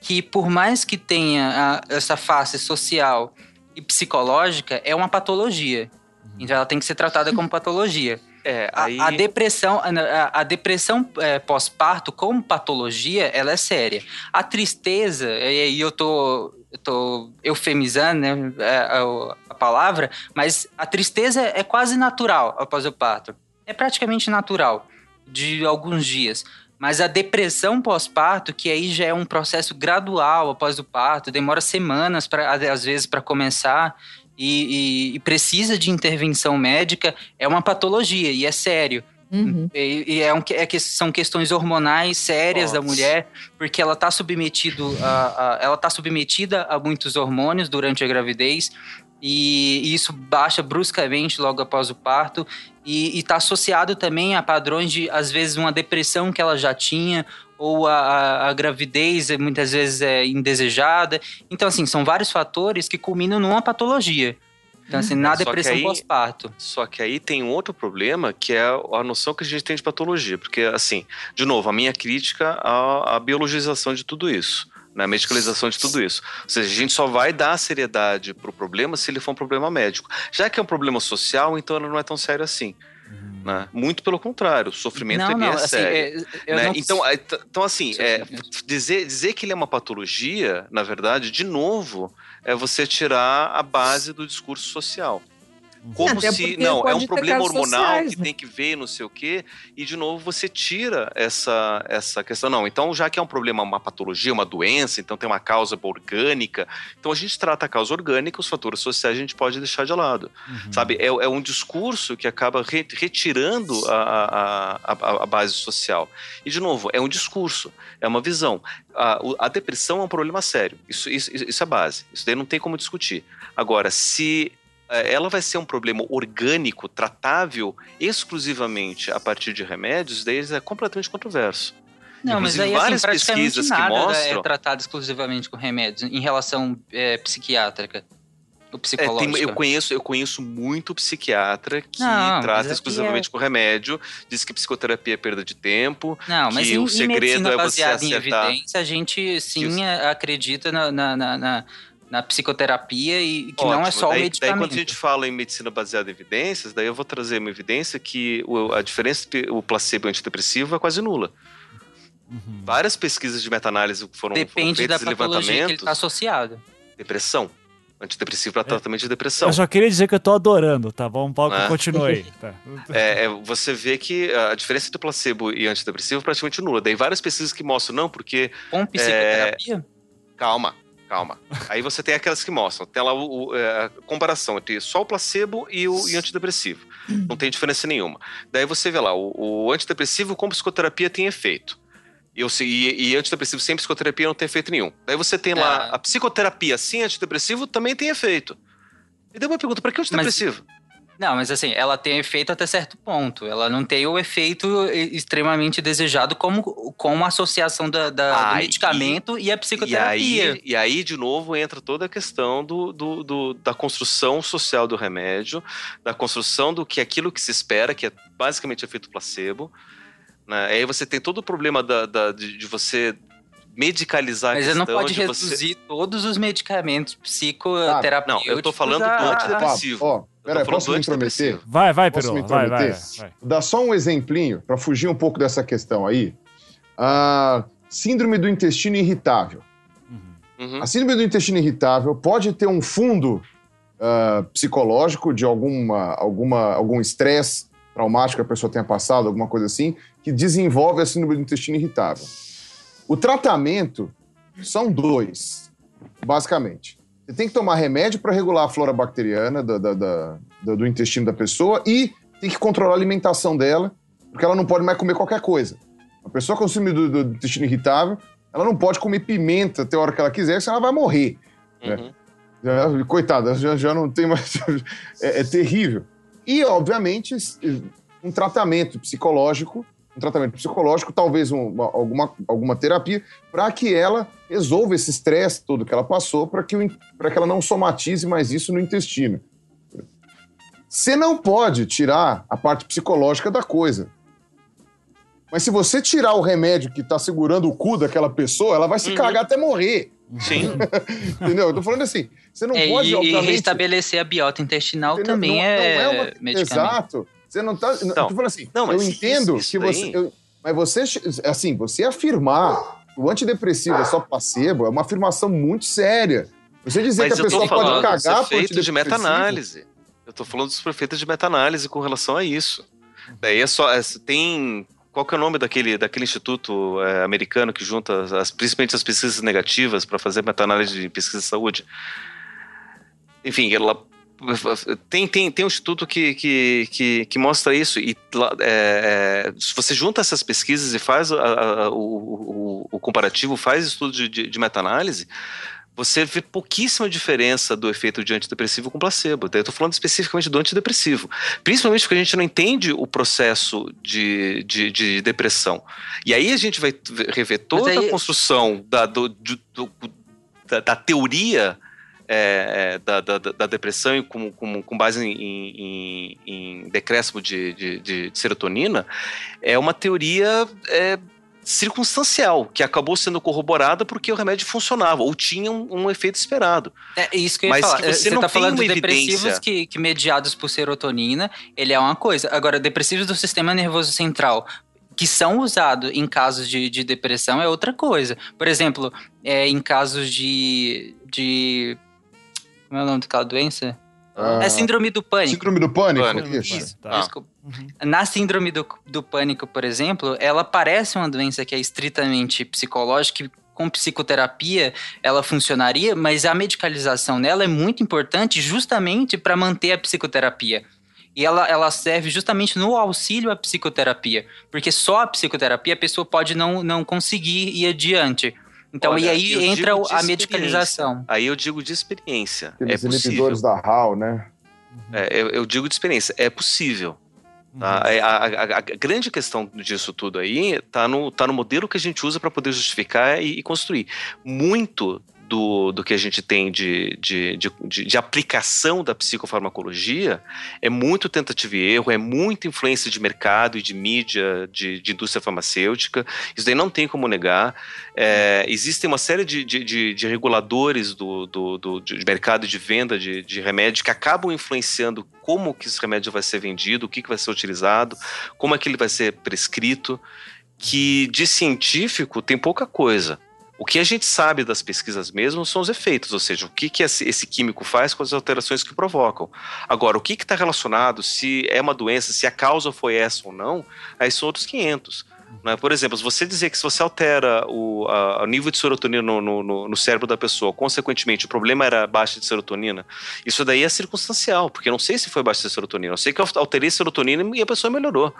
[SPEAKER 7] que, por mais que tenha a- essa face social e psicológica, é uma patologia. Então ela tem que ser tratada como patologia.
[SPEAKER 10] É,
[SPEAKER 7] A,
[SPEAKER 10] aí...
[SPEAKER 7] a depressão, a, a depressão é, pós-parto como patologia, ela é séria. A tristeza, e aí eu tô, eu tô eufemizando né, é, a, a palavra, mas a tristeza é quase natural após o parto. É praticamente natural, de alguns dias. Mas a depressão pós-parto, que aí já é um processo gradual após o parto, demora semanas, pra, às vezes, para começar, e, e- e precisa de intervenção médica, é uma patologia e é sério.
[SPEAKER 9] Uhum.
[SPEAKER 7] E, e é um que- é que são questões hormonais sérias da
[SPEAKER 10] Nossa.
[SPEAKER 7] mulher, porque ela está submetido a, a- ela tá submetida a muitos hormônios durante a gravidez e, e isso baixa bruscamente logo após o parto e está associado também a padrões de às vezes uma depressão que ela já tinha ou a, a, a gravidez é, muitas vezes é indesejada. Então, assim, são vários fatores que culminam numa patologia. Então, assim, na
[SPEAKER 6] Só que
[SPEAKER 7] depressão
[SPEAKER 6] aí-
[SPEAKER 7] pós-parto.
[SPEAKER 6] Só que aí tem um outro problema, que é a noção que a gente tem de patologia. Porque, assim, de novo, a minha crítica à, à biologização de tudo isso. Né, a medicalização de tudo isso. Ou seja, a gente só vai dar seriedade pro problema se ele for um problema médico. Já que é um problema social, então ele não é tão sério assim. Né? Muito pelo contrário, o sofrimento
[SPEAKER 7] Não,
[SPEAKER 6] ele
[SPEAKER 7] não,
[SPEAKER 6] é
[SPEAKER 7] assim,
[SPEAKER 6] sério.
[SPEAKER 7] é,
[SPEAKER 6] né?
[SPEAKER 7] não-
[SPEAKER 6] Então, é, então, assim, é, dizer, dizer que ele é uma patologia, na verdade, de novo, é você tirar a base do discurso social. Como
[SPEAKER 9] Até
[SPEAKER 6] se, não, é um problema hormonal
[SPEAKER 9] sociais,
[SPEAKER 6] que
[SPEAKER 9] né?
[SPEAKER 6] tem que ver, não sei o quê, e de novo você tira essa, essa questão. Não, então já que é um problema, uma patologia, uma doença, então tem uma causa orgânica, então a gente trata a causa orgânica, os fatores sociais a gente pode deixar de lado. Sabe, é, é um discurso que acaba re- retirando a, a, a, a base social. E, de novo, é um discurso, é uma visão. A, a depressão é um problema sério, isso, isso, isso é base, isso daí não tem como discutir. Agora, se ela vai ser um problema orgânico, tratável exclusivamente a partir de remédios, daí é completamente controverso.
[SPEAKER 7] Não, mas
[SPEAKER 6] Inclusive,
[SPEAKER 7] aí, assim,
[SPEAKER 6] várias
[SPEAKER 7] praticamente
[SPEAKER 6] pesquisas que
[SPEAKER 7] nada
[SPEAKER 6] mostram-
[SPEAKER 7] é tratado exclusivamente com remédios em relação é, psiquiátrica. O
[SPEAKER 6] É, tem- eu, conheço, eu conheço muito psiquiatra que
[SPEAKER 7] Não, mas
[SPEAKER 6] trata
[SPEAKER 7] aqui
[SPEAKER 6] exclusivamente
[SPEAKER 7] é-
[SPEAKER 6] com remédio, diz que psicoterapia é perda de tempo,
[SPEAKER 7] Não, mas
[SPEAKER 6] que
[SPEAKER 7] em,
[SPEAKER 6] o segredo é você
[SPEAKER 7] baseada em
[SPEAKER 6] acertar.
[SPEAKER 7] evidência, a gente sim acredita na, na, na, na- na psicoterapia e que não é
[SPEAKER 6] Ótimo.
[SPEAKER 7] só o
[SPEAKER 6] daí, Daí,
[SPEAKER 7] medicamento.
[SPEAKER 6] quando a gente fala em medicina baseada em evidências, daí eu vou trazer uma evidência que o- a diferença entre o placebo e o antidepressivo é quase nula. Várias pesquisas de meta-análise foram, foram
[SPEAKER 7] Depende da
[SPEAKER 6] feitas e
[SPEAKER 7] patologia que ele
[SPEAKER 6] levantamentos.
[SPEAKER 7] está associado.
[SPEAKER 6] Depressão. Antidepressivo para tratamento de depressão.
[SPEAKER 1] Eu só queria dizer que eu tô adorando, tá bom? Paulo,
[SPEAKER 6] Ah.
[SPEAKER 1] continue aí. Tá.
[SPEAKER 6] É, é, você vê que a diferença entre placebo e antidepressivo é praticamente nula. Daí várias pesquisas que mostram, não, porque.
[SPEAKER 7] Com psicoterapia?
[SPEAKER 6] calma, calma. Aí você tem aquelas que mostram. Tem lá o, o, é, a comparação entre só o placebo e o e antidepressivo. Não tem diferença nenhuma. Daí você vê lá, o, o antidepressivo com psicoterapia tem efeito. E, e, e antidepressivo sem psicoterapia não tem efeito nenhum. Daí você tem lá
[SPEAKER 7] Ah.
[SPEAKER 6] a psicoterapia sem antidepressivo também tem efeito. E daí uma pergunta, para que o antidepressivo?
[SPEAKER 7] Não, mas assim, ela tem efeito até certo ponto. Ela não tem o efeito e- extremamente desejado como com a associação da, da- do
[SPEAKER 6] Ah, e-
[SPEAKER 7] medicamento e, a
[SPEAKER 6] E
[SPEAKER 7] psicoterapia.
[SPEAKER 6] aí, e aí, de novo, entra toda a questão do, do- do- da construção social do remédio, da construção do que aquilo que se espera, que é basicamente efeito placebo. Né? Aí você tem todo o problema da, da- de, de você medicalizar
[SPEAKER 7] Mas
[SPEAKER 6] a
[SPEAKER 7] você
[SPEAKER 6] questão
[SPEAKER 7] não pode
[SPEAKER 6] de você...
[SPEAKER 7] reduzir todos os medicamentos psicoterapêuticos.
[SPEAKER 6] Não, eu tô falando do
[SPEAKER 7] a-
[SPEAKER 6] antidepressivo.
[SPEAKER 8] Ó, peraí, posso me intrometer?
[SPEAKER 1] Vai, vai,
[SPEAKER 8] Posso
[SPEAKER 1] Peru.
[SPEAKER 8] me
[SPEAKER 1] Vai, vai, vai.
[SPEAKER 8] Dar só um exemplinho para fugir um pouco dessa questão aí. A síndrome do intestino irritável.
[SPEAKER 6] Uhum.
[SPEAKER 8] A síndrome do intestino irritável pode ter um fundo ah, psicológico de alguma, alguma, algum estresse traumático que a pessoa tenha passado, alguma coisa assim, que desenvolve a síndrome do intestino irritável. O tratamento são dois, basicamente. Você tem que tomar remédio para regular a flora bacteriana da- da- da- da- do intestino da pessoa e tem que controlar a alimentação dela, porque ela não pode mais comer qualquer coisa. A pessoa com síndrome do, do intestino irritável, ela não pode comer pimenta até a hora que ela quiser, senão ela vai morrer. né?
[SPEAKER 6] Uhum.
[SPEAKER 8] Já- coitada, já, já não tem mais. é, é terrível. E, obviamente, um tratamento psicológico, um tratamento psicológico, talvez um- uma- alguma, alguma terapia, para que ela resolva esse estresse todo que ela passou, para que, o que ela não somatize mais isso no intestino. Você não pode tirar a parte psicológica da coisa. Mas se você tirar o remédio que está segurando o cu daquela pessoa, ela vai se cagar até morrer.
[SPEAKER 6] Sim.
[SPEAKER 8] Entendeu? Eu tô falando assim, você não
[SPEAKER 7] É,
[SPEAKER 8] pode,
[SPEAKER 7] e, restabelecer a biota intestinal
[SPEAKER 8] Entendeu?
[SPEAKER 7] também
[SPEAKER 8] Não-
[SPEAKER 7] é,
[SPEAKER 8] não é uma-
[SPEAKER 7] medicamento.
[SPEAKER 8] Exato. Você não tá. Não, eu tô falando assim,
[SPEAKER 6] não,
[SPEAKER 8] eu entendo
[SPEAKER 6] isso- isso
[SPEAKER 8] que você. eu- mas você, assim, você afirmar que o antidepressivo é só placebo é uma afirmação muito séria. Você dizer
[SPEAKER 6] Mas
[SPEAKER 8] que a pessoa pode cagar por
[SPEAKER 6] efeitos de meta-análise. Eu tô falando dos efeitos de meta-análise com relação a isso. Daí é só. é, tem. Qual que é o nome daquele, daquele instituto é, americano que junta as- as, principalmente as pesquisas negativas para fazer meta-análise de pesquisa de saúde? Enfim, ela. Tem, tem, tem um instituto que, que, que, que mostra isso. E é, é, se você junta essas pesquisas e faz a- a- o, o, o comparativo, faz estudo de, de, de meta-análise, você vê pouquíssima diferença do efeito de antidepressivo com placebo. Daí Eu estou falando especificamente do antidepressivo. Principalmente porque a gente não entende o processo de, de, de depressão. E aí a gente vai rever toda
[SPEAKER 7] aí-
[SPEAKER 6] a construção da, do- do- do- da, da teoria é, é, da, da, da depressão e com, com, com base em, em, em decréscimo de, de, de serotonina, é uma teoria é, circunstancial, que acabou sendo corroborada porque o remédio funcionava, ou tinha um, um efeito esperado.
[SPEAKER 7] É isso que eu ia
[SPEAKER 6] Mas
[SPEAKER 7] falar.
[SPEAKER 6] que
[SPEAKER 7] É,
[SPEAKER 6] você
[SPEAKER 7] tá
[SPEAKER 6] tem
[SPEAKER 7] falando de depressivos que, que mediados por serotonina, ele é uma coisa. Agora, depressivos do sistema nervoso central, que são usados em casos de, de depressão, é outra coisa. Por exemplo, é, em casos de, de. Como é o nome daquela doença?
[SPEAKER 8] Ah,
[SPEAKER 7] É síndrome do pânico.
[SPEAKER 8] Síndrome do pânico?
[SPEAKER 6] Pânico.
[SPEAKER 8] Isso.
[SPEAKER 7] Isso,
[SPEAKER 6] Ah.
[SPEAKER 7] desculpa. Na síndrome do, do pânico, por exemplo, ela parece uma doença que é estritamente psicológica e com psicoterapia ela funcionaria, mas a medicalização nela é muito importante justamente para manter a psicoterapia. E ela, ela serve justamente no auxílio à psicoterapia, porque só a psicoterapia a pessoa pode não, não conseguir ir adiante. Então,
[SPEAKER 6] Olha,
[SPEAKER 7] e aí entra a medicalização.
[SPEAKER 6] Aí eu digo de experiência.
[SPEAKER 8] Aqueles
[SPEAKER 6] é possível.
[SPEAKER 8] inibidores da HAL, né?
[SPEAKER 6] É, eu, eu digo de experiência. É possível. Tá?
[SPEAKER 1] Uhum.
[SPEAKER 6] É, A, a- a grande questão disso tudo aí tá no, tá no modelo que a gente usa para poder justificar e, e construir. Muito do, do que a gente tem de, de, de, de- aplicação da psicofarmacologia é muito tentativa e erro, é muita influência de mercado e de mídia, de, de indústria farmacêutica. Isso daí não tem como negar. É, existem uma série de, de, de- de reguladores do, do, do- de mercado de venda de, de remédio que acabam influenciando como que esse remédio vai ser vendido, o que, que vai ser utilizado, como é que ele vai ser prescrito, que de científico tem pouca coisa. O que a gente sabe das pesquisas mesmo são os efeitos, ou seja, o que, que esse, químico faz com as alterações que provocam. Agora, o que está relacionado, se é uma doença, se a causa foi essa ou não, aí são outros 500. Né? Por exemplo, se você dizer que se você altera o a- o nível de serotonina no, no- no- cérebro da pessoa, consequentemente o problema era baixa de serotonina, isso daí é circunstancial, porque eu não sei se foi baixa de serotonina, eu sei que eu alterei serotonina e a pessoa melhorou.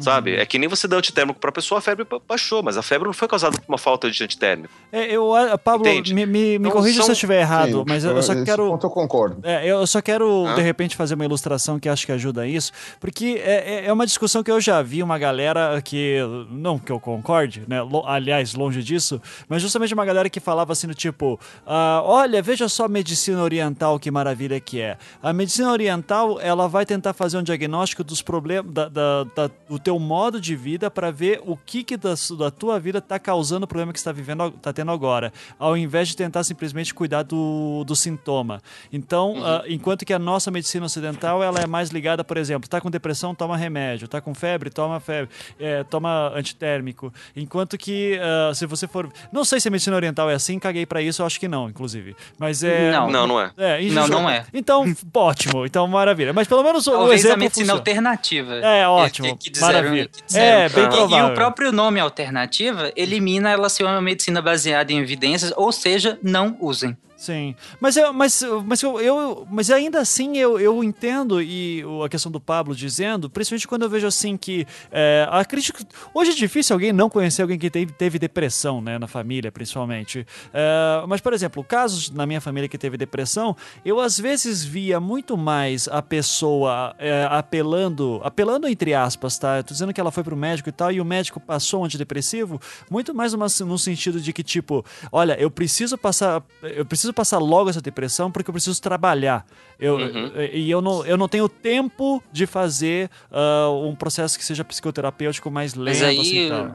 [SPEAKER 6] Sabe? É que nem você dá antitérmico pra pessoa, a febre ba- baixou, mas a febre não foi causada por uma falta de antitérmico.
[SPEAKER 1] É, eu, Pablo,
[SPEAKER 6] Entende?
[SPEAKER 1] me, me, me
[SPEAKER 6] Então,
[SPEAKER 1] corrija se
[SPEAKER 6] são-
[SPEAKER 1] eu estiver errado,
[SPEAKER 8] Sim,
[SPEAKER 1] mas eu, eu só quero.
[SPEAKER 8] ponto eu concordo.
[SPEAKER 1] É, eu só quero,
[SPEAKER 6] Hã?
[SPEAKER 1] de repente, fazer uma ilustração que acho que ajuda a isso, porque é, é- é uma discussão que eu já vi uma galera que, não que eu concorde, né? aliás, longe disso, mas justamente uma galera que falava assim do tipo: ah, olha, veja só a medicina oriental, que maravilha que é. A medicina oriental, ela vai tentar fazer um diagnóstico dos problemas, da, da- da- do teu modo de vida para ver o que, que da, da tua vida tá causando o problema que você está vivendo, tá tendo agora, ao invés de tentar simplesmente cuidar do, do sintoma. Então, ah, enquanto que a nossa medicina ocidental ela é mais ligada, por exemplo, tá com depressão, toma remédio, tá com febre, toma febre, é, toma antitérmico. Enquanto que ah, se você for, não sei se a medicina oriental é assim, caguei para isso, eu acho que não, inclusive. Mas é
[SPEAKER 7] Não.
[SPEAKER 6] Não, não é.
[SPEAKER 1] é,
[SPEAKER 7] Não, não é.
[SPEAKER 1] Então, ótimo, então maravilha. Mas pelo menos o
[SPEAKER 7] Talvez
[SPEAKER 1] exemplo
[SPEAKER 7] a medicina
[SPEAKER 1] funciona.
[SPEAKER 7] alternativa.
[SPEAKER 1] É, ótimo.
[SPEAKER 7] Que, que disseram,
[SPEAKER 1] Maravilha. É, bem
[SPEAKER 7] E-
[SPEAKER 1] provável.
[SPEAKER 7] E o próprio nome alternativa elimina ela ser uma medicina baseada em evidências, ou seja, não usem.
[SPEAKER 1] Sim, mas eu, mas, mas eu, eu- mas ainda assim eu, eu entendo e a questão do Pablo dizendo, principalmente quando eu vejo assim que é, a crítica hoje é difícil alguém não conhecer alguém que teve, teve depressão, né, na família principalmente. É, mas por exemplo, casos na minha família que teve depressão, eu às vezes via muito mais a pessoa é, apelando, apelando entre aspas, tá? Eu tô dizendo que ela foi pro médico e tal e o médico passou um antidepressivo, muito mais no sentido de que tipo, olha, eu preciso passar, eu preciso passar logo essa depressão porque eu preciso trabalhar. Eu,
[SPEAKER 6] Uhum.
[SPEAKER 1] E eu não, eu não tenho tempo de fazer ah, um processo que seja psicoterapêutico mais lento.
[SPEAKER 7] Mas aí,
[SPEAKER 1] assim.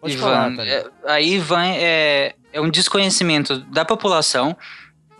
[SPEAKER 1] Pode
[SPEAKER 7] Ivan,
[SPEAKER 1] falar, Thalita.
[SPEAKER 7] é, aí Ivan é, é um desconhecimento da população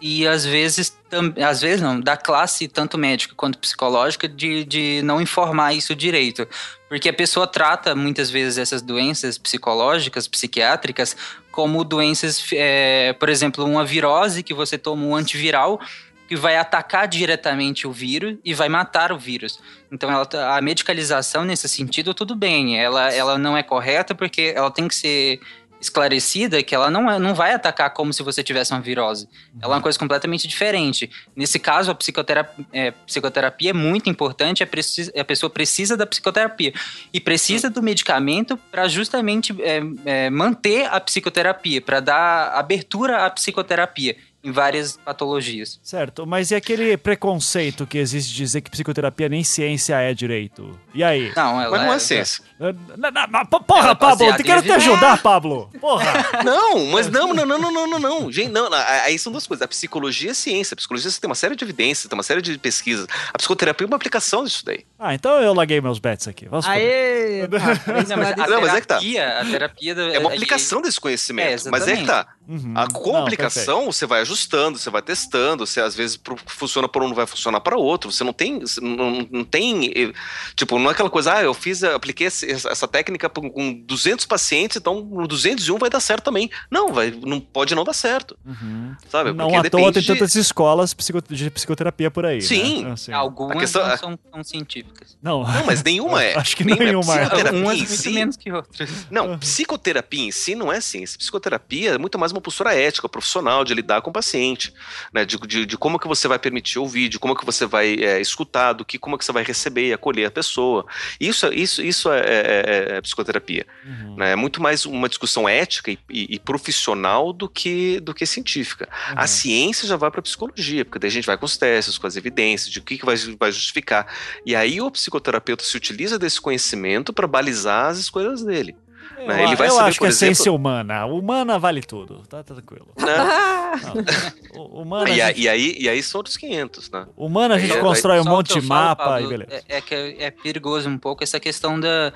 [SPEAKER 7] e às vezes, tam, às vezes não, da classe tanto médica quanto psicológica de, de não informar isso direito. Porque a pessoa trata muitas vezes essas doenças psicológicas, psiquiátricas, como doenças, é, por exemplo, uma virose que você toma um antiviral que vai atacar diretamente o vírus e vai matar o vírus. Então ela, tá- a medicalização nesse sentido tudo bem, ela, ela não é correta porque ela tem que ser esclarecida que ela não, é, não vai atacar como se você tivesse uma virose. Ela é uma coisa completamente diferente. Nesse caso, a psicoterapia é, psicoterapia é muito importante, a, preci- a pessoa precisa da psicoterapia. E precisa do medicamento para justamente é, é, manter a psicoterapia, para dar abertura à psicoterapia em várias patologias.
[SPEAKER 1] Certo, mas e aquele preconceito que existe de dizer que psicoterapia nem ciência é direito? E aí?
[SPEAKER 7] Não, ela
[SPEAKER 6] Mas não é
[SPEAKER 7] é-
[SPEAKER 6] ciência.
[SPEAKER 1] Na- na- na- na- Porra,
[SPEAKER 7] é
[SPEAKER 1] Pablo,
[SPEAKER 7] em
[SPEAKER 1] quero te ajudar, Pablo. Porra.
[SPEAKER 6] Não, mas não, não, não, não, não, não, não. Gente, não, não, aí são duas coisas. A psicologia é ciência. A psicologia tem uma série de evidências, tem uma série de pesquisas. A psicoterapia é uma aplicação disso daí.
[SPEAKER 1] Ah, então eu larguei meus bets aqui. Vamos.
[SPEAKER 9] Aê! Tá,
[SPEAKER 7] Não, mas a
[SPEAKER 6] Não, mas é que tá.
[SPEAKER 7] terapia, a terapia da-
[SPEAKER 6] É uma aplicação desse conhecimento.
[SPEAKER 7] É,
[SPEAKER 6] mas é que tá.
[SPEAKER 1] Uhum.
[SPEAKER 6] A, com
[SPEAKER 1] Não,
[SPEAKER 6] você vai ajustando, você vai testando, você às vezes funciona para um, não vai funcionar para outro. Você não tem. Não, não tem. eh, Tipo, não é aquela coisa, ah, eu fiz, apliquei essa técnica com com 200 pacientes, então no 201 vai dar certo também. Não, vai, não pode não dar certo.
[SPEAKER 1] Uhum.
[SPEAKER 6] Sabe?
[SPEAKER 1] Não
[SPEAKER 6] Porque
[SPEAKER 1] à toa tem tantas escolas de psicoterapia por aí.
[SPEAKER 6] Sim.
[SPEAKER 1] Né? Assim.
[SPEAKER 7] Algumas
[SPEAKER 6] questão-
[SPEAKER 7] não são tão científicas.
[SPEAKER 1] Não.
[SPEAKER 6] Não, mas nenhuma é.
[SPEAKER 1] Acho que
[SPEAKER 6] Nem-
[SPEAKER 1] nenhuma é.
[SPEAKER 6] Psicoterapia
[SPEAKER 7] Umas
[SPEAKER 6] em
[SPEAKER 7] muito
[SPEAKER 6] si-
[SPEAKER 7] menos que outras.
[SPEAKER 6] Não, psicoterapia em si não é ciência. Psicoterapia é muito mais uma postura ética, profissional, de lidar com paciente, né? De, de, de como que você vai permitir ouvir, de como que você vai é, escutar, do que como que você vai receber e acolher a pessoa. Isso, é- isso, isso é, é- é psicoterapia.
[SPEAKER 1] Uhum.
[SPEAKER 6] né? É muito mais uma discussão ética e, e- e profissional do que, do que científica.
[SPEAKER 1] Uhum.
[SPEAKER 6] A ciência já vai para psicologia, porque daí a gente vai com os testes, com as evidências, de o que, que vai, vai justificar. E aí o psicoterapeuta se utiliza desse conhecimento para balizar as escolhas dele.
[SPEAKER 1] Eu,
[SPEAKER 6] né? Ele vai
[SPEAKER 1] eu
[SPEAKER 6] saber,
[SPEAKER 1] acho que
[SPEAKER 6] exemplo-
[SPEAKER 1] ciência humana. Humana vale tudo. Tá, tranquilo.
[SPEAKER 6] Né?
[SPEAKER 1] Não. O- Humana,
[SPEAKER 6] E,
[SPEAKER 1] a
[SPEAKER 6] a-
[SPEAKER 1] gente,
[SPEAKER 6] e aí, e aí são outros 500, né?
[SPEAKER 1] humana a gente
[SPEAKER 6] Aí-
[SPEAKER 1] constrói um monte de
[SPEAKER 7] falo,
[SPEAKER 1] mapa
[SPEAKER 7] Pablo,
[SPEAKER 1] e beleza.
[SPEAKER 7] É, é que é, é perigoso um pouco essa questão da,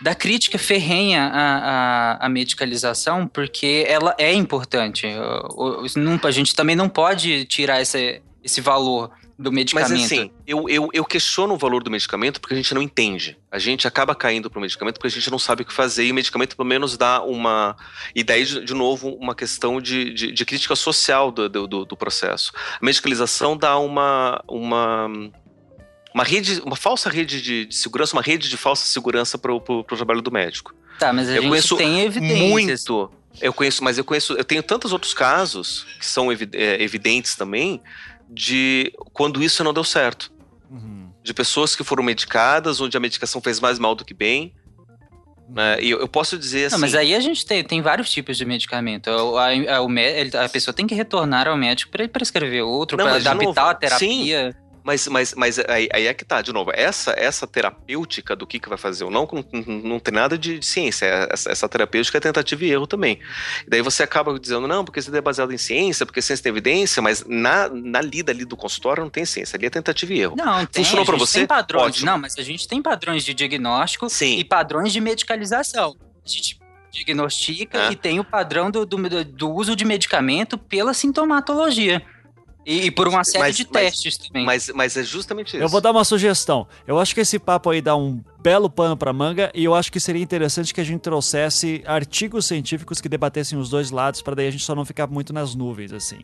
[SPEAKER 7] da crítica ferrenha à, à, à medicalização, porque ela é importante. Não- a gente também não pode tirar esse, esse valor do medicamento.
[SPEAKER 6] Mas assim, eu, eu, eu questiono o valor do medicamento porque a gente não entende. A gente acaba caindo pro medicamento porque a gente não sabe o que fazer e o medicamento pelo menos dá uma. E daí, de, novo, uma questão de, de, de crítica social do, do, do- processo. A medicalização dá uma. uma uma rede, uma falsa rede de, de segurança, uma rede de falsa segurança para o trabalho do médico.
[SPEAKER 7] Tá, mas a
[SPEAKER 6] eu
[SPEAKER 7] gente tem evidências.
[SPEAKER 6] Muito. Eu conheço, mas eu conheço, eu tenho tantos outros casos que são é, evidentes também de quando isso não deu certo.
[SPEAKER 1] Uhum.
[SPEAKER 6] De pessoas que foram medicadas, onde a medicação fez mais mal do que bem. Né? E eu, eu posso dizer assim.
[SPEAKER 7] Não, mas aí a gente tem, tem vários tipos de medicamento. O- a, a- mé- ele- a pessoa tem que retornar ao médico para ele prescrever outro, para adaptar
[SPEAKER 6] novo,
[SPEAKER 7] a terapia.
[SPEAKER 6] Mas, mas, mas aí, aí é que tá, de novo, essa, essa terapêutica do que, que vai fazer ou não, não, não, tem nada de, de ciência. é- Essa, essa terapêutica é tentativa e erro também. E daí você acaba dizendo, não, porque isso é baseado em ciência, porque ciência tem evidência, mas na, na lida ali do consultório não tem ciência, ali é tentativa e erro.
[SPEAKER 7] Não, tem,
[SPEAKER 6] Funcionou
[SPEAKER 7] a
[SPEAKER 6] pra
[SPEAKER 7] gente
[SPEAKER 6] você?
[SPEAKER 7] Tem padrões.
[SPEAKER 6] Ótimo.
[SPEAKER 7] Não, mas a gente tem padrões de diagnóstico
[SPEAKER 6] Sim.
[SPEAKER 7] e padrões de medicalização. A gente diagnostica
[SPEAKER 6] É.
[SPEAKER 7] e tem o padrão do, do, do uso de medicamento pela sintomatologia. E, e por uma série
[SPEAKER 6] Mas-
[SPEAKER 7] de
[SPEAKER 6] mas-
[SPEAKER 7] testes também.
[SPEAKER 6] Mas, mas é justamente isso.
[SPEAKER 1] Eu vou dar uma sugestão. Eu acho que esse papo aí dá um belo pano pra manga e eu acho que seria interessante que a gente trouxesse artigos científicos que debatessem os dois lados para daí a gente só não ficar muito nas nuvens assim.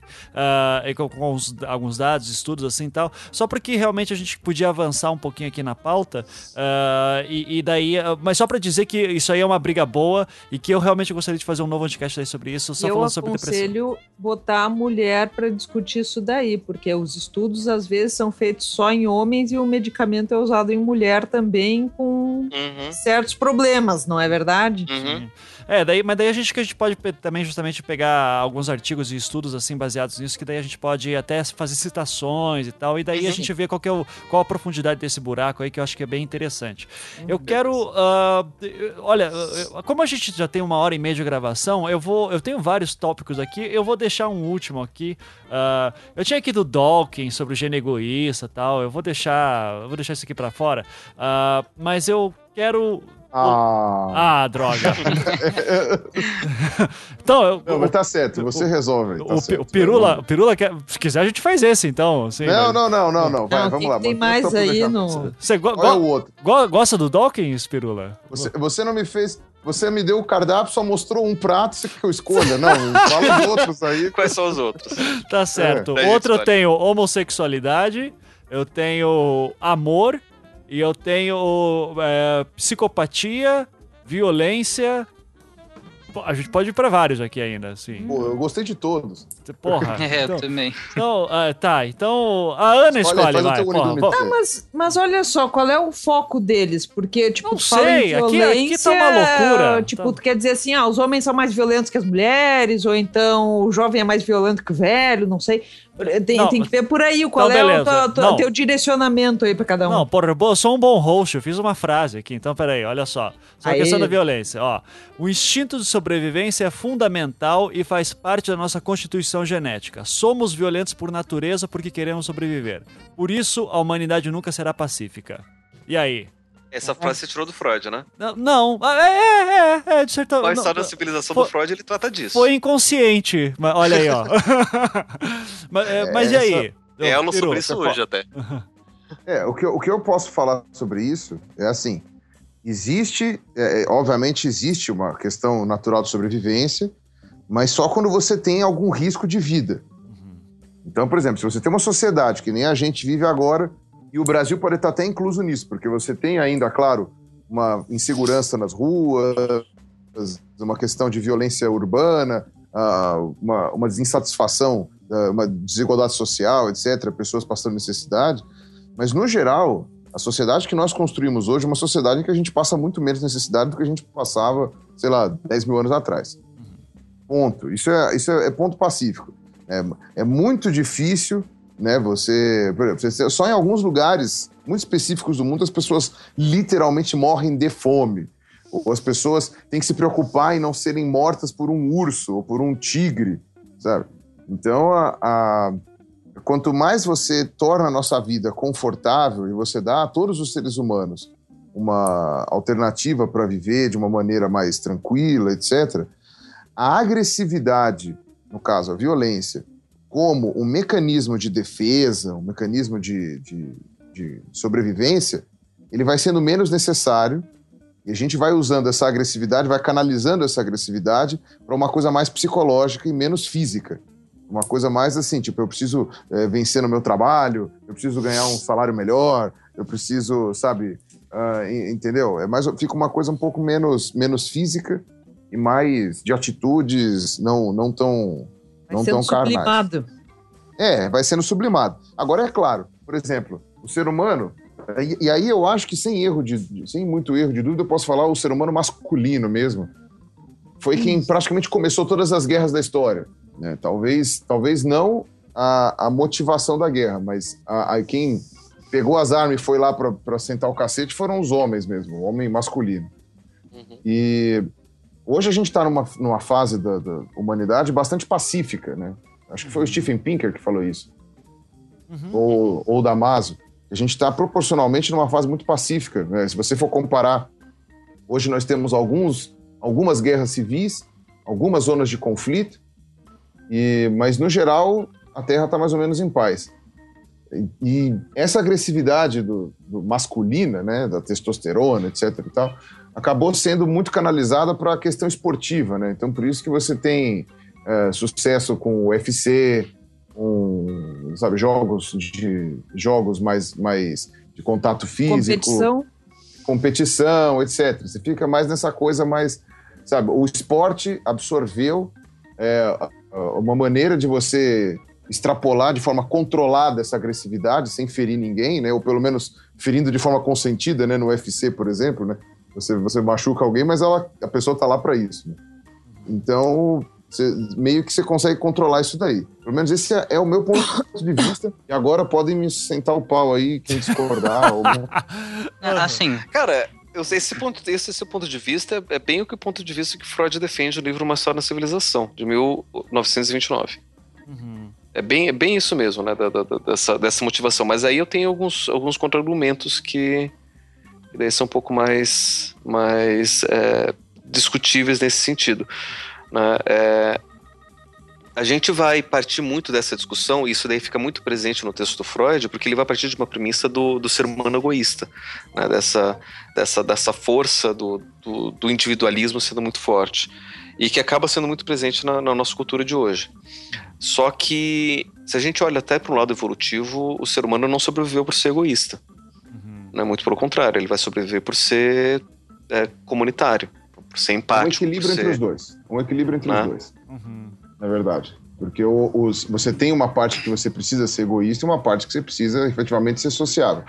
[SPEAKER 1] E com, com alguns dados, estudos assim e tal, só porque realmente a gente podia avançar um pouquinho aqui na pauta ah, e, e daí, ah, mas só para dizer que isso aí é uma briga boa e que eu realmente gostaria de fazer um novo podcast aí sobre isso, só
[SPEAKER 9] eu
[SPEAKER 1] falando sobre depressão.
[SPEAKER 9] aconselho botar a mulher para discutir isso daí, porque os estudos às vezes são feitos só em homens e o medicamento é usado em mulher também com
[SPEAKER 6] Uhum,
[SPEAKER 9] certos problemas, não é verdade?
[SPEAKER 6] uhum.
[SPEAKER 1] É, daí, mas daí a gente que a gente pode também justamente pegar alguns artigos e estudos assim baseados nisso, que daí a gente pode até fazer citações e tal, e daí a gente vê qual, é o, qual a profundidade desse buraco aí, que eu acho que é bem interessante. Eu quero. eu- olha, como a gente já tem uma hora e meia de gravação, eu vou. Eu tenho vários tópicos aqui, eu vou deixar um último aqui. Ah, eu tinha aqui do Dawkins sobre o gene egoísta e tal. Eu vou deixar. Eu vou deixar isso aqui pra fora. Ah, mas eu quero.
[SPEAKER 8] Ah.
[SPEAKER 1] Ah, droga. então, eu,
[SPEAKER 8] Não, mas tá certo, você resolve. aí, Tá
[SPEAKER 1] o,
[SPEAKER 8] certo.
[SPEAKER 1] o Pirula, o Pirula quer, se quiser a gente faz esse, então. assim,
[SPEAKER 8] Não,
[SPEAKER 1] né?
[SPEAKER 8] não, não, não, não. Vai,
[SPEAKER 9] Não,
[SPEAKER 8] vamos
[SPEAKER 9] tem-
[SPEAKER 8] lá.
[SPEAKER 9] tem mais aí no-
[SPEAKER 1] Você go-
[SPEAKER 8] Qual é
[SPEAKER 1] go-
[SPEAKER 8] o outro?
[SPEAKER 1] go- gosta do Dawkins, Pirula?
[SPEAKER 8] Você, você não me fez. Você me deu o cardápio, só mostrou um prato, você quer que eu escolha? Não, fala os outros aí.
[SPEAKER 6] Quais são os outros?
[SPEAKER 1] Tá certo.
[SPEAKER 6] É,
[SPEAKER 1] Outro eu tenho homossexualidade, eu tenho amor e eu tenho é, psicopatia, violência A gente pode ir pra vários aqui ainda, assim.
[SPEAKER 8] Pô, eu gostei de todos.
[SPEAKER 1] Porra.
[SPEAKER 7] É, eu
[SPEAKER 1] então,
[SPEAKER 7] também.
[SPEAKER 1] então, ah, tá, então a Ana
[SPEAKER 8] Escolhe,
[SPEAKER 1] escolhe, vai. Porra, vamos-
[SPEAKER 9] Tá, mas, mas olha só, qual é o foco deles? Porque, tipo,
[SPEAKER 1] Não sei,
[SPEAKER 9] em
[SPEAKER 1] aqui-
[SPEAKER 9] violência,
[SPEAKER 1] aqui tá uma loucura.
[SPEAKER 9] Tipo,
[SPEAKER 1] Tá.
[SPEAKER 9] tu quer dizer assim, ah, os homens são mais violentos que as mulheres, ou então o jovem é mais violento que o velho, não sei. Tem,
[SPEAKER 1] Não,
[SPEAKER 9] tem que ver por aí qual
[SPEAKER 1] então,
[SPEAKER 9] é o teu- direcionamento aí pra cada um.
[SPEAKER 1] Não, porra, eu sou um bom host, eu fiz uma frase aqui, então peraí, olha só. Sobre a
[SPEAKER 9] Aê.
[SPEAKER 1] questão da violência, ó. O instinto de sobrevivência é fundamental e faz parte da nossa constituição genética. Somos violentos por natureza porque queremos sobreviver. Por isso, a humanidade nunca será pacífica. E aí?
[SPEAKER 6] Essa frase você tirou do Freud, né?
[SPEAKER 1] Não, não ah, é, é, é, é, de certa
[SPEAKER 6] A
[SPEAKER 1] não,
[SPEAKER 6] história da civilização
[SPEAKER 1] foi-
[SPEAKER 6] do Freud, ele trata disso.
[SPEAKER 1] Foi inconsciente, mas olha aí, ó. mas é, mas e aí?
[SPEAKER 6] É aula
[SPEAKER 1] Piru,
[SPEAKER 6] sobre isso hoje até.
[SPEAKER 8] É, o que, eu- o que eu posso falar sobre isso é assim: existe, é, é, obviamente, existe uma questão natural de sobrevivência, mas só quando você tem algum risco de vida. Então, por exemplo, se você tem uma sociedade que nem a gente vive agora, e o Brasil pode estar até incluso nisso, porque você tem ainda, claro, uma insegurança nas ruas, uma questão de violência urbana, uma, uma desinsatisfação, ah, uma desigualdade social, etc., pessoas passando necessidade. Mas, no geral, a sociedade que nós construímos hoje é uma sociedade em que a gente passa muito menos necessidade do que a gente passava, sei lá, 10 mil anos atrás. Ponto. Isso é, isso é, é ponto pacífico. É, é muito difícil, né, você... Só em alguns lugares muito específicos do mundo as pessoas literalmente morrem de fome. Ou as pessoas têm que se preocupar em não serem mortas por um urso ou por um tigre, sabe? Então, a, a- quanto mais você torna a nossa vida confortável e você dá a todos os seres humanos uma alternativa para viver de uma maneira mais tranquila, etc., a agressividade, no caso, a violência, como um mecanismo de defesa, um mecanismo de, de, de sobrevivência, ele vai sendo menos necessário e a gente vai usando essa agressividade, vai canalizando essa agressividade para uma coisa mais psicológica e menos física. Uma coisa mais assim, tipo, eu preciso eh, vencer no meu trabalho, eu preciso ganhar um salário melhor, eu preciso, sabe, en- entendeu? É mais, fica uma coisa um pouco menos, menos física e mais de atitudes não, não tão,
[SPEAKER 9] Vai
[SPEAKER 8] não
[SPEAKER 9] sendo
[SPEAKER 8] tão carnais.
[SPEAKER 9] sublimado.
[SPEAKER 8] É, vai sendo sublimado. Agora é claro, por exemplo, o ser humano, e, e aí eu acho que sem erro de, sem muito erro de dúvida, eu posso falar o ser humano masculino mesmo. Foi quem praticamente começou todas as guerras da história. né? Talvez, talvez não a, a motivação da guerra, mas a, a quem pegou as armas e foi lá para sentar o cacete foram os homens mesmo, o homem masculino. E hoje a gente está numa, numa fase da, da humanidade bastante pacífica, né? Acho que foi o Stephen Pinker que falou isso. Ou, ou Damaso. A gente está proporcionalmente numa fase muito pacífica. né? Se você for comparar, hoje nós temos alguns, algumas guerras civis, algumas zonas de conflito, e, mas no geral a Terra está mais ou menos em paz. E, e essa agressividade do, do masculina, né, da testosterona, etc. e tal, acabou sendo muito canalizada para a questão esportiva, né? Então por isso que você tem é, sucesso com o UFC, com sabe jogos de jogos mais mais de contato físico,
[SPEAKER 9] Competição.
[SPEAKER 8] competição, etc. Você fica mais nessa coisa mais, sabe? O esporte absorveu é, uma maneira de você extrapolar de forma controlada essa agressividade, sem ferir ninguém, né? Ou pelo menos ferindo de forma consentida, né? No UFC, por exemplo, né? Você, você machuca alguém, mas ela, a pessoa tá lá para isso. né? Então, você- meio que você consegue controlar isso daí. Pelo menos esse é, é o meu ponto de vista. E agora podem me sentar o pau aí, quem discordar. ou não.
[SPEAKER 7] Assim,
[SPEAKER 6] Cara, eu sei, esse, ponto, esse seu ponto de vista é bem o que o ponto de vista que Freud defende no livro Uma História na Civilização, de 1929. É bem, é bem isso mesmo, né? da- da- da- dessa, dessa motivação. Mas aí eu tenho alguns, alguns contra-argumentos que, que daí são um pouco mais, mais é, discutíveis nesse sentido. né? É, a gente vai partir muito dessa discussão, e isso daí fica muito presente no texto do Freud, porque ele vai partir de uma premissa do, do ser humano egoísta, né? dessa, dessa, dessa força do, do, do individualismo sendo muito forte, e que acaba sendo muito presente na, na nossa cultura de hoje. Só que, se a gente olha até para um lado evolutivo, o ser humano não sobreviveu por ser egoísta. Né? Muito pelo contrário, ele vai sobreviver por ser é, comunitário, por Você é
[SPEAKER 8] Um
[SPEAKER 6] empático.
[SPEAKER 8] equilíbrio entre os dois. Um equilíbrio entre
[SPEAKER 6] Né?
[SPEAKER 8] os dois, na verdade. Porque o- os, você tem uma parte que você precisa ser egoísta e uma parte que você precisa efetivamente ser sociável.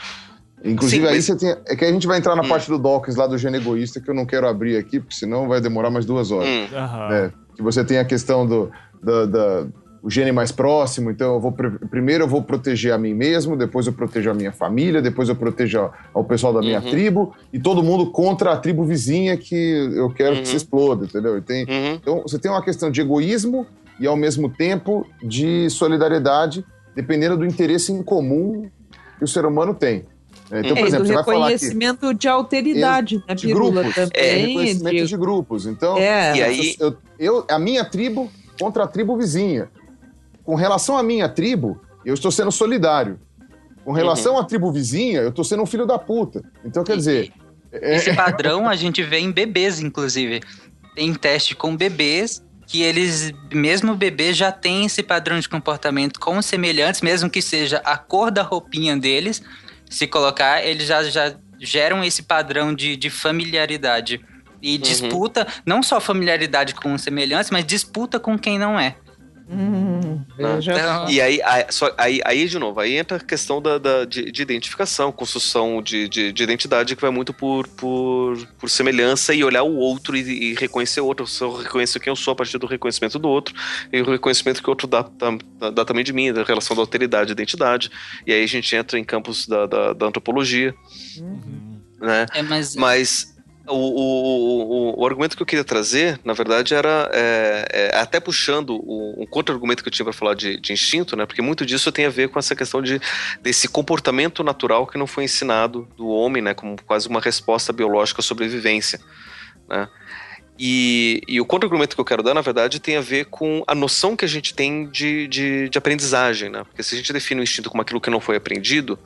[SPEAKER 8] Inclusive,
[SPEAKER 6] Sim,
[SPEAKER 8] aí
[SPEAKER 6] mas-
[SPEAKER 8] você tem. É que a gente vai entrar na
[SPEAKER 6] Hum.
[SPEAKER 8] parte do Dawkins lá do gene egoísta, que eu não quero abrir aqui, porque senão vai demorar mais duas horas.
[SPEAKER 6] Hum,
[SPEAKER 1] Aham.
[SPEAKER 8] né? Que você tem a questão do, da, da- o gene mais próximo, então eu vou pre- primeiro eu vou proteger a mim mesmo, depois eu protejo a minha família, depois eu protejo ao pessoal da minha
[SPEAKER 6] Uhum.
[SPEAKER 8] tribo e todo mundo contra a tribo vizinha que eu quero que
[SPEAKER 6] Uhum.
[SPEAKER 8] se exploda, entendeu? E tem-
[SPEAKER 6] uhum.
[SPEAKER 8] então você tem uma questão de egoísmo e ao mesmo tempo de solidariedade, dependendo do interesse em comum que o ser humano tem. Então,
[SPEAKER 9] É,
[SPEAKER 8] por
[SPEAKER 9] e
[SPEAKER 8] exemplo,
[SPEAKER 9] do
[SPEAKER 8] você vai falar
[SPEAKER 9] reconhecimento de alteridade, né,
[SPEAKER 8] de grupos,
[SPEAKER 9] Também,
[SPEAKER 8] é, reconhecimento
[SPEAKER 9] de-
[SPEAKER 8] de grupos. Então,
[SPEAKER 9] É.
[SPEAKER 6] E aí-
[SPEAKER 8] eu, eu- a minha tribo contra a tribo vizinha. Com relação à minha tribo, eu estou sendo solidário. Com relação
[SPEAKER 6] Uhum.
[SPEAKER 8] à tribo vizinha, eu estou sendo um filho da puta. Então, quer dizer, é-
[SPEAKER 7] Esse padrão a gente vê em bebês, inclusive. Tem teste com bebês que eles, mesmo bebês, já tem esse padrão de comportamento com semelhantes, mesmo que seja a cor da roupinha deles. Se colocar, eles já, já geram esse padrão de, de familiaridade. E disputa, não só familiaridade com semelhantes, mas disputa com quem não é.
[SPEAKER 9] Hum,
[SPEAKER 6] Né?
[SPEAKER 7] Então,
[SPEAKER 6] E aí, aí, só- aí, aí, de novo, aí entra a questão da, da- de, de identificação, construção de, de, de identidade que vai muito por, por, por semelhança e olhar o outro e, e reconhecer o outro. Se eu reconheço quem eu sou a partir do reconhecimento do outro e o reconhecimento que o outro dá, dá, dá também de mim, da relação da alteridade e identidade. E aí a gente entra em campos da, da, da antropologia, né?
[SPEAKER 7] É, mas
[SPEAKER 6] Mas o, o, o, o argumento que eu queria trazer, na verdade, era é, é, até puxando o, um contra-argumento que eu tinha para falar de, de instinto, né? Porque muito disso tem a ver com essa questão de, desse comportamento natural que não foi ensinado do homem, né? Como quase uma resposta biológica à sobrevivência, né? E, e o contra-argumento que eu quero dar, na verdade, tem a ver com a noção que a gente tem de, de, de aprendizagem, né? Porque se a gente define o instinto como aquilo que não foi aprendido,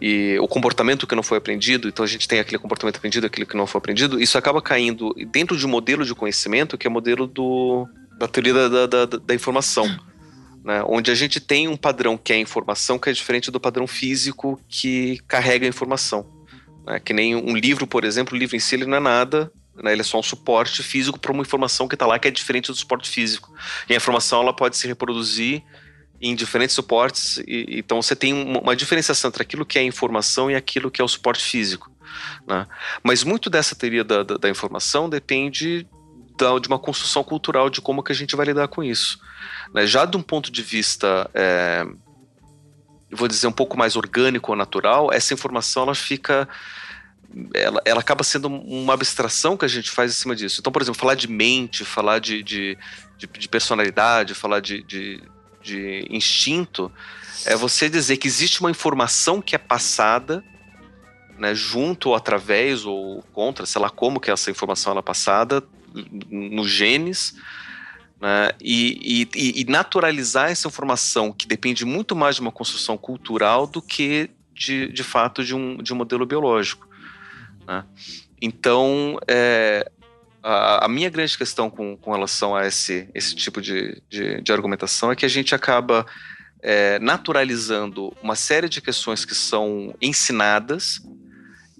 [SPEAKER 6] e o comportamento que não foi aprendido, então a gente tem aquele comportamento aprendido, aquele que não foi aprendido, isso acaba caindo dentro de um modelo de conhecimento que é o modelo do, da teoria da, da, da, da informação. Né, onde a gente tem um padrão que é a informação que é diferente do padrão físico que carrega a informação. Né, que nem um livro, por exemplo, o livro em si ele não é nada, né, ele é só um suporte físico para uma informação que está lá que é diferente do suporte físico. E a informação ela pode se reproduzir em diferentes suportes, e, então você tem uma, diferenciação entre aquilo que é informação e aquilo que é o suporte físico. Né? Mas muito dessa teoria da, da, da informação depende da, de uma construção cultural de como que a gente vai lidar com isso. Né? Já de um ponto de vista, é, vou dizer, um pouco mais orgânico ou natural, essa informação ela fica ela, ela, acaba sendo uma abstração que a gente faz em cima disso. Então, por exemplo, falar de mente, falar de, de, de, de personalidade, falar de, de, de, instinto, é você dizer que existe uma informação que é passada, né, junto ou através ou contra, sei lá como que essa informação ela é passada, nos genes, né, e, e, e naturalizar essa informação que depende muito mais de uma construção cultural do que de, de fato de um, de um modelo biológico. Né? Então, é, a, a, minha grande questão com, com relação a esse, esse tipo de, de, de argumentação é que a gente acaba é, naturalizando uma série de questões que são ensinadas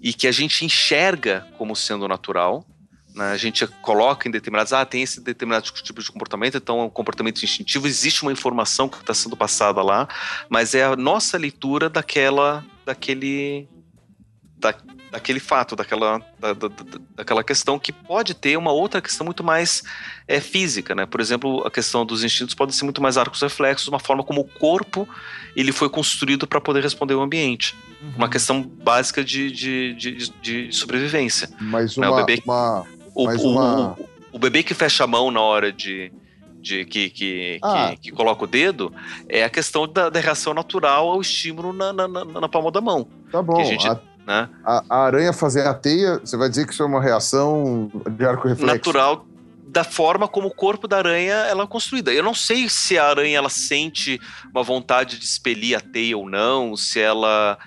[SPEAKER 6] e que a gente enxerga como sendo natural. Né? A gente coloca em determinados, ah, tem esse determinado tipo de comportamento, então é um comportamento instintivo, existe uma informação que está sendo passada lá, mas é a nossa leitura daquela, daquele, da, daquele fato, daquela, da, da, daquela questão que pode ter uma outra questão muito mais é, física, né? Por exemplo, a questão dos instintos pode ser muito mais arcos reflexos, uma forma como o corpo ele foi construído para poder responder ao ambiente. Uhum. Uma questão básica de, de, de, de sobrevivência.
[SPEAKER 8] Mas uma,
[SPEAKER 6] né? o, bebê,
[SPEAKER 8] uma,
[SPEAKER 6] o, o,
[SPEAKER 8] uma...
[SPEAKER 6] o, o, bebê que fecha a mão na hora de, de que, que, ah. que, que, coloca o dedo é a questão da, da reação natural ao estímulo na, na, na, na palma da mão.
[SPEAKER 8] Tá bom.
[SPEAKER 6] Gente,
[SPEAKER 8] a...
[SPEAKER 6] Né?
[SPEAKER 8] A, a, aranha fazer a teia, você vai dizer que isso é uma reação de arco reflexo?
[SPEAKER 6] Natural da forma como o corpo da aranha ela é construída. Eu não sei se a aranha ela sente uma vontade de expelir a teia ou não, se ela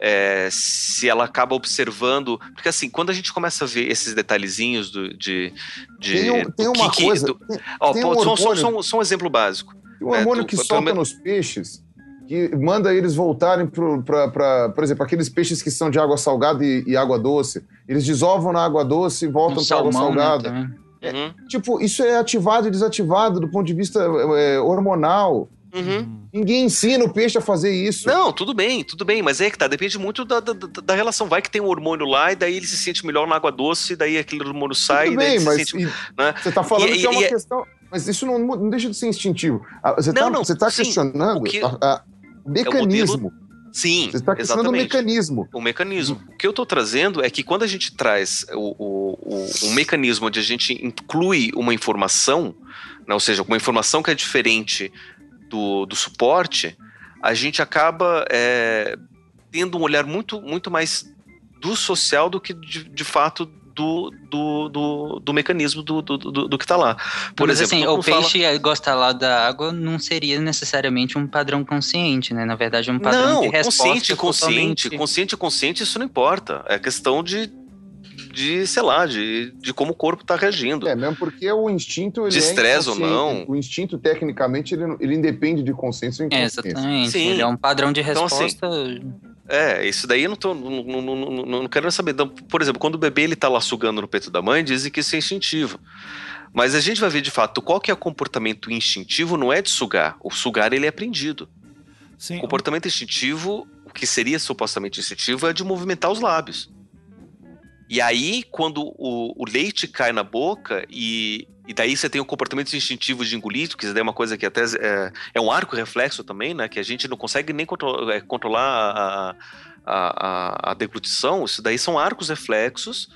[SPEAKER 6] é, se ela acaba observando, porque assim, quando a gente começa a ver esses detalhezinhos do, de, de
[SPEAKER 8] tem, um, tem uma
[SPEAKER 6] que,
[SPEAKER 8] coisa,
[SPEAKER 6] do,
[SPEAKER 8] tem,
[SPEAKER 6] ó,
[SPEAKER 8] tem
[SPEAKER 6] pô,
[SPEAKER 8] um
[SPEAKER 6] só, um exemplo básico.
[SPEAKER 8] Tem um hormônio é, que solta nos peixes que manda eles voltarem para, por exemplo, aqueles peixes que são de água salgada e, e água doce. Eles desovam na água doce e voltam
[SPEAKER 7] Um
[SPEAKER 8] para água
[SPEAKER 7] né,
[SPEAKER 8] salgada.
[SPEAKER 7] também.
[SPEAKER 6] Uhum.
[SPEAKER 8] tipo, isso é ativado e desativado do ponto de vista é, hormonal.
[SPEAKER 6] Uhum.
[SPEAKER 8] Ninguém ensina o peixe a fazer isso.
[SPEAKER 6] Não, tudo bem, tudo bem, mas é que tá, depende muito da, da, da- relação. Vai que tem um hormônio lá e daí ele se sente melhor na água doce, daí aquele hormônio sai
[SPEAKER 8] Tudo
[SPEAKER 6] e daí
[SPEAKER 8] bem,
[SPEAKER 6] ele
[SPEAKER 8] mas
[SPEAKER 6] se sente.
[SPEAKER 8] e-
[SPEAKER 6] né?
[SPEAKER 8] você está falando
[SPEAKER 6] E-
[SPEAKER 8] que é uma
[SPEAKER 6] e-
[SPEAKER 8] questão. Mas isso não, não deixa de ser instintivo. Ah, Você está
[SPEAKER 6] Não, não,
[SPEAKER 8] você tá
[SPEAKER 6] sim,
[SPEAKER 8] questionando
[SPEAKER 6] o que-
[SPEAKER 8] a- o mecanismo.
[SPEAKER 6] Sim,
[SPEAKER 8] Você está questionando o mecanismo.
[SPEAKER 6] O mecanismo. O que eu estou trazendo é que quando a gente traz o, o, o- um mecanismo onde a gente inclui uma informação, né, ou seja, uma informação que é diferente do, do suporte, a gente acaba é, tendo um olhar muito, muito mais do social do que de, de fato do, do, do, do mecanismo do, do, do, do que está lá. Por
[SPEAKER 7] Mas
[SPEAKER 6] exemplo,
[SPEAKER 7] assim, o
[SPEAKER 6] mundo fala-
[SPEAKER 7] peixe gostar lá da água não seria necessariamente um padrão consciente, né? Na verdade, é um padrão
[SPEAKER 6] Não,
[SPEAKER 7] de resposta
[SPEAKER 6] consciente, consciente,
[SPEAKER 7] totalmente-
[SPEAKER 6] consciente, consciente, isso não importa. É questão de, de sei lá, de, de como o corpo está reagindo.
[SPEAKER 8] É, mesmo porque o instinto. Ele
[SPEAKER 6] De
[SPEAKER 8] é
[SPEAKER 6] estresse ou
[SPEAKER 8] inconsciente.
[SPEAKER 6] não.
[SPEAKER 8] O instinto, tecnicamente, ele, ele independe de consciência ou
[SPEAKER 7] É,
[SPEAKER 8] inconsciência.
[SPEAKER 7] exatamente.
[SPEAKER 6] Sim.
[SPEAKER 7] Ele é um padrão de
[SPEAKER 6] Então, assim,
[SPEAKER 7] resposta.
[SPEAKER 6] É, isso daí eu não, tô, não, não, não, não, quero saber. Então, por exemplo, quando o bebê ele tá lá sugando no peito da mãe, dizem que isso é instintivo. Mas a gente vai ver de fato qual que é o comportamento instintivo, não é de sugar. O sugar ele é aprendido.
[SPEAKER 1] Sim.
[SPEAKER 6] O comportamento instintivo, o que seria supostamente instintivo, é de movimentar os lábios. E aí, quando o, o leite cai na boca, e, e daí você tem o comportamento instintivo de engolir, que é uma coisa que até é, é um arco reflexo também, né? Que a gente não consegue nem contro- é, controlar a, a, a, a deglutição. Isso daí são arcos reflexos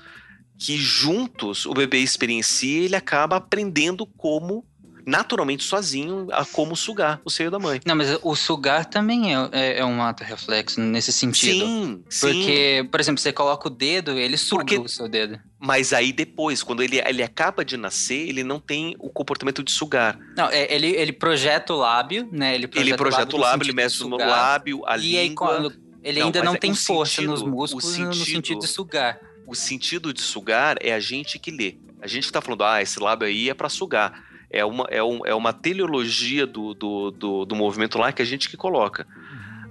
[SPEAKER 6] que juntos o bebê experiencia e ele acaba aprendendo como, naturalmente sozinho, a como sugar o seio da mãe.
[SPEAKER 7] Não, mas o sugar também é, é, é um ato reflexo nesse sentido.
[SPEAKER 6] Sim, sim.
[SPEAKER 7] Porque, por exemplo, você coloca o dedo, ele suga
[SPEAKER 6] Porque-
[SPEAKER 7] o seu dedo.
[SPEAKER 6] Mas aí depois, quando ele, ele acaba de nascer, ele não tem o comportamento de sugar.
[SPEAKER 7] Não, é, ele, ele projeta o lábio, né? Ele projeta,
[SPEAKER 6] ele projeta o lábio, ele
[SPEAKER 7] sentido
[SPEAKER 6] mexe no lábio, a
[SPEAKER 7] E aí,
[SPEAKER 6] língua.
[SPEAKER 7] quando ele
[SPEAKER 6] Não,
[SPEAKER 7] ainda não
[SPEAKER 6] é
[SPEAKER 7] tem força
[SPEAKER 6] sentido-
[SPEAKER 7] nos músculos no
[SPEAKER 6] sentido-
[SPEAKER 7] sentido de sugar.
[SPEAKER 6] O sentido de sugar é a gente que lê. A gente tá falando, ah, esse lábio aí é para sugar. É uma, é, um, é uma teleologia do, do, do, do movimento lá que a gente que coloca.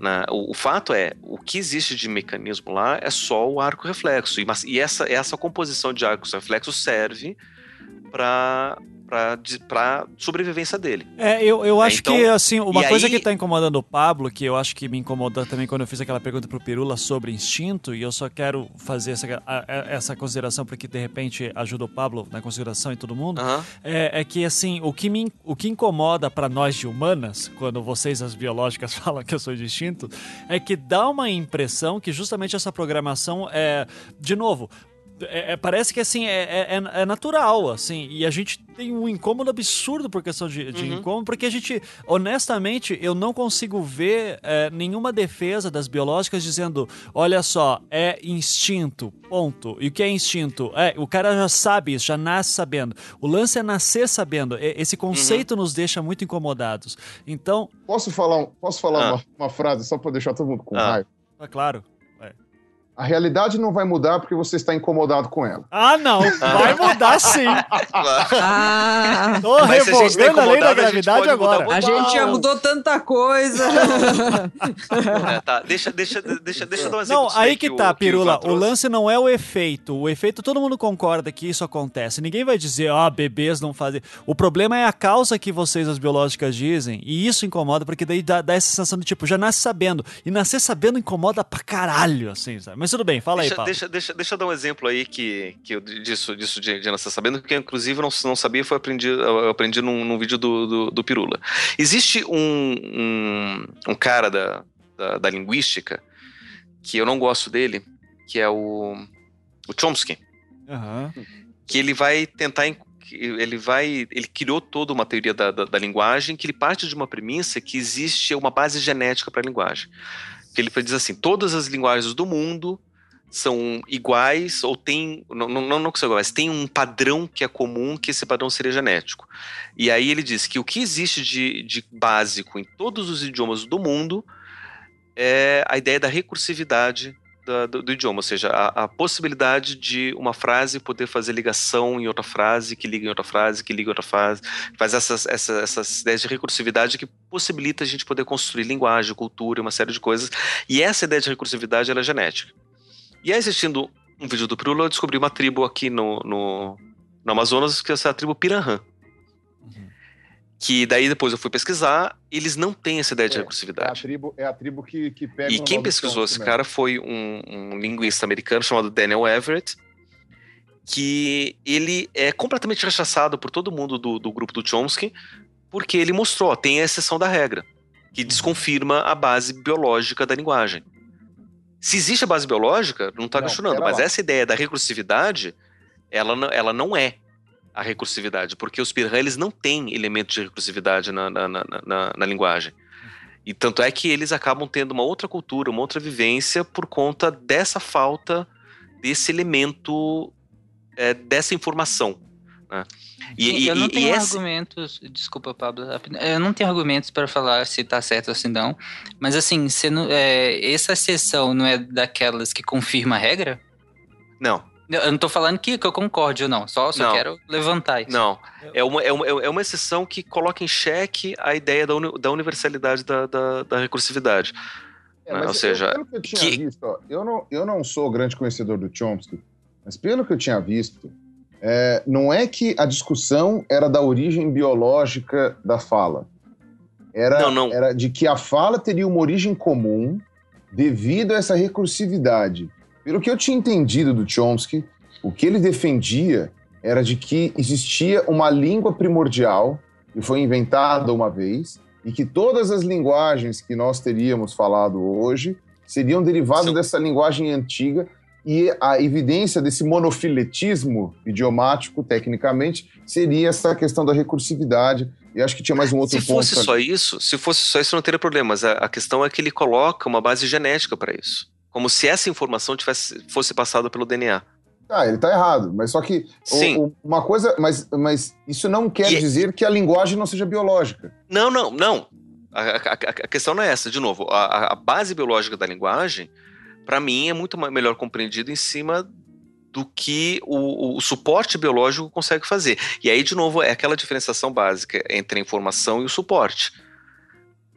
[SPEAKER 6] né? O, o fato é, o que existe de mecanismo lá é só o arco reflexo. E, mas- e essa, essa composição de arcos reflexos serve para para sobrevivência dele.
[SPEAKER 1] É, eu, eu
[SPEAKER 6] É,
[SPEAKER 1] acho
[SPEAKER 6] então,
[SPEAKER 1] que, assim, uma coisa
[SPEAKER 6] aí-
[SPEAKER 1] que tá incomodando o Pablo, que eu acho que me incomodou também quando eu fiz aquela pergunta pro Pirula sobre instinto, e eu só quero fazer essa, essa consideração porque de repente ajuda o Pablo na consideração e todo mundo,
[SPEAKER 6] Aham.
[SPEAKER 1] é, é que, assim, o que, me, o que incomoda pra nós de humanas, quando vocês, as biológicas, falam que eu sou de instinto, é que dá uma impressão que justamente essa programação é, de novo, é- é- parece que assim é, é- é- é natural, assim, e a gente tem um incômodo absurdo por questão de, de
[SPEAKER 6] Uhum.
[SPEAKER 1] incômodo, porque a gente, honestamente, eu não consigo ver é, nenhuma defesa das biológicas dizendo, olha só, é instinto, ponto. E o que é instinto? É, o cara já sabe isso, já nasce sabendo. O lance é nascer sabendo. E- Esse conceito
[SPEAKER 6] Uhum.
[SPEAKER 1] nos deixa muito incomodados. Então,
[SPEAKER 8] Posso falar, um- posso falar
[SPEAKER 6] Ah.
[SPEAKER 8] uma, uma frase só para deixar todo mundo com
[SPEAKER 6] Ah.
[SPEAKER 8] raiva?
[SPEAKER 1] é claro.
[SPEAKER 8] A realidade não vai mudar porque você está incomodado com ela.
[SPEAKER 1] Ah, não, vai mudar sim.
[SPEAKER 9] Ah,
[SPEAKER 1] Tô
[SPEAKER 6] Mas se a gente tá
[SPEAKER 1] a lei da
[SPEAKER 6] a
[SPEAKER 1] gravidade
[SPEAKER 6] mudar
[SPEAKER 1] agora.
[SPEAKER 6] o
[SPEAKER 9] a gente já mudou tanta coisa.
[SPEAKER 6] É, tá, deixa, deixa, deixa, deixa eu dar um exemplo.
[SPEAKER 1] Não, aí que
[SPEAKER 6] o-
[SPEAKER 1] tá,
[SPEAKER 6] o
[SPEAKER 1] Pirula.
[SPEAKER 6] Ivan
[SPEAKER 1] O
[SPEAKER 6] trouxe.
[SPEAKER 1] lance não é o efeito. O efeito, todo mundo concorda que isso acontece. Ninguém vai dizer, ah, bebês não fazem. O problema é a causa que vocês, as biológicas, dizem. E isso incomoda, porque daí dá, dá essa sensação de tipo, já nasce sabendo. E nascer sabendo incomoda pra caralho, assim, sabe? Mas tudo bem, fala aí,
[SPEAKER 6] Deixa,
[SPEAKER 1] Paulo.
[SPEAKER 6] deixa, deixa, deixa eu dar um exemplo aí que, que eu, disso, disso de, de nascer sabendo, que eu, inclusive não, não sabia, foi aprendi, eu aprendi num, num vídeo do, do, do Pirula. Existe um, um, um cara da, da, da linguística que eu não gosto dele, que é o, o Chomsky,
[SPEAKER 1] Aham.
[SPEAKER 6] que ele vai tentar. Ele vai. Ele criou toda uma teoria da, da, da linguagem que ele parte de uma premissa que existe uma base genética para a linguagem. Que ele diz assim: todas as linguagens do mundo são iguais ou tem não, não, não, que são iguais, tem um padrão que é comum que esse padrão seria genético. E aí ele diz que o que existe de, de básico em todos os idiomas do mundo é a ideia da recursividade da- do, do idioma, ou seja, a, a possibilidade de uma frase poder fazer ligação em outra frase, que liga em outra frase, que liga em outra frase, faz essas, essas, essas ideias de recursividade que possibilita a gente poder construir linguagem, cultura, uma série de coisas. E essa ideia de recursividade é genética. E aí, assistindo um vídeo do Pirula, eu descobri uma tribo aqui no, no, no Amazonas, que é essa tribo Piranhã. Que daí depois eu fui pesquisar, eles não têm essa ideia de
[SPEAKER 8] É, É a
[SPEAKER 6] recursividade.
[SPEAKER 8] tribo, é a tribo que, que pega.
[SPEAKER 6] E quem pesquisou esse
[SPEAKER 8] mesmo.
[SPEAKER 6] cara foi um, um linguista americano chamado Daniel Everett, que ele é completamente rechaçado por todo mundo do, do grupo do Chomsky, porque ele mostrou, ó, tem a exceção da regra, que desconfirma a base biológica da linguagem. Se existe a base biológica, não está questionando, mas
[SPEAKER 8] lá.
[SPEAKER 6] essa ideia da recursividade, ela, ela não é a recursividade, porque os Pirran, eles não têm elementos de recursividade na, na, na, na- na linguagem. E tanto é que eles acabam tendo uma outra cultura, uma outra vivência por conta dessa falta desse elemento, é, dessa informação. né? E, e-
[SPEAKER 7] eu não
[SPEAKER 6] e-
[SPEAKER 7] tenho
[SPEAKER 6] e
[SPEAKER 7] argumentos, desculpa, Pablo, eu não tenho argumentos para falar se tá certo ou se não, mas assim, não- é, essa exceção não é daquelas que confirma a regra?
[SPEAKER 6] Não,
[SPEAKER 7] Eu não tô falando que, que eu concorde ou não, só, só
[SPEAKER 6] Não.
[SPEAKER 7] quero levantar isso.
[SPEAKER 6] não. É uma, é, uma, é uma exceção que coloca em xeque a ideia da, uni- da universalidade da, da, da recursividade.
[SPEAKER 8] É,
[SPEAKER 6] né?
[SPEAKER 8] mas
[SPEAKER 6] Ou
[SPEAKER 8] eu-
[SPEAKER 6] seja,
[SPEAKER 8] pelo que eu tinha
[SPEAKER 6] que-
[SPEAKER 8] visto, ó, eu, não, eu não sou grande conhecedor do Chomsky, mas pelo que eu tinha visto, é, não é que a discussão era da origem biológica da fala. Era,
[SPEAKER 6] Não, não.
[SPEAKER 8] era de que a fala teria uma origem comum devido a essa recursividade. Pelo que eu tinha entendido do Chomsky, o que ele defendia era de que existia uma língua primordial que foi inventada uma vez e que todas as linguagens que nós teríamos falado hoje seriam derivadas
[SPEAKER 6] Sim.
[SPEAKER 8] dessa linguagem antiga e a evidência desse monofiletismo idiomático, tecnicamente, seria essa questão da recursividade. E acho que tinha mais um outro
[SPEAKER 6] Se
[SPEAKER 8] ponto.
[SPEAKER 6] fosse
[SPEAKER 8] pra-
[SPEAKER 6] só isso, se fosse só isso, não teria problema. Mas a, a questão é que ele coloca uma base genética para isso. Como se essa informação tivesse, fosse passada pelo DNA.
[SPEAKER 8] Ah, ele tá errado, mas só que o-
[SPEAKER 6] Sim.
[SPEAKER 8] o- uma coisa, mas, mas isso não quer
[SPEAKER 6] E- é
[SPEAKER 8] dizer que a linguagem não seja biológica.
[SPEAKER 6] Não, não, não. A, a- a- questão não é essa. De novo, a, a- base biológica da linguagem, para mim, é muito melhor compreendida em cima do que o, o- o suporte biológico consegue fazer. E aí, de novo, é aquela diferenciação básica entre a informação e o suporte.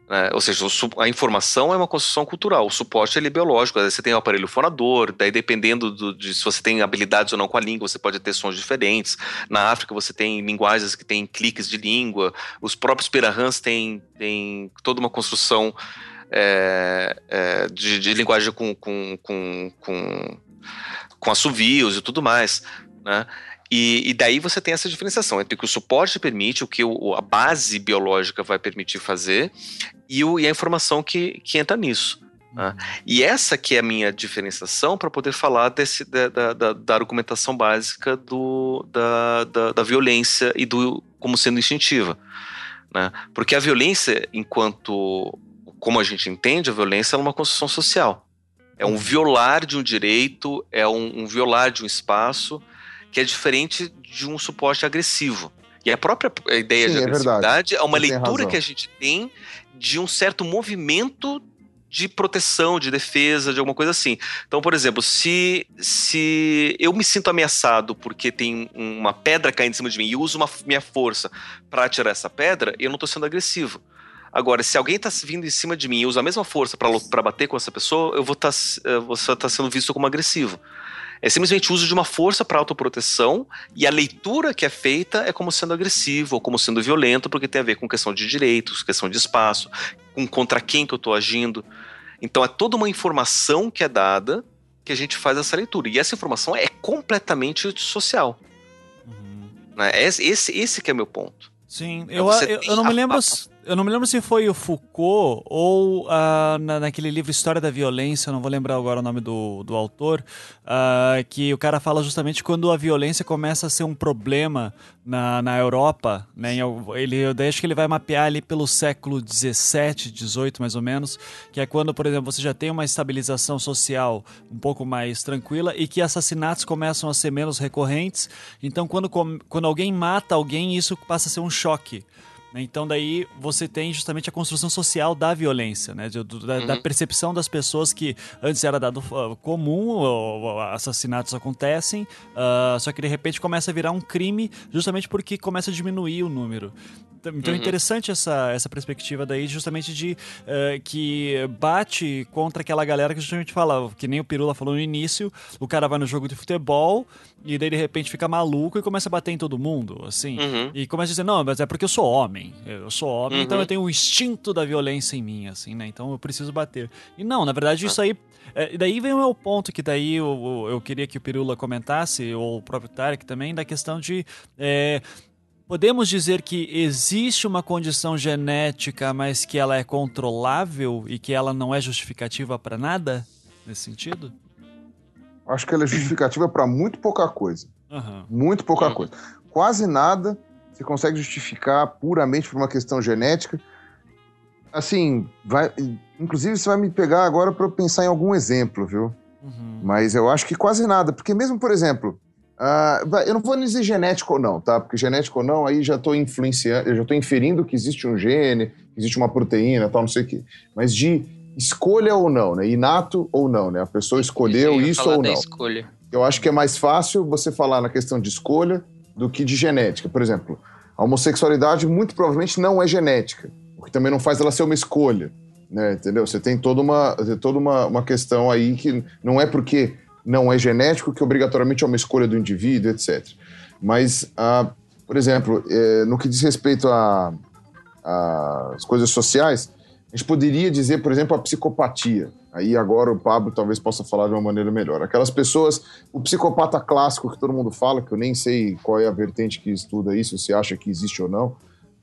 [SPEAKER 6] Né? Ou seja, a informação é uma construção cultural, o suporte é biológico. Você tem o aparelho fonador, daí dependendo do- de se você tem habilidades ou não com a língua, você pode ter sons diferentes. Na África você tem linguagens que têm cliques de língua, os próprios pirahãs têm, têm toda uma construção é, é, de, de linguagem com, com, com, com, com assovios e tudo mais, né? E, e daí você tem essa diferenciação entre o que o suporte permite, o que o- a base biológica vai permitir fazer e, o- e a informação que, que entra nisso. né? E essa que é a minha diferenciação para poder falar desse, da, da- da- argumentação básica do, da, da, da violência e do como sendo instintiva. Né? Porque a violência, enquanto como a gente entende, a violência é uma construção social. É um violar de um direito, é um, um violar de um espaço que é diferente de um suporte agressivo. E a própria ideia
[SPEAKER 8] Sim,
[SPEAKER 6] de
[SPEAKER 8] é
[SPEAKER 6] agressividade é, uma
[SPEAKER 8] Você
[SPEAKER 6] leitura que a gente tem de um certo movimento de proteção, de defesa, de alguma coisa assim. Então, por exemplo, se, se eu me sinto ameaçado porque tem uma pedra caindo em cima de mim e uso uma, minha força para tirar essa pedra, eu não estou sendo agressivo. Agora, se alguém está vindo em cima de mim e usa a mesma força para bater com essa pessoa, eu vou estar você tá sendo visto como agressivo. É simplesmente o uso de uma força para autoproteção e a leitura que é feita é como sendo agressivo ou como sendo violento, porque tem a ver com questão de direitos, questão de espaço, com contra quem que eu estou agindo. Então é toda uma informação que é dada que a gente faz essa leitura. E essa informação é completamente social. Né? Esse, esse, esse que é meu ponto.
[SPEAKER 1] Sim,
[SPEAKER 6] É
[SPEAKER 1] eu, eu, eu não me lembro. Eu não me lembro se foi o Foucault ou ah, na, naquele livro História da Violência, eu não vou lembrar agora o nome do, do autor, ah, que o cara fala justamente quando a violência começa a ser um problema na, na Europa, né? ele, eu acho que ele vai mapear ali pelo século 17, 18 mais ou menos, que é quando, por exemplo, você já tem uma estabilização social um pouco mais tranquila e que assassinatos começam a ser menos recorrentes. Então, quando, quando alguém mata alguém, isso passa a ser um choque. Né? Então daí você tem justamente a construção social da violência, né? Da, da
[SPEAKER 10] Uhum.
[SPEAKER 1] percepção das pessoas que antes era dado ah, comum, ou- assassinatos acontecem, ah, só que de repente começa a virar um crime justamente porque começa a diminuir o número. Então então é
[SPEAKER 10] Uhum.
[SPEAKER 1] interessante essa, essa perspectiva daí, justamente de eh, que bate contra aquela galera que justamente fala, que nem o Pirula falou no início, o cara vai no jogo de futebol e daí de repente fica maluco e começa a bater em todo mundo, assim.
[SPEAKER 10] Uhum.
[SPEAKER 1] E começa a dizer, não, mas é porque eu sou homem. Eu sou homem,
[SPEAKER 10] Uhum.
[SPEAKER 1] então eu tenho um instinto da violência em mim, assim, né? Então eu preciso bater. E não, na verdade,
[SPEAKER 10] Ah.
[SPEAKER 1] isso aí. É, daí vem o meu ponto, que daí eu, eu- eu queria que o Pirula comentasse, ou o próprio Tarek também, da questão de. é, Podemos dizer que existe uma condição genética, mas que ela é controlável e que ela não é justificativa para nada? Nesse sentido?
[SPEAKER 8] Acho que ela é justificativa para muito pouca coisa.
[SPEAKER 1] Aham.
[SPEAKER 8] Muito pouca
[SPEAKER 10] Uhum.
[SPEAKER 8] coisa. Quase nada você consegue justificar puramente por uma questão genética. Assim, vai, inclusive você vai me pegar agora para pensar em algum exemplo, viu?
[SPEAKER 1] Uhum.
[SPEAKER 8] Mas eu acho que quase nada. Porque mesmo, por exemplo, vai- eu não vou dizer genético ou não, tá? Porque genético ou não, aí já estou influenciando, já estou inferindo que existe um gene, que existe uma proteína, tal, não sei o quê. Mas de escolha ou não, né? Inato ou não, né? A pessoa escolheu isso ou não.
[SPEAKER 7] escolha.
[SPEAKER 8] Eu acho que é mais fácil você falar na questão de escolha do que de genética. Por exemplo, a homossexualidade muito provavelmente não é genética, o que também não faz ela ser uma escolha, né? Entendeu? Você tem toda uma, toda uma, uma questão aí que não é porque não é genético que obrigatoriamente é uma escolha do indivíduo, etc. Mas, ah, por exemplo, eh, no que diz respeito às coisas sociais, a gente poderia dizer, por exemplo, a psicopatia. Aí agora o Pablo talvez possa falar de uma maneira melhor. Aquelas pessoas, o psicopata clássico que todo mundo fala, que eu nem sei qual é a vertente que estuda isso, se acha que existe ou não,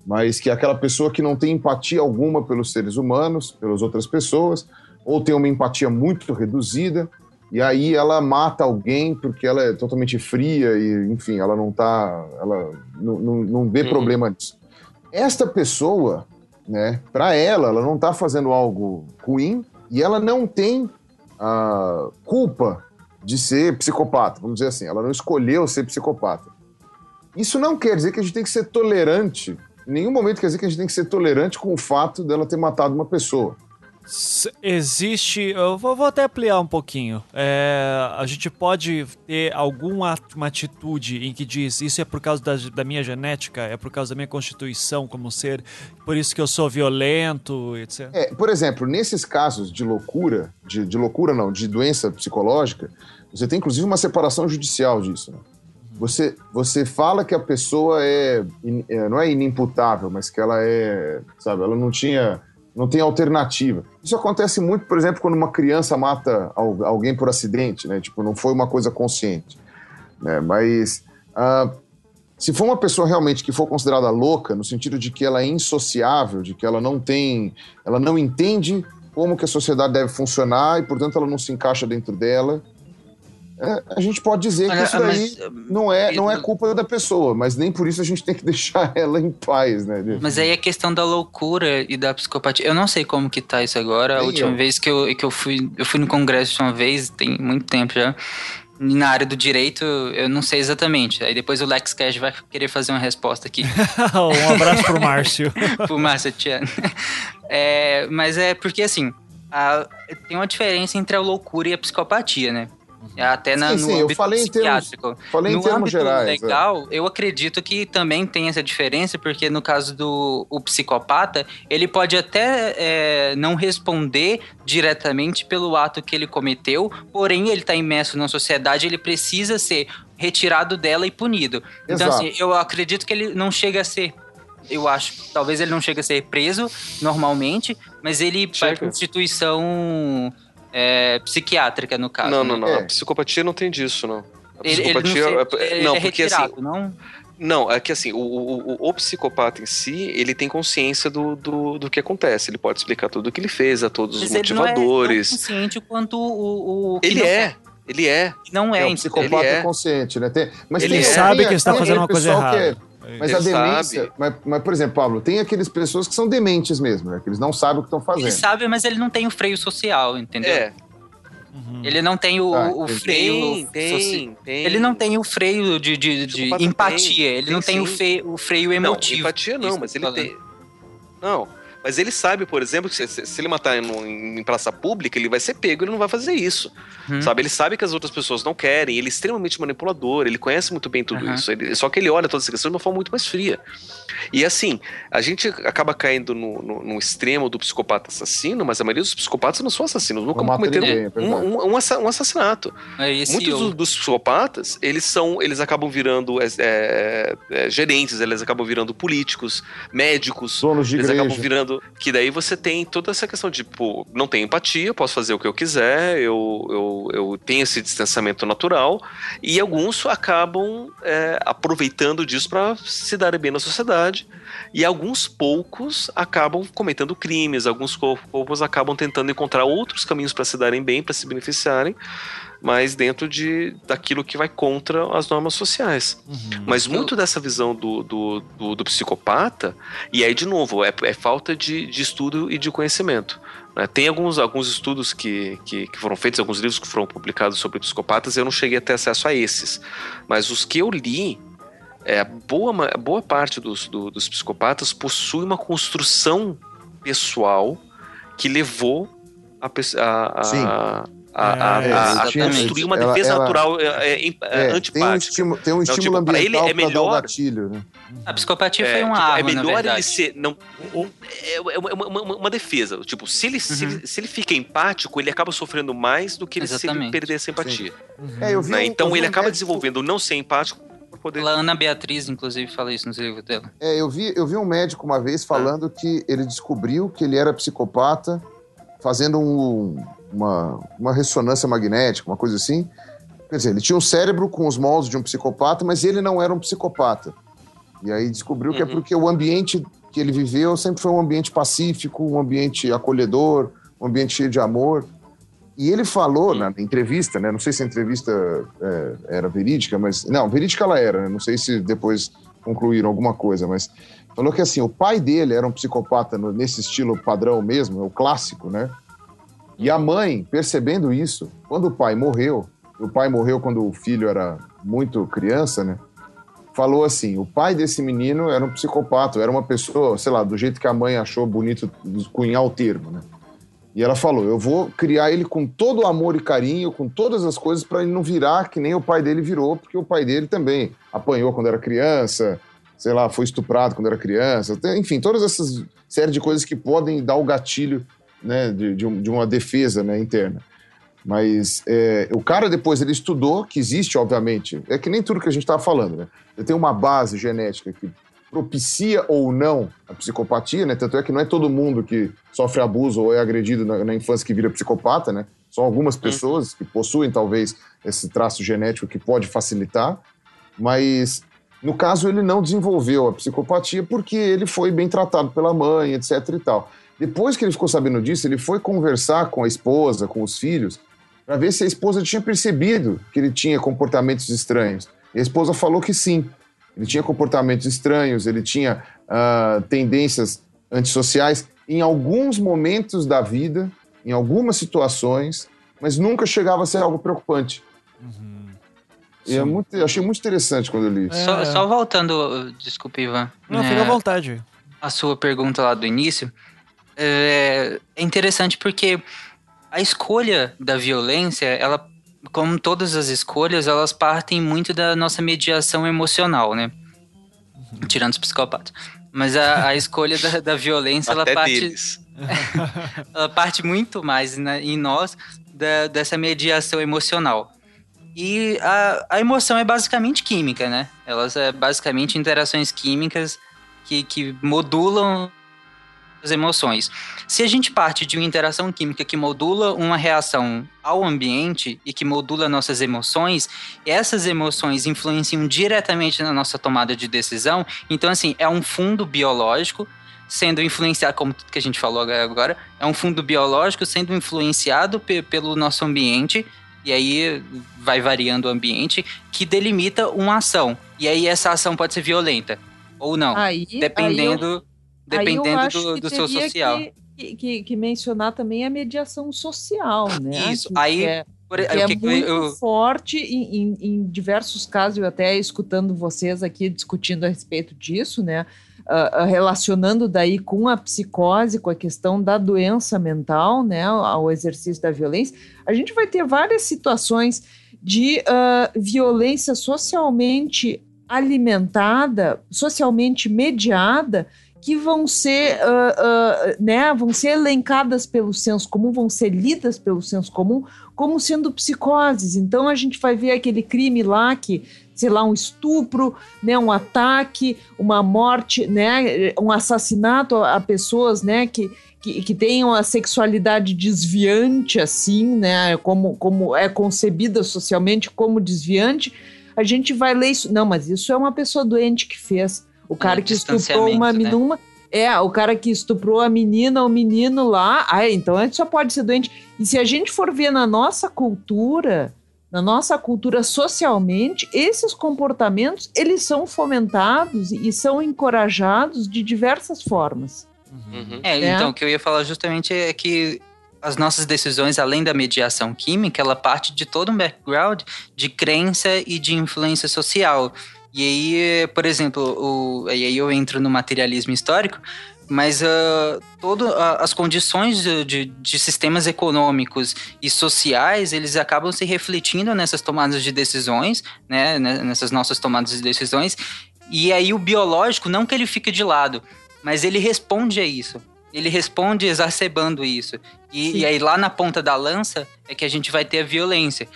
[SPEAKER 8] mas que é aquela pessoa que não tem empatia alguma pelos seres humanos, pelas outras pessoas, ou tem uma empatia muito reduzida, e aí ela mata alguém porque ela é totalmente fria e, enfim, ela não tá, ela não, não, não vê
[SPEAKER 10] Uhum.
[SPEAKER 8] problema nisso. Esta pessoa, né, para ela, ela não tá fazendo algo ruim e ela não tem a culpa de ser psicopata, vamos dizer assim, ela não escolheu ser psicopata. Isso não quer dizer que a gente tem que ser tolerante, em nenhum momento quer dizer que a gente tem que ser tolerante com o fato dela ter matado uma pessoa.
[SPEAKER 1] Existe. Eu vou, vou até ampliar um pouquinho. É, a gente pode ter alguma uma atitude em que diz isso é por causa da, da minha genética, é por causa da minha constituição como ser, por isso que eu sou violento, etc.
[SPEAKER 8] É, por exemplo, nesses casos de loucura, de, de loucura não, de doença psicológica, você tem inclusive uma separação judicial disso. né? Você, você fala que a pessoa é, in- é, não é inimputável, mas que ela é, sabe, ela não tinha, não tem alternativa. Isso acontece muito, por exemplo, quando uma criança mata al- alguém por acidente, né? Tipo, não foi uma coisa consciente, né? Mas ah, se for uma pessoa realmente que for considerada louca, no sentido de que ela é insociável, de que ela não tem, ela não entende como que a sociedade deve funcionar e, portanto, ela não se encaixa dentro dela, a gente pode dizer que isso daí
[SPEAKER 7] mas,
[SPEAKER 8] não é, não é
[SPEAKER 7] Pedro-
[SPEAKER 8] culpa da pessoa, mas nem por isso a gente tem que deixar ela em paz, né?
[SPEAKER 7] Mas aí a questão da loucura e da psicopatia. Eu não sei como que tá isso agora. A última
[SPEAKER 8] eu.
[SPEAKER 7] vez que eu, que eu fui. Eu fui no congresso uma vez, tem muito tempo já. E Na área do direito, eu não sei exatamente. Aí depois o Lex Cash vai querer fazer uma resposta aqui.
[SPEAKER 1] um abraço pro Márcio.
[SPEAKER 7] pro Márcio Tiano. É, mas é porque assim, a- tem uma diferença entre a loucura e a psicopatia, né? Até na,
[SPEAKER 8] Sim,
[SPEAKER 7] no
[SPEAKER 8] sim, eu
[SPEAKER 7] âmbito
[SPEAKER 8] falei em termos-
[SPEAKER 7] psiquiátrico.
[SPEAKER 8] falei em
[SPEAKER 7] no
[SPEAKER 8] termos
[SPEAKER 7] âmbito
[SPEAKER 8] gerais, é.
[SPEAKER 7] legal, eu acredito que também tem essa diferença, porque no caso do o psicopata, ele pode até é, não responder diretamente pelo ato que ele cometeu, porém ele está imerso na sociedade, ele precisa ser retirado dela e punido. Então,
[SPEAKER 8] Exato.
[SPEAKER 7] assim, eu acredito que ele não chega a ser. Eu acho. Talvez ele não chegue a ser preso normalmente, mas ele vai
[SPEAKER 10] Chega.
[SPEAKER 7] para instituição é, psiquiátrica, no caso.
[SPEAKER 10] Não,
[SPEAKER 7] né?
[SPEAKER 10] não, não.
[SPEAKER 8] É.
[SPEAKER 10] A psicopatia não tem disso, não. A
[SPEAKER 7] Ele, ele não,
[SPEAKER 10] psicopatia.
[SPEAKER 7] sei-
[SPEAKER 10] é-
[SPEAKER 7] ele
[SPEAKER 10] não,
[SPEAKER 7] é
[SPEAKER 10] porque assim.
[SPEAKER 7] retirado, não?
[SPEAKER 10] Não, é que assim, o, o, o- psicopata em si, ele tem consciência do, do, do que acontece. Ele pode explicar tudo o que ele fez, a todos os
[SPEAKER 7] Mas ele não é tão
[SPEAKER 10] motivadores.
[SPEAKER 7] consciente quanto o, o que
[SPEAKER 10] ele
[SPEAKER 7] não
[SPEAKER 10] é, ele é.
[SPEAKER 7] Não é,
[SPEAKER 8] É, o
[SPEAKER 7] entendeu?
[SPEAKER 8] psicopata
[SPEAKER 10] Ele é.
[SPEAKER 8] consciente, né? Tem, mas
[SPEAKER 10] Ele
[SPEAKER 8] tem,
[SPEAKER 10] é.
[SPEAKER 1] sabe
[SPEAKER 8] tem-
[SPEAKER 1] que ele está
[SPEAKER 8] tem
[SPEAKER 1] fazendo uma coisa
[SPEAKER 8] é-
[SPEAKER 1] errada.
[SPEAKER 8] Mas
[SPEAKER 10] Ele
[SPEAKER 8] a demência, mas, mas, por exemplo, Pablo, tem aquelas pessoas que são dementes mesmo, né? Que eles não sabem o que estão fazendo.
[SPEAKER 7] Ele sabe, mas ele não tem o freio social, entendeu?
[SPEAKER 10] É.
[SPEAKER 7] Ele não tem o,
[SPEAKER 8] Ah,
[SPEAKER 7] o freio.
[SPEAKER 6] Tem, tem, tem.
[SPEAKER 7] Ele não tem o freio de, de, de empatia.
[SPEAKER 6] tem,
[SPEAKER 7] ele
[SPEAKER 6] tem
[SPEAKER 7] não tem o, fe- o freio
[SPEAKER 6] Não,
[SPEAKER 7] emotivo.
[SPEAKER 6] empatia não, mas ele tem. Não, mas ele sabe, por exemplo, que se, se- ele matar em, em praça pública, ele vai ser pego, ele não vai fazer isso.
[SPEAKER 7] Uhum.
[SPEAKER 6] Sabe? Ele sabe que as outras pessoas não querem, ele é extremamente manipulador, ele conhece muito bem tudo
[SPEAKER 7] Uhum.
[SPEAKER 6] isso. ele- só que ele olha toda essa questão de uma forma muito mais fria. E assim, a gente acaba caindo no, no- no extremo do psicopata assassino, mas a maioria dos psicopatas não são assassinos, nunca cometeram
[SPEAKER 8] ninguém, é
[SPEAKER 6] um, um- um assa- assassinato.
[SPEAKER 7] É
[SPEAKER 6] Muitos dos psicopatas, eles são, eles acabam virando é, é, é, gerentes, eles acabam virando políticos, médicos,
[SPEAKER 8] Donos de
[SPEAKER 6] eles
[SPEAKER 8] igreja.
[SPEAKER 6] acabam virando. Que daí você tem toda essa questão de, pô, não tenho empatia, eu posso fazer o que eu quiser, eu, eu, eu tenho esse distanciamento natural, e alguns acabam é, aproveitando disso para se darem bem na sociedade, e alguns poucos acabam cometendo crimes, alguns co- poucos acabam tentando encontrar outros caminhos para se darem bem, para se beneficiarem, mas dentro de daquilo que vai contra as normas sociais. Mas muito dessa visão do, do, do, do psicopata, e aí, de novo, é, é falta de, de estudo e de conhecimento. né? Tem alguns, alguns estudos que, que, que foram feitos, alguns livros que foram publicados sobre psicopatas, eu não cheguei a ter acesso a esses. Mas os que eu li, é, boa, boa parte dos, do- dos psicopatas possui uma construção pessoal que levou a, a, a, a, a,
[SPEAKER 1] É,
[SPEAKER 6] a- a construir uma
[SPEAKER 8] Ela-
[SPEAKER 6] defesa
[SPEAKER 8] ela-
[SPEAKER 6] natural é, é, é,
[SPEAKER 8] É, tem um
[SPEAKER 6] antipática.
[SPEAKER 8] estímulo, tem um estímulo
[SPEAKER 6] tipo, pra ele
[SPEAKER 8] ambiental
[SPEAKER 6] é melhor-
[SPEAKER 8] gatilho, né?
[SPEAKER 7] A psicopatia
[SPEAKER 6] É,
[SPEAKER 7] foi uma
[SPEAKER 6] tipo,
[SPEAKER 7] arma,
[SPEAKER 6] é melhor ele ser. Não, é, é uma, uma- uma- defesa. Tipo, se ele, se,
[SPEAKER 7] Uhum.
[SPEAKER 6] ele, se ele fica empático, ele acaba sofrendo mais do que ele, se ele perder essa empatia.
[SPEAKER 8] É, eu vi
[SPEAKER 6] né?
[SPEAKER 8] um- eu
[SPEAKER 6] Então
[SPEAKER 8] vi
[SPEAKER 6] ele
[SPEAKER 8] um
[SPEAKER 6] acaba
[SPEAKER 8] médico-
[SPEAKER 6] desenvolvendo o não ser empático poder.
[SPEAKER 7] A Ana Beatriz, inclusive, fala isso nos livros dela.
[SPEAKER 8] É, eu vi, eu vi um médico uma vez falando que ele descobriu que ele era psicopata fazendo um- uma, uma ressonância magnética, uma coisa assim. Quer dizer, ele tinha um cérebro com os moldes de um psicopata, mas ele não era um psicopata. E aí descobriu que é
[SPEAKER 6] Uhum.
[SPEAKER 8] porque o ambiente que ele viveu sempre foi um ambiente pacífico, um ambiente acolhedor, um ambiente cheio de amor. E ele falou
[SPEAKER 6] Hum.
[SPEAKER 8] na entrevista, né? Não sei se a entrevista é, era verídica, mas. Não, verídica ela era, né? Não sei se depois concluíram alguma coisa, mas falou que assim, o pai dele era um psicopata nesse estilo padrão mesmo, o clássico, né? E a mãe, percebendo isso, quando o pai morreu, o pai morreu quando o filho era muito criança, né? Falou assim: o pai desse menino era um psicopata, era uma pessoa, sei lá, do jeito que a mãe achou bonito cunhar o termo, né? E ela falou: eu vou criar ele com todo o amor e carinho, com todas as coisas, para ele não virar que nem o pai dele virou, porque o pai dele também apanhou quando era criança, sei lá, foi estuprado quando era criança, enfim, todas essas série de coisas que podem dar o gatilho né, de, de um- de uma defesa né, interna. Mas é, o cara depois ele estudou que existe, obviamente, é que nem tudo que a gente estava falando, né? Tem uma base genética que propicia ou não a psicopatia, né? Tanto é que não é todo mundo que sofre abuso ou é agredido na, na infância que vira psicopata, né? São algumas pessoas que possuem talvez esse traço genético que pode facilitar, mas no caso ele não desenvolveu a psicopatia porque ele foi bem tratado pela mãe, etc e tal. Depois que ele ficou sabendo disso, ele foi conversar com a esposa, com os filhos, para ver se a esposa tinha percebido que ele tinha comportamentos estranhos. E a esposa falou que sim. Ele tinha comportamentos estranhos, ele tinha ah, tendências antissociais em alguns momentos da vida, em algumas situações, mas nunca chegava a ser algo preocupante. E é muito, eu achei muito interessante quando eu li isso.
[SPEAKER 7] Só, só voltando, desculpe, Ivan.
[SPEAKER 1] Não,
[SPEAKER 7] É,
[SPEAKER 1] fica à vontade.
[SPEAKER 7] a sua pergunta lá do início, é, é interessante porque a escolha da violência, ela, como todas as escolhas, elas partem muito da nossa mediação emocional, né? Tirando os psicopatas. Mas a, a escolha da, da violência, ela parte,
[SPEAKER 6] deles.
[SPEAKER 7] ela parte muito mais na- em nós da- dessa mediação emocional. E a, a emoção é basicamente química, né? Elas é basicamente interações químicas que, que modulam as emoções. Se a gente parte de uma interação química que modula uma reação ao ambiente e que modula nossas emoções, essas emoções influenciam diretamente na nossa tomada de decisão. Então, assim, é um fundo biológico sendo influenciado, como tudo que a gente falou agora, é um fundo biológico sendo influenciado pe- pelo nosso ambiente, e aí vai variando o ambiente, que delimita uma ação. E aí essa ação pode ser violenta ou não,
[SPEAKER 9] Aí,
[SPEAKER 7] dependendo,
[SPEAKER 9] aí eu
[SPEAKER 7] dependendo do, do seu social.
[SPEAKER 9] que- que, que, mencionar também a mediação social, né?
[SPEAKER 7] Isso,
[SPEAKER 9] Que-
[SPEAKER 7] aí,
[SPEAKER 9] é,
[SPEAKER 7] por-
[SPEAKER 9] que
[SPEAKER 7] é
[SPEAKER 9] muito
[SPEAKER 7] eu-
[SPEAKER 9] forte em, em- diversos casos, eu até escutando vocês aqui discutindo a respeito disso, né? ah, relacionando daí com a psicose, com a questão da doença mental, né? Ao exercício da violência, a gente vai ter várias situações de ah, violência socialmente alimentada, socialmente mediada, que vão ser, ah, ah, né, vão ser elencadas pelo senso comum, vão ser lidas pelo senso comum como sendo psicoses. Então a gente vai ver aquele crime lá que, sei lá, um estupro, né, um ataque, uma morte, né, um assassinato a, a pessoas, né, que que, que tenham a sexualidade desviante, assim, né? Como, como é concebida socialmente como desviante, a gente vai ler isso. Não, mas isso é uma pessoa doente que fez. O cara que estuprou uma
[SPEAKER 7] né?
[SPEAKER 9] menina. É, o cara que estuprou a menina, o menino lá. Ah, então ele só pode ser doente. E se a gente for ver na nossa cultura, na nossa cultura socialmente, esses comportamentos, eles são fomentados e são encorajados de diversas formas.
[SPEAKER 10] Uhum.
[SPEAKER 7] É,
[SPEAKER 9] né?
[SPEAKER 7] então, o que eu ia falar justamente é que as nossas decisões, além da mediação química, ela parte de todo um background de crença e de influência social. E aí, por exemplo, o, e aí eu entro no materialismo histórico, mas uh, todo, a- as condições de, de- de sistemas econômicos e sociais, eles acabam se refletindo nessas tomadas de decisões, né, né, nessas nossas tomadas de decisões, e aí o biológico, não que ele fique de lado, mas ele responde a isso. Ele responde exacerbando isso. E, e aí lá na ponta da lança é que a gente vai ter a violência.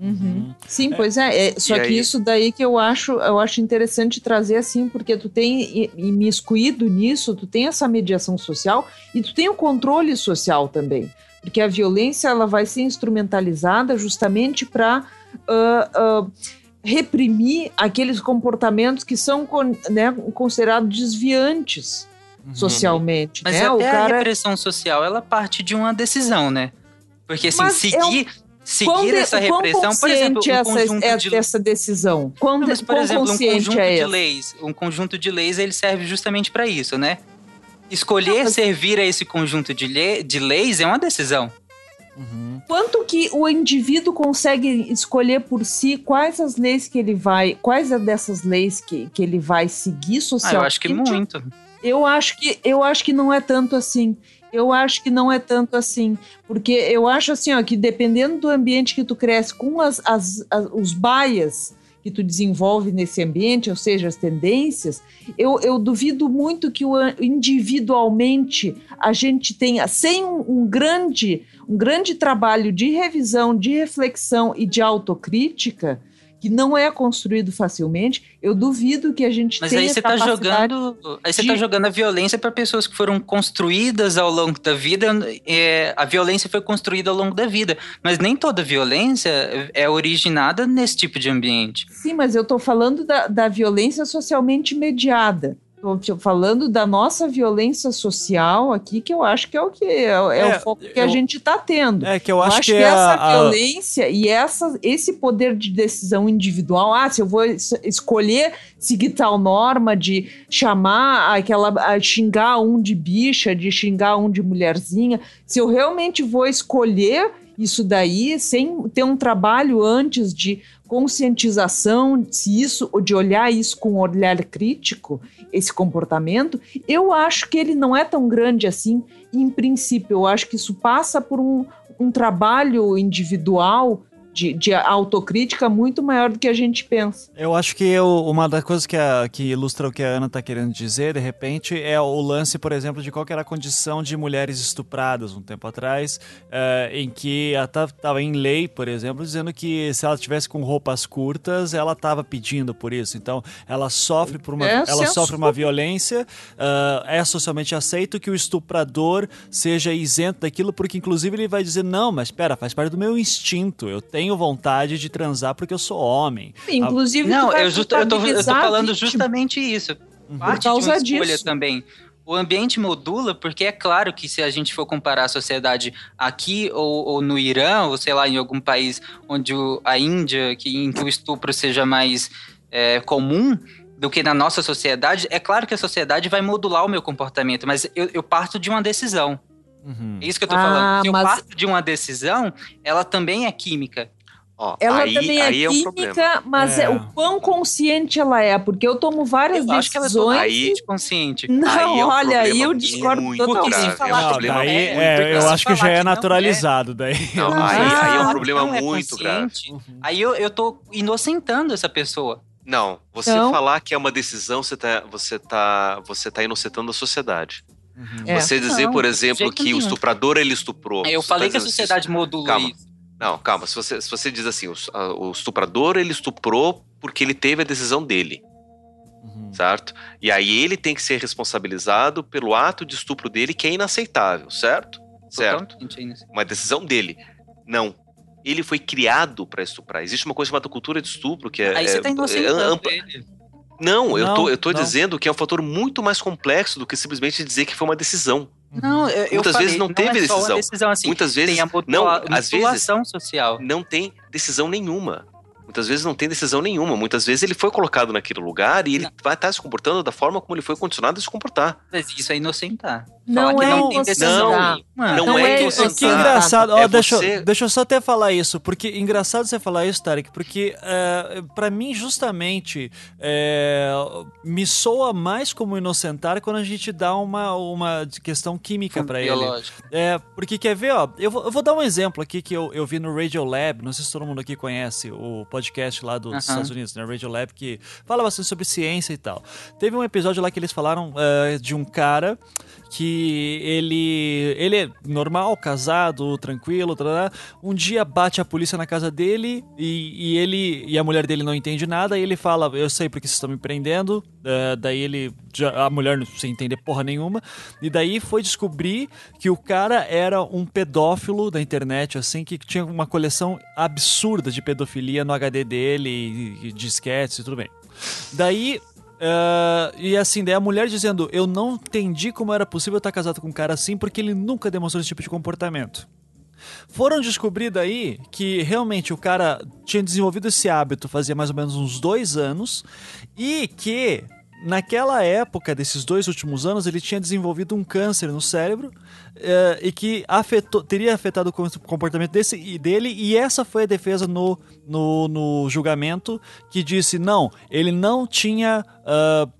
[SPEAKER 9] Uhum. Sim, pois é. é só
[SPEAKER 7] E
[SPEAKER 9] que
[SPEAKER 7] aí-
[SPEAKER 9] isso daí que eu acho, eu acho interessante trazer assim, porque tu tem imiscuído nisso, tu tem essa mediação social e tu tem o controle social também. Porque a violência ela vai ser instrumentalizada justamente para reprimir aqueles comportamentos que são con- né, considerados desviantes socialmente.
[SPEAKER 7] Mas
[SPEAKER 9] né?
[SPEAKER 7] até
[SPEAKER 9] o
[SPEAKER 7] a
[SPEAKER 9] cara
[SPEAKER 7] repressão social, ela parte de uma decisão, né? Porque assim,
[SPEAKER 9] Mas é um-
[SPEAKER 7] seguir,
[SPEAKER 9] Quão de-
[SPEAKER 7] essa
[SPEAKER 9] quão
[SPEAKER 7] repressão, por exemplo, um
[SPEAKER 9] consciente essa,
[SPEAKER 7] conjunto
[SPEAKER 9] é,
[SPEAKER 7] de
[SPEAKER 9] essa decisão? Quão,
[SPEAKER 7] Não, mas, por
[SPEAKER 9] quão
[SPEAKER 7] exemplo, um conjunto
[SPEAKER 9] é
[SPEAKER 7] de
[SPEAKER 9] essa?
[SPEAKER 7] leis, um conjunto de leis, ele serve justamente para isso, né? Escolher servir a esse conjunto de, le- de leis é uma decisão.
[SPEAKER 9] Quanto que o indivíduo consegue escolher por si quais as leis que ele vai, quais é dessas leis que, que ele vai seguir
[SPEAKER 7] Ah,
[SPEAKER 9] socialmente?
[SPEAKER 7] eu acho que muito.
[SPEAKER 9] Eu acho que eu acho que não é tanto assim. Eu acho que não é tanto assim, porque eu acho assim, ó, que dependendo do ambiente que tu cresce, com as, as, as- os bias que tu desenvolve nesse ambiente, ou seja, as tendências, eu, eu duvido muito que o, individualmente a gente tenha, sem um, um grande, um grande trabalho de revisão, de reflexão e de autocrítica, que não é construído facilmente, eu duvido que a gente
[SPEAKER 7] Mas
[SPEAKER 9] tenha
[SPEAKER 7] aí você tá
[SPEAKER 9] capacidade
[SPEAKER 7] jogando. Aí você
[SPEAKER 9] de-
[SPEAKER 7] tá jogando a violência para pessoas que foram construídas ao longo da vida. é, a violência foi construída ao longo da vida. Mas nem toda violência é originada nesse tipo de ambiente.
[SPEAKER 9] Sim, mas eu estou falando da, da violência socialmente mediada. Estou falando da nossa violência social aqui, que eu acho que é o que é, é
[SPEAKER 1] É,
[SPEAKER 9] o foco que a
[SPEAKER 1] eu-
[SPEAKER 9] gente está tendo.
[SPEAKER 1] É que eu acho que é
[SPEAKER 9] essa
[SPEAKER 1] a- a-
[SPEAKER 9] violência e essa, esse poder de decisão individual, ah, se eu vou es- escolher seguir tal norma de chamar aquela, a xingar um de bicha, de xingar um de mulherzinha, se eu realmente vou escolher isso daí sem ter um trabalho antes de conscientização, se isso, ou de olhar isso com um olhar crítico, esse comportamento, eu acho que ele não é tão grande assim. Em princípio, eu acho que isso passa por um, um trabalho individual de, de autocrítica muito maior do que a gente pensa.
[SPEAKER 1] Eu acho que eu- uma das coisas que, a- que ilustra o que a Ana está querendo dizer, de repente, é o lance, por exemplo, de qual era a condição de mulheres estupradas um tempo atrás, eh, em que estava em lei, por exemplo, dizendo que se ela tivesse com roupas curtas, ela estava pedindo por isso. Então, ela sofre por uma,
[SPEAKER 9] É,
[SPEAKER 1] ela sofre uma violência, ah, é socialmente aceito que o estuprador seja isento daquilo, porque inclusive ele vai dizer, não, mas espera, faz parte do meu instinto, eu tenho vontade de transar porque eu sou homem.
[SPEAKER 9] Inclusive,
[SPEAKER 7] Não, eu, justo, eu, tô, eu tô falando justamente isso. Parte
[SPEAKER 9] Por causa
[SPEAKER 7] de uma escolha
[SPEAKER 9] disso.
[SPEAKER 7] também. O ambiente modula, porque é claro que se a gente for comparar a sociedade aqui ou, ou no Irã, ou sei lá, em algum país onde o- a Índia, que, em que o estupro seja mais é, comum, do que na nossa sociedade, é claro que a sociedade vai modular o meu comportamento, mas eu, eu parto de uma decisão.
[SPEAKER 1] Uhum.
[SPEAKER 7] É isso que eu tô
[SPEAKER 9] Ah,
[SPEAKER 7] falando. Se eu
[SPEAKER 9] mas-
[SPEAKER 7] parto de uma decisão, ela também é química.
[SPEAKER 10] Ó,
[SPEAKER 9] Ela
[SPEAKER 10] aí,
[SPEAKER 9] também é
[SPEAKER 10] aí é um
[SPEAKER 9] química,
[SPEAKER 10] problema.
[SPEAKER 9] mas é.
[SPEAKER 1] É.
[SPEAKER 9] o quão consciente ela é, porque eu tomo várias
[SPEAKER 7] Eu acho que ela é
[SPEAKER 9] decisões.
[SPEAKER 10] Aí-
[SPEAKER 7] consciente.
[SPEAKER 9] Não,
[SPEAKER 10] Aí é um
[SPEAKER 9] olha, aí eu discordo
[SPEAKER 10] muito
[SPEAKER 9] totalmente.
[SPEAKER 10] grave. É um
[SPEAKER 7] falar
[SPEAKER 1] Não, daí, é, eu acho que já é
[SPEAKER 7] que não é-
[SPEAKER 1] naturalizado daí.
[SPEAKER 10] Não,
[SPEAKER 9] Ah,
[SPEAKER 10] aí, aí é um
[SPEAKER 9] não
[SPEAKER 10] problema
[SPEAKER 7] é
[SPEAKER 10] muito grave.
[SPEAKER 7] consciente, Aí eu, eu tô inocentando essa pessoa.
[SPEAKER 10] Não, você
[SPEAKER 9] Então-
[SPEAKER 10] falar que é uma decisão, você tá, você tá, você tá inocentando a sociedade.
[SPEAKER 1] Uhum.
[SPEAKER 9] É.
[SPEAKER 10] Você dizer,
[SPEAKER 7] Não,
[SPEAKER 10] por exemplo, que o
[SPEAKER 7] nenhum.
[SPEAKER 10] estuprador ele estuprou.
[SPEAKER 7] Eu
[SPEAKER 10] Você
[SPEAKER 7] falei
[SPEAKER 10] tá
[SPEAKER 7] que a sociedade
[SPEAKER 10] isso.
[SPEAKER 7] modula
[SPEAKER 10] Calma.
[SPEAKER 7] isso.
[SPEAKER 10] Não, calma. Se você, se você diz assim, o, a- o estuprador ele estuprou porque ele teve a decisão dele,
[SPEAKER 1] Uhum.
[SPEAKER 10] certo? E aí ele tem que ser responsabilizado pelo ato de estupro dele que é inaceitável, certo? Certo. Uma decisão dele. Não. Ele foi criado para estuprar. Existe uma coisa chamada cultura de estupro que é,
[SPEAKER 7] Aí você
[SPEAKER 10] é-
[SPEAKER 7] tá
[SPEAKER 10] é
[SPEAKER 7] inocentando
[SPEAKER 10] ampla.
[SPEAKER 7] ele.
[SPEAKER 10] Não, eu
[SPEAKER 1] Não,
[SPEAKER 10] tô, eu tô
[SPEAKER 1] não.
[SPEAKER 10] dizendo que é um fator muito mais complexo do que simplesmente dizer que foi uma decisão.
[SPEAKER 7] Não, eu, eu
[SPEAKER 10] Muitas
[SPEAKER 7] falei,
[SPEAKER 10] vezes não teve
[SPEAKER 7] é
[SPEAKER 10] decisão.
[SPEAKER 7] decisão assim.
[SPEAKER 10] Muitas vezes
[SPEAKER 7] tem a
[SPEAKER 10] não, às vezes
[SPEAKER 7] social.
[SPEAKER 10] não tem decisão nenhuma. Muitas vezes não tem decisão nenhuma. Muitas vezes ele foi colocado naquele lugar e ele vai estar se comportando da forma como ele foi condicionado a se comportar.
[SPEAKER 7] Mas isso é inocentar.
[SPEAKER 9] Não é
[SPEAKER 7] não tem
[SPEAKER 9] inocentar.
[SPEAKER 7] decisão
[SPEAKER 10] Não, não
[SPEAKER 9] Não
[SPEAKER 10] é
[SPEAKER 9] é
[SPEAKER 10] que
[SPEAKER 1] É
[SPEAKER 10] você
[SPEAKER 1] que engraçado, ó,
[SPEAKER 10] é
[SPEAKER 1] deixa,
[SPEAKER 10] você-
[SPEAKER 1] eu- deixa eu só até falar isso, porque engraçado você falar isso, Tarek, porque é, pra mim, justamente, é, me soa mais como inocentar quando a gente dá uma, uma questão química pra ele. É, porque quer ver, ó, eu vou, eu vou dar um exemplo aqui que eu, eu vi no Radio Lab, não sei se todo mundo aqui conhece o podcast lá dos
[SPEAKER 7] Aham.
[SPEAKER 1] Estados Unidos, né, Radio Lab, que fala bastante sobre ciência e tal. Teve um episódio lá que eles falaram eh, de um cara que ele ele é normal, casado, tranquilo, tarará. um dia bate a polícia na casa dele e, e ele e a mulher dele não entende nada e ele fala, eu sei porque vocês estão me prendendo, Eh, daí ele já- a mulher não sem entender porra nenhuma. E daí foi descobrir que o cara era um pedófilo da internet assim que tinha uma coleção absurda de pedofilia no HD dele e, e disquetes e tudo bem. Daí ah, e assim, daí a mulher dizendo: Eu não entendi como era possível estar casado com um cara assim, porque ele nunca demonstrou esse tipo de comportamento. Foram descobrir daí que realmente o cara tinha desenvolvido esse hábito fazia mais ou menos uns dois anos e que naquela época desses dois últimos anos ele tinha desenvolvido um câncer no cérebro eh, e que afetou, teria afetado o com- comportamento desse, e dele e essa foi a defesa no, no, no julgamento que disse não, ele não tinha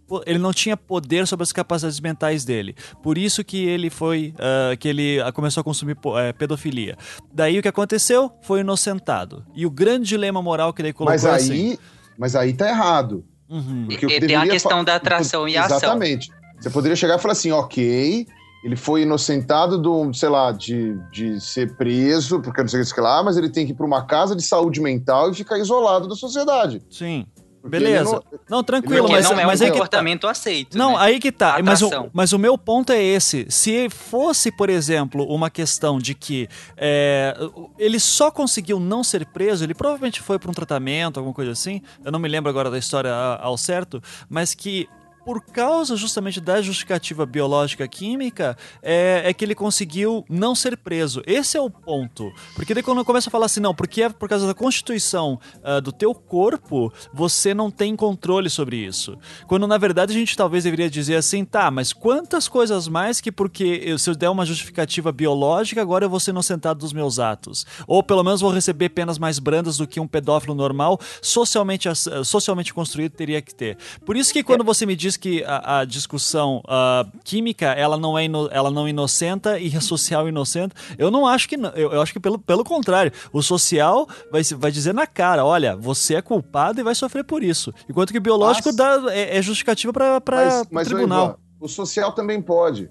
[SPEAKER 1] po- ele não tinha poder sobre as capacidades mentais dele. Por isso que ele foi ah, que ele começou a consumir pedofilia. Daí o que aconteceu? Foi inocentado. E o grande dilema moral que ele colocou
[SPEAKER 8] Mas
[SPEAKER 1] é
[SPEAKER 8] aí,
[SPEAKER 1] assim.
[SPEAKER 8] mas aí tá errado.
[SPEAKER 1] Uhum.
[SPEAKER 8] Porque o que
[SPEAKER 7] E tem a questão da atração e ação.
[SPEAKER 8] Exatamente. Você poderia chegar e falar assim, ok, ele foi inocentado do, sei lá, de, de ser preso, porque não sei o que lá, mas ele tem que ir para uma casa de saúde mental e ficar isolado da sociedade.
[SPEAKER 1] Sim.
[SPEAKER 8] Porque
[SPEAKER 1] Beleza.
[SPEAKER 8] ele
[SPEAKER 1] Não, tranquilo, mas,
[SPEAKER 7] não é um
[SPEAKER 1] mas aí que tá.
[SPEAKER 7] comportamento aceito.
[SPEAKER 1] Não,
[SPEAKER 7] né?
[SPEAKER 1] aí que tá. Mas o, mas o meu ponto é esse. Se fosse, por exemplo, uma questão de que é, ele só conseguiu não ser preso, ele provavelmente foi para um tratamento, alguma coisa assim. Eu não me lembro agora da história ao certo, mas que por causa justamente da justificativa biológica química, é, é que ele conseguiu não ser preso. Esse é o ponto. Porque daí quando começa a falar assim, não, porque é por causa da constituição ah, do teu corpo, você não tem controle sobre isso. Quando na verdade a gente talvez deveria dizer assim, tá, mas quantas coisas mais que porque se eu der uma justificativa biológica, agora eu vou ser inocentado dos meus atos. Ou pelo menos vou receber penas mais brandas do que um pedófilo normal, socialmente, ass- socialmente construído, teria que ter. Por isso que quando você me diz que a, a discussão ah, química ela não é ino- ela não inocenta e a social inocenta, eu não acho que não. Eu, eu acho que pelo, pelo contrário, o social vai, vai dizer na cara, olha, você é culpado e vai sofrer por isso. Enquanto que o biológico
[SPEAKER 8] Mas-
[SPEAKER 1] dá, é, é justificativa para
[SPEAKER 8] ô,
[SPEAKER 1] tribunal.
[SPEAKER 8] Ivan, o social também pode.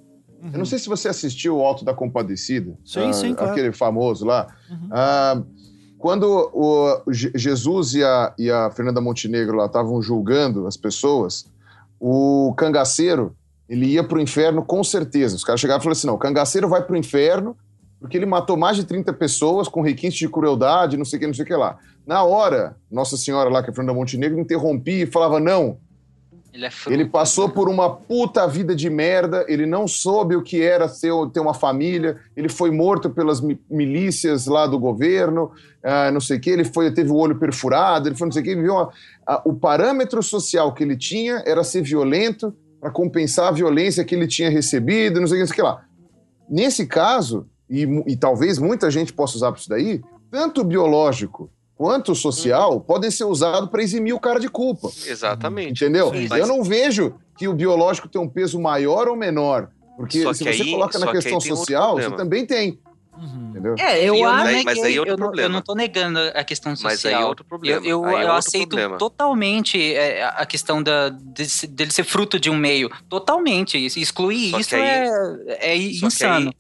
[SPEAKER 8] Eu não sei se você assistiu o Alto da Compadecida.
[SPEAKER 1] Sim,
[SPEAKER 8] ah,
[SPEAKER 1] sim, claro.
[SPEAKER 8] Aquele famoso lá.
[SPEAKER 1] Uhum.
[SPEAKER 8] Ah, quando o Je- Jesus e a, e a Fernanda Montenegro lá estavam julgando as pessoas, o cangaceiro, ele ia pro inferno com certeza. Os caras chegavam e falaram assim, não, o cangaceiro vai pro inferno porque ele matou mais de 30 pessoas com requinte de crueldade, não sei o que, não sei o que lá. Na hora, Nossa Senhora lá, que é Fernanda Montenegro, interrompia e falava, não,
[SPEAKER 7] Ele é fruto.
[SPEAKER 8] Ele passou por uma puta vida de merda, ele não soube o que era ser, ter uma família, ele foi morto pelas mi- milícias lá do governo, ah, não sei o que, ele foi, teve o olho perfurado, ele foi não sei o que, ele viveu uma- a- o parâmetro social que ele tinha era ser violento para compensar a violência que ele tinha recebido, não sei o que, não sei o que lá. Nesse caso, e, e talvez muita gente possa usar para isso daí, tanto o biológico quanto o social podem ser usados para eximir o cara de culpa.
[SPEAKER 6] Exatamente.
[SPEAKER 8] Entendeu?
[SPEAKER 6] Sim,
[SPEAKER 8] Eu não vejo que o biológico tem um peso maior ou menor. Porque
[SPEAKER 6] Só
[SPEAKER 8] se
[SPEAKER 6] que
[SPEAKER 8] você
[SPEAKER 6] aí-
[SPEAKER 8] coloca na
[SPEAKER 6] que
[SPEAKER 8] questão social, você
[SPEAKER 6] problema.
[SPEAKER 8] também tem. Entendeu?
[SPEAKER 9] É, eu acho.
[SPEAKER 7] não
[SPEAKER 6] Mas aí-
[SPEAKER 7] neguei,
[SPEAKER 6] mas aí é outro
[SPEAKER 7] eu, não, eu
[SPEAKER 6] problema.
[SPEAKER 7] não tô negando a questão social.
[SPEAKER 6] Mas aí é outro problema.
[SPEAKER 7] Eu, eu,
[SPEAKER 6] é
[SPEAKER 7] eu
[SPEAKER 6] outro
[SPEAKER 7] aceito
[SPEAKER 6] problema.
[SPEAKER 7] totalmente é, a questão da, de dele ser fruto de um meio. Totalmente. Excluir
[SPEAKER 6] Só
[SPEAKER 7] isso
[SPEAKER 6] aí-
[SPEAKER 7] é, é insano.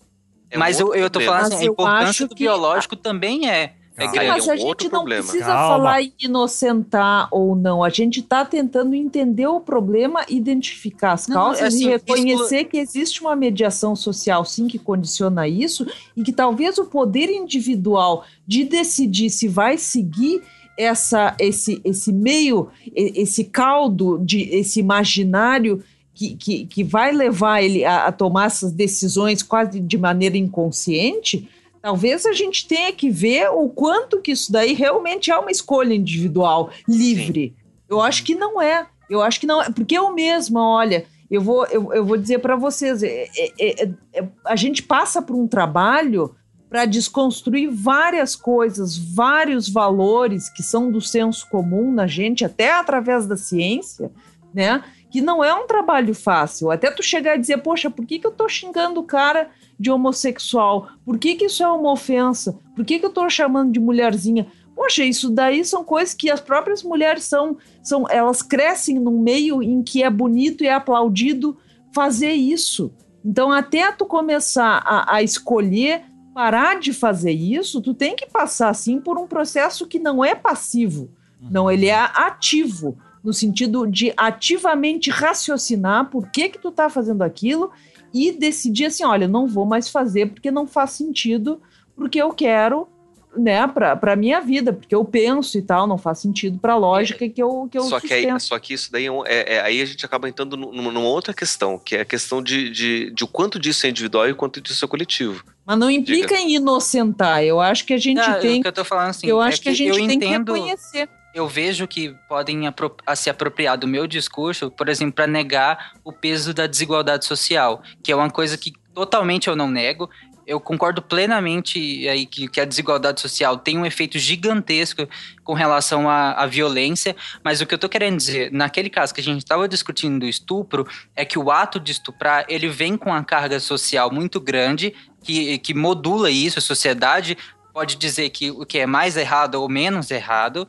[SPEAKER 6] é um
[SPEAKER 7] Mas eu, eu tô
[SPEAKER 6] problema.
[SPEAKER 7] falando assim, a importância do
[SPEAKER 9] que-
[SPEAKER 7] biológico também é. É.
[SPEAKER 9] Sim, mas a gente não
[SPEAKER 6] problema.
[SPEAKER 9] precisa
[SPEAKER 1] Calma.
[SPEAKER 9] falar em inocentar ou não. A gente está tentando entender o problema, identificar as
[SPEAKER 7] Não,
[SPEAKER 9] causas
[SPEAKER 7] assim,
[SPEAKER 9] e reconhecer que existe uma mediação social, sim, que condiciona isso e que talvez o poder individual de decidir se vai seguir essa, esse, esse meio, esse caldo, de, esse imaginário que, que, que vai levar ele a, a tomar essas decisões quase de maneira inconsciente, talvez a gente tenha que ver o quanto que isso daí realmente é uma escolha individual, livre. Eu acho que não é. Eu acho que não é. Porque eu mesma, olha, eu vou, eu, eu vou dizer para vocês, é- é- é- é- a gente passa por um trabalho para desconstruir várias coisas, vários valores que são do senso comum na gente, até através da ciência, né? Que não é um trabalho fácil. Até tu chegar e dizer, poxa, por que, que eu tô xingando o cara de homossexual? Por que, que isso é uma ofensa? Por que, que eu tô chamando de mulherzinha? Poxa, isso daí são coisas que as próprias mulheres são, são elas crescem num meio em que é bonito e é aplaudido fazer isso. Então, até tu começar a, a escolher parar de fazer isso, tu tem que passar assim por um processo que não é passivo, não, ele é ativo, no sentido de ativamente raciocinar por que que tu tá fazendo aquilo e decidir assim, olha, não vou mais fazer porque não faz sentido, porque eu quero, né, pra, pra minha vida, porque eu penso e tal, não faz sentido pra lógica que eu, que eu
[SPEAKER 6] Só que, aí,
[SPEAKER 9] sustento.
[SPEAKER 6] só que isso daí é, é- é- aí a gente acaba entrando num- numa, numa outra questão, que é a questão de, de, de o quanto disso é individual e o quanto disso é coletivo.
[SPEAKER 9] Mas não implica em inocentar, eu acho que a gente
[SPEAKER 7] Ah,
[SPEAKER 9] tem
[SPEAKER 7] eu tô falando assim,
[SPEAKER 9] eu
[SPEAKER 7] é
[SPEAKER 9] acho que, a gente
[SPEAKER 7] eu
[SPEAKER 9] tem
[SPEAKER 7] entendo,
[SPEAKER 9] que reconhecer.
[SPEAKER 7] Eu vejo que podem apro- se apropriar do meu discurso, por exemplo, para negar o peso da desigualdade social, que é uma coisa que totalmente eu não nego. Eu concordo plenamente aí que, que a desigualdade social tem um efeito gigantesco com relação à, à violência, mas o que eu tô querendo dizer, naquele caso que a gente estava discutindo do estupro, é que o ato de estuprar, ele vem com uma carga social muito grande, que, que modula isso, a sociedade pode dizer que o que é mais errado ou menos errado,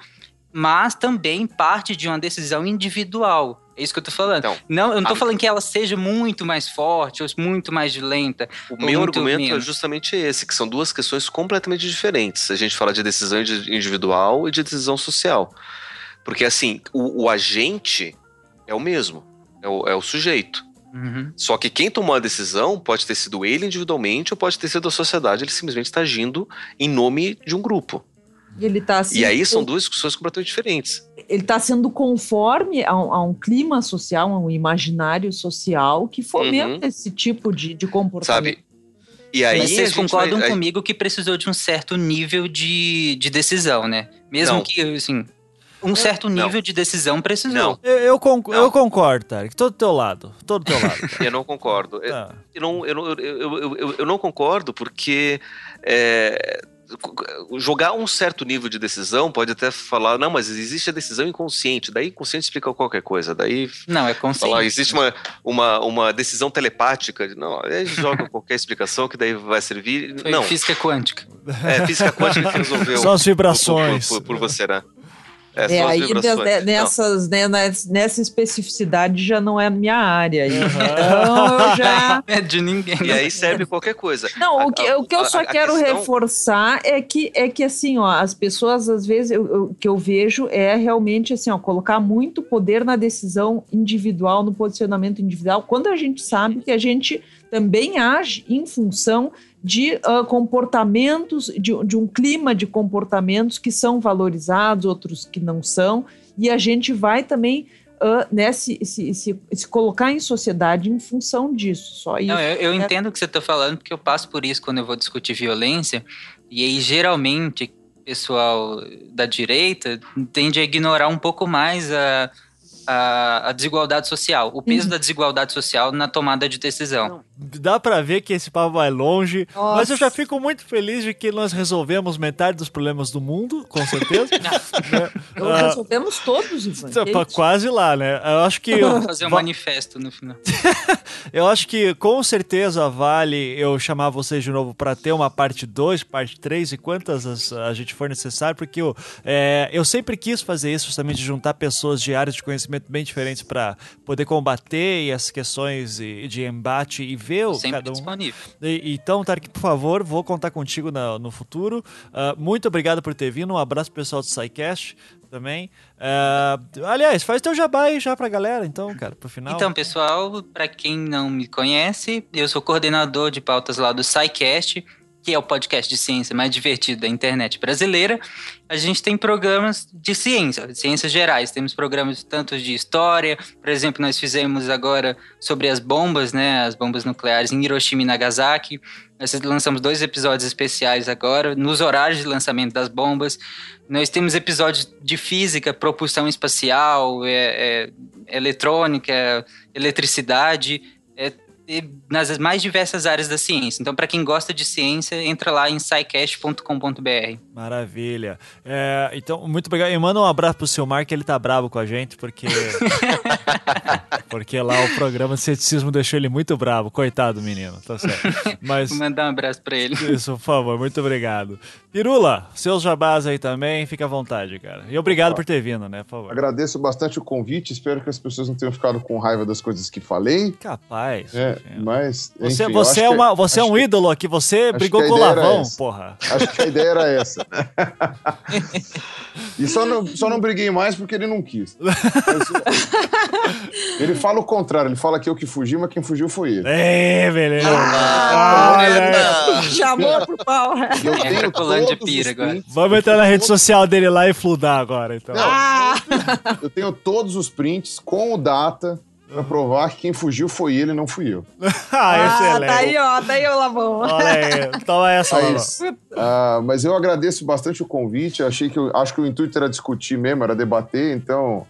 [SPEAKER 7] mas também parte de uma decisão individual. É isso que eu tô falando.
[SPEAKER 6] Então,
[SPEAKER 7] não, eu não tô
[SPEAKER 6] a-
[SPEAKER 7] falando que ela seja muito mais forte ou muito mais violenta.
[SPEAKER 6] O meu argumento é
[SPEAKER 7] menos.
[SPEAKER 6] justamente esse, que são duas questões completamente diferentes. A gente fala de decisão indi- individual e de decisão social. Porque, assim, o, o agente é o mesmo, é o, é o sujeito.
[SPEAKER 7] Uhum.
[SPEAKER 6] Só que quem tomou a decisão pode ter sido ele individualmente ou pode ter sido a sociedade. Ele simplesmente está agindo em nome de um grupo.
[SPEAKER 9] E ele tá assim,
[SPEAKER 6] E aí são duas discussões completamente diferentes.
[SPEAKER 9] ele está sendo conforme a um, a um clima social, a um imaginário social que fomenta esse tipo de, de comportamento.
[SPEAKER 6] Sabe? E aí
[SPEAKER 7] Mas
[SPEAKER 6] a
[SPEAKER 7] vocês concordam
[SPEAKER 6] vai-
[SPEAKER 7] comigo que precisou de um certo nível de, de decisão, né? Mesmo
[SPEAKER 6] Não.
[SPEAKER 7] que, assim, um certo nível de decisão precisou.
[SPEAKER 6] Não.
[SPEAKER 1] Eu, eu, conc-
[SPEAKER 6] Não.
[SPEAKER 1] eu concordo, Tarek. Tô do teu lado. Tô do teu lado.
[SPEAKER 6] Eu não concordo. Eu-
[SPEAKER 1] Tá.
[SPEAKER 6] Eu, não, eu, não- eu, eu, eu, eu não concordo porque é, jogar um certo nível de decisão pode até falar, não, mas existe a decisão inconsciente, daí inconsciente explica qualquer coisa, daí
[SPEAKER 7] Não, é consciente.
[SPEAKER 6] falar, existe uma, uma, uma decisão telepática, não, aí joga qualquer explicação que daí vai servir,
[SPEAKER 7] Foi
[SPEAKER 6] não,
[SPEAKER 7] física quântica.
[SPEAKER 6] é física quântica que resolveu
[SPEAKER 1] Só as vibrações.
[SPEAKER 6] por, por, por você, né? É,
[SPEAKER 9] É, aí
[SPEAKER 6] Não.
[SPEAKER 9] nessas, né, nes- nessa especificidade já não é minha área. Então eu já.
[SPEAKER 7] É de ninguém.
[SPEAKER 6] E aí serve qualquer coisa.
[SPEAKER 9] Não, o que,
[SPEAKER 6] A-
[SPEAKER 9] o que eu só
[SPEAKER 6] a
[SPEAKER 9] quero
[SPEAKER 6] questão-
[SPEAKER 9] reforçar é que, é que assim, ó, as pessoas, às vezes, eu- o que eu vejo é realmente assim, ó, colocar muito poder na decisão individual, no posicionamento individual, quando a gente sabe que a gente também age em função de ah, comportamentos, de, de um clima de comportamentos que são valorizados, outros que não são, e a gente vai também ah, né, se, se, se, se colocar em sociedade em função disso. Só isso.
[SPEAKER 7] Não, eu, eu
[SPEAKER 9] É-
[SPEAKER 7] entendo o que você está falando, porque eu passo por isso quando eu vou discutir violência. E aí, geralmente, o pessoal da direita tende a ignorar um pouco mais a, a, a desigualdade social, o peso da desigualdade social na tomada de decisão.
[SPEAKER 1] Dá pra ver que esse papo vai longe,
[SPEAKER 9] Nossa.
[SPEAKER 1] mas eu já fico muito feliz de que nós resolvemos metade dos problemas do mundo, com certeza.
[SPEAKER 9] Então,
[SPEAKER 1] Ah,
[SPEAKER 9] resolvemos todos, Ivan.
[SPEAKER 1] tá
[SPEAKER 9] isso?
[SPEAKER 1] quase lá, né? Eu acho que
[SPEAKER 7] Vou fazer um manifesto no final.
[SPEAKER 1] eu acho que com certeza vale eu chamar vocês de novo pra ter uma parte 2, parte 3 e quantas as- a gente for necessário, porque eu, é, eu sempre quis fazer isso, justamente juntar pessoas de áreas de conhecimento bem diferentes pra poder combater as questões de embate e o,
[SPEAKER 7] Sempre
[SPEAKER 1] cada um.
[SPEAKER 7] disponível.
[SPEAKER 1] E- Então, Tarek, por favor, vou contar contigo na- no futuro. Ah, muito obrigado por ter vindo. Um abraço pessoal do SciCast também. Ah, aliás, faz teu jabá aí já pra galera, então, cara, pro final.
[SPEAKER 7] Então, pessoal, para quem não me conhece, eu sou coordenador de pautas lá do SciCast, que é o podcast de ciência mais divertido da internet brasileira. A gente tem programas de ciência, de ciências gerais. Temos programas tanto de história, por exemplo, nós fizemos agora sobre as bombas, né, as bombas nucleares em Hiroshima e Nagasaki. Nós lançamos dois episódios especiais agora, nos horários de lançamento das bombas. Nós temos episódios de física, propulsão espacial, é, é, eletrônica, eletricidade, é, nas mais diversas áreas da ciência. Então, para quem gosta de ciência, entra lá em scicast.com.br.
[SPEAKER 1] Maravilha. É, então, muito obrigado. E manda um abraço pro seu Marco, ele tá bravo com a gente, porque. porque lá o programa de ceticismo deixou ele muito bravo. Coitado do menino, tá certo. Mas.
[SPEAKER 7] Vou mandar um abraço para ele.
[SPEAKER 1] Isso, por favor, muito obrigado. Pirula, seus jabás aí também, fica à vontade, cara. E obrigado por ter vindo, né, por favor.
[SPEAKER 8] Agradeço bastante o convite, espero que as pessoas não tenham ficado com raiva das coisas que falei.
[SPEAKER 1] Capaz.
[SPEAKER 8] É, mas.
[SPEAKER 1] Você,
[SPEAKER 8] enfim,
[SPEAKER 1] você é,
[SPEAKER 8] que-
[SPEAKER 1] uma, você é um
[SPEAKER 8] que-
[SPEAKER 1] ídolo aqui, você
[SPEAKER 8] acho
[SPEAKER 1] brigou
[SPEAKER 8] que
[SPEAKER 1] com o Lavão, porra.
[SPEAKER 8] Acho que a ideia era essa. e só não, só não briguei mais porque ele não quis. Mas, ele fala o contrário, ele fala que eu que fugi, mas quem fugiu foi ele.
[SPEAKER 1] É, beleza.
[SPEAKER 9] Ah,
[SPEAKER 1] Olha aí.
[SPEAKER 9] Chamou pro pau.
[SPEAKER 8] Eu
[SPEAKER 7] É,
[SPEAKER 8] tenho
[SPEAKER 7] de
[SPEAKER 8] todos
[SPEAKER 7] pira
[SPEAKER 8] os
[SPEAKER 7] agora.
[SPEAKER 8] prints,
[SPEAKER 1] Vamos entrar na rede social dele lá e fludar agora, então.
[SPEAKER 8] Não.
[SPEAKER 9] Ah,
[SPEAKER 8] eu tenho todos os prints com o data pra provar que quem fugiu foi ele, não fui eu.
[SPEAKER 1] ah,
[SPEAKER 9] ah,
[SPEAKER 1] excelente.
[SPEAKER 9] tá aí, ó, tá aí o Lavão.
[SPEAKER 1] Olha aí, toma essa, Lavão.
[SPEAKER 8] Mas, ah, mas eu agradeço bastante o convite. Eu achei que eu, acho que o intuito era discutir mesmo, era debater. Então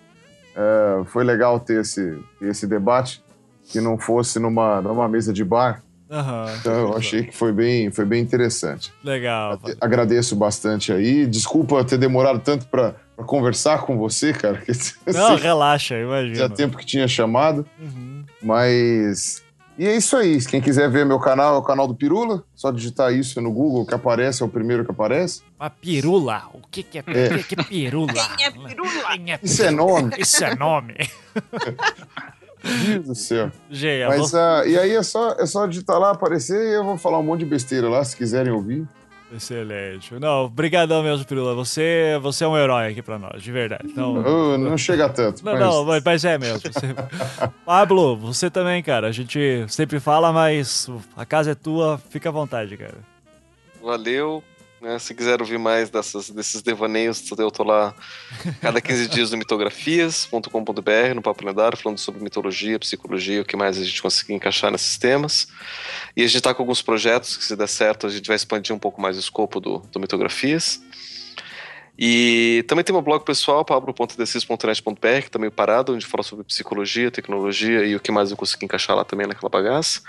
[SPEAKER 8] eh, foi legal ter esse, esse debate que não fosse numa, numa mesa de bar.
[SPEAKER 1] Aham.
[SPEAKER 8] Então eu achei que foi bem, foi bem interessante.
[SPEAKER 1] Legal.
[SPEAKER 8] Agradeço bastante aí. Desculpa ter demorado tanto para conversar com você, cara. Que
[SPEAKER 1] Não, relaxa, imagina.
[SPEAKER 8] já tempo que tinha chamado.
[SPEAKER 1] Uhum.
[SPEAKER 8] Mas. E é isso aí. Quem quiser ver meu canal, é o canal do Pirula. Só digitar isso no Google que aparece, é o primeiro que aparece.
[SPEAKER 1] A pirula. O que, que é,
[SPEAKER 8] É.
[SPEAKER 1] o que, que é pirula?
[SPEAKER 9] Quem é pirula?
[SPEAKER 1] Quem é
[SPEAKER 8] Isso é nome.
[SPEAKER 1] Isso é nome.
[SPEAKER 8] Meu Deus do céu.
[SPEAKER 1] Geia,
[SPEAKER 8] Mas,
[SPEAKER 1] vou-
[SPEAKER 8] ah, e aí é só, é só digitar lá, aparecer e eu vou falar um monte de besteira lá, se quiserem ouvir.
[SPEAKER 1] Excelente. Não, brigadão mesmo, Pirula. Você, você é um herói aqui pra nós, de verdade. Então,
[SPEAKER 8] Oh, não chega tanto.
[SPEAKER 1] Não,
[SPEAKER 8] mas-
[SPEAKER 1] não, mas, mas é mesmo. Você... Pablo, você também, cara. A gente sempre fala, mas a casa é tua, fica à vontade, cara.
[SPEAKER 6] Valeu. Né? Se quiser ouvir mais dessas, desses devaneios, eu tô lá cada 15 dias no mitografias.com.br, no Papo Lendário, falando sobre mitologia, psicologia, o que mais a gente conseguir encaixar nesses temas. E a gente tá com alguns projetos que, se der certo, a gente vai expandir um pouco mais o escopo do, do Mitografias. E também tem meu blog pessoal, pablo.decis.net.br, que tá meio parado, onde fala sobre psicologia, tecnologia e o que mais eu consegui encaixar lá também naquela bagaça.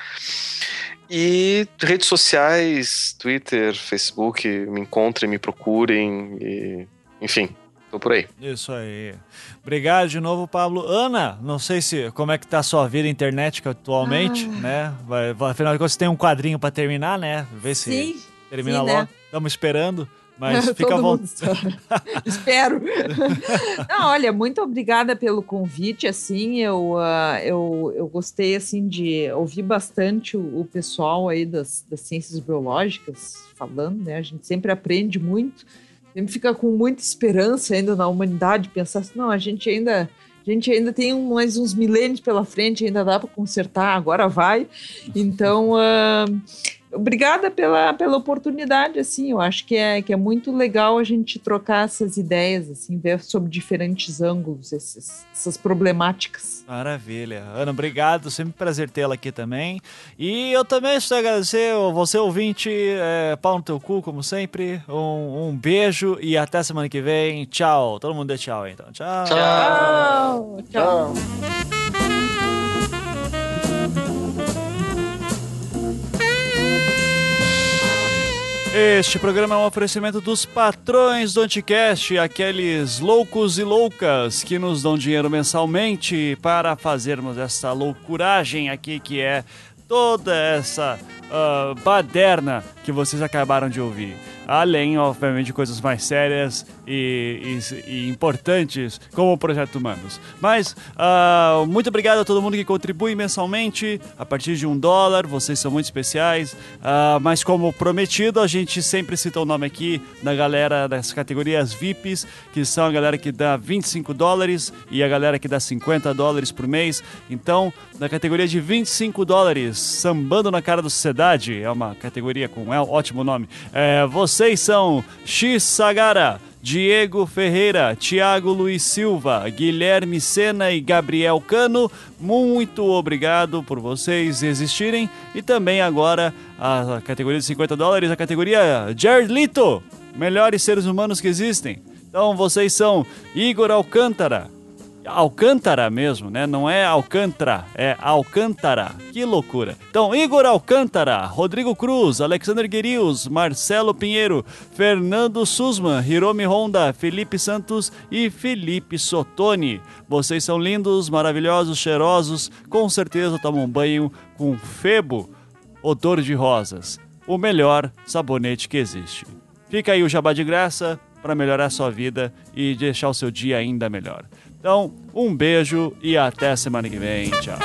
[SPEAKER 6] E redes sociais, Twitter, Facebook, me encontrem, me procurem, e, enfim, tô por aí.
[SPEAKER 1] Isso aí. Obrigado de novo, Pablo. Ana, não sei se como é que tá a sua vida internet atualmente, né? Vai, afinal de contas, você tem um quadrinho pra terminar, né? Ver se
[SPEAKER 9] Sim,
[SPEAKER 1] termina
[SPEAKER 9] sim, né?
[SPEAKER 1] logo. Estamos esperando, mas fica à vontade.
[SPEAKER 9] Espero. Não, olha, muito obrigada pelo convite. Assim, eu, ah, eu, eu gostei assim de ouvir bastante o, o pessoal aí das, das ciências biológicas falando, né? A gente sempre aprende muito, sempre fica com muita esperança ainda na humanidade, pensar assim, não, a gente ainda a gente ainda tem mais uns milênios pela frente, ainda dá para consertar, agora vai. Então, ah, obrigada pela, pela oportunidade, assim, eu acho que é, que é muito legal a gente trocar essas ideias, assim, ver sobre diferentes ângulos esses, essas problemáticas.
[SPEAKER 1] Maravilha. Ana, obrigado. Sempre um prazer tê-la aqui também. E eu também estou a agradecer você, ouvinte. É, pau no teu cu, como sempre. Um, um beijo e até semana que vem. Tchau. Todo mundo dê tchau então. Tchau.
[SPEAKER 9] Tchau. Tchau.
[SPEAKER 1] Este programa é um oferecimento dos patrões do Anticast, aqueles loucos e loucas que nos dão dinheiro mensalmente para fazermos essa loucuragem aqui que é toda essa ah, baderna que vocês acabaram de ouvir. Além, obviamente, de coisas mais sérias e, e- e importantes, como o Projeto Humanos. Mas, ah, muito obrigado a todo mundo que contribui mensalmente, a partir de um dólar, vocês são muito especiais. Ah, mas, como prometido, a gente sempre cita o nome aqui da galera das categorias VIPs, que são a galera que dá 25 dólares e a galera que dá 50 dólares por mês. Então, na categoria de 25 dólares, Sambando na Cara da Sociedade, é uma categoria com é um ótimo nome. É, vocês são X Sagara, Diego Ferreira, Tiago Luiz Silva, Guilherme Sena e Gabriel Cano. Muito obrigado por vocês existirem. E também agora a categoria de 50 dólares, a categoria Jared Lito, melhores seres humanos que existem. Então vocês são Igor Alcântara, Alcântara mesmo, né? Não é Alcântara, é Alcântara. Que loucura. Então, Igor Alcântara, Rodrigo Cruz, Alexander Guerius, Marcelo Pinheiro, Fernando Sussman, Hiromi Honda, Felipe Santos e Felipe Sotoni. Vocês são lindos, maravilhosos, cheirosos, com certeza tomam banho com febo, odor de rosas. O melhor sabonete que existe. Fica aí o jabá de graça para melhorar sua vida e deixar o seu dia ainda melhor. Então, um beijo e até semana que vem. Tchau.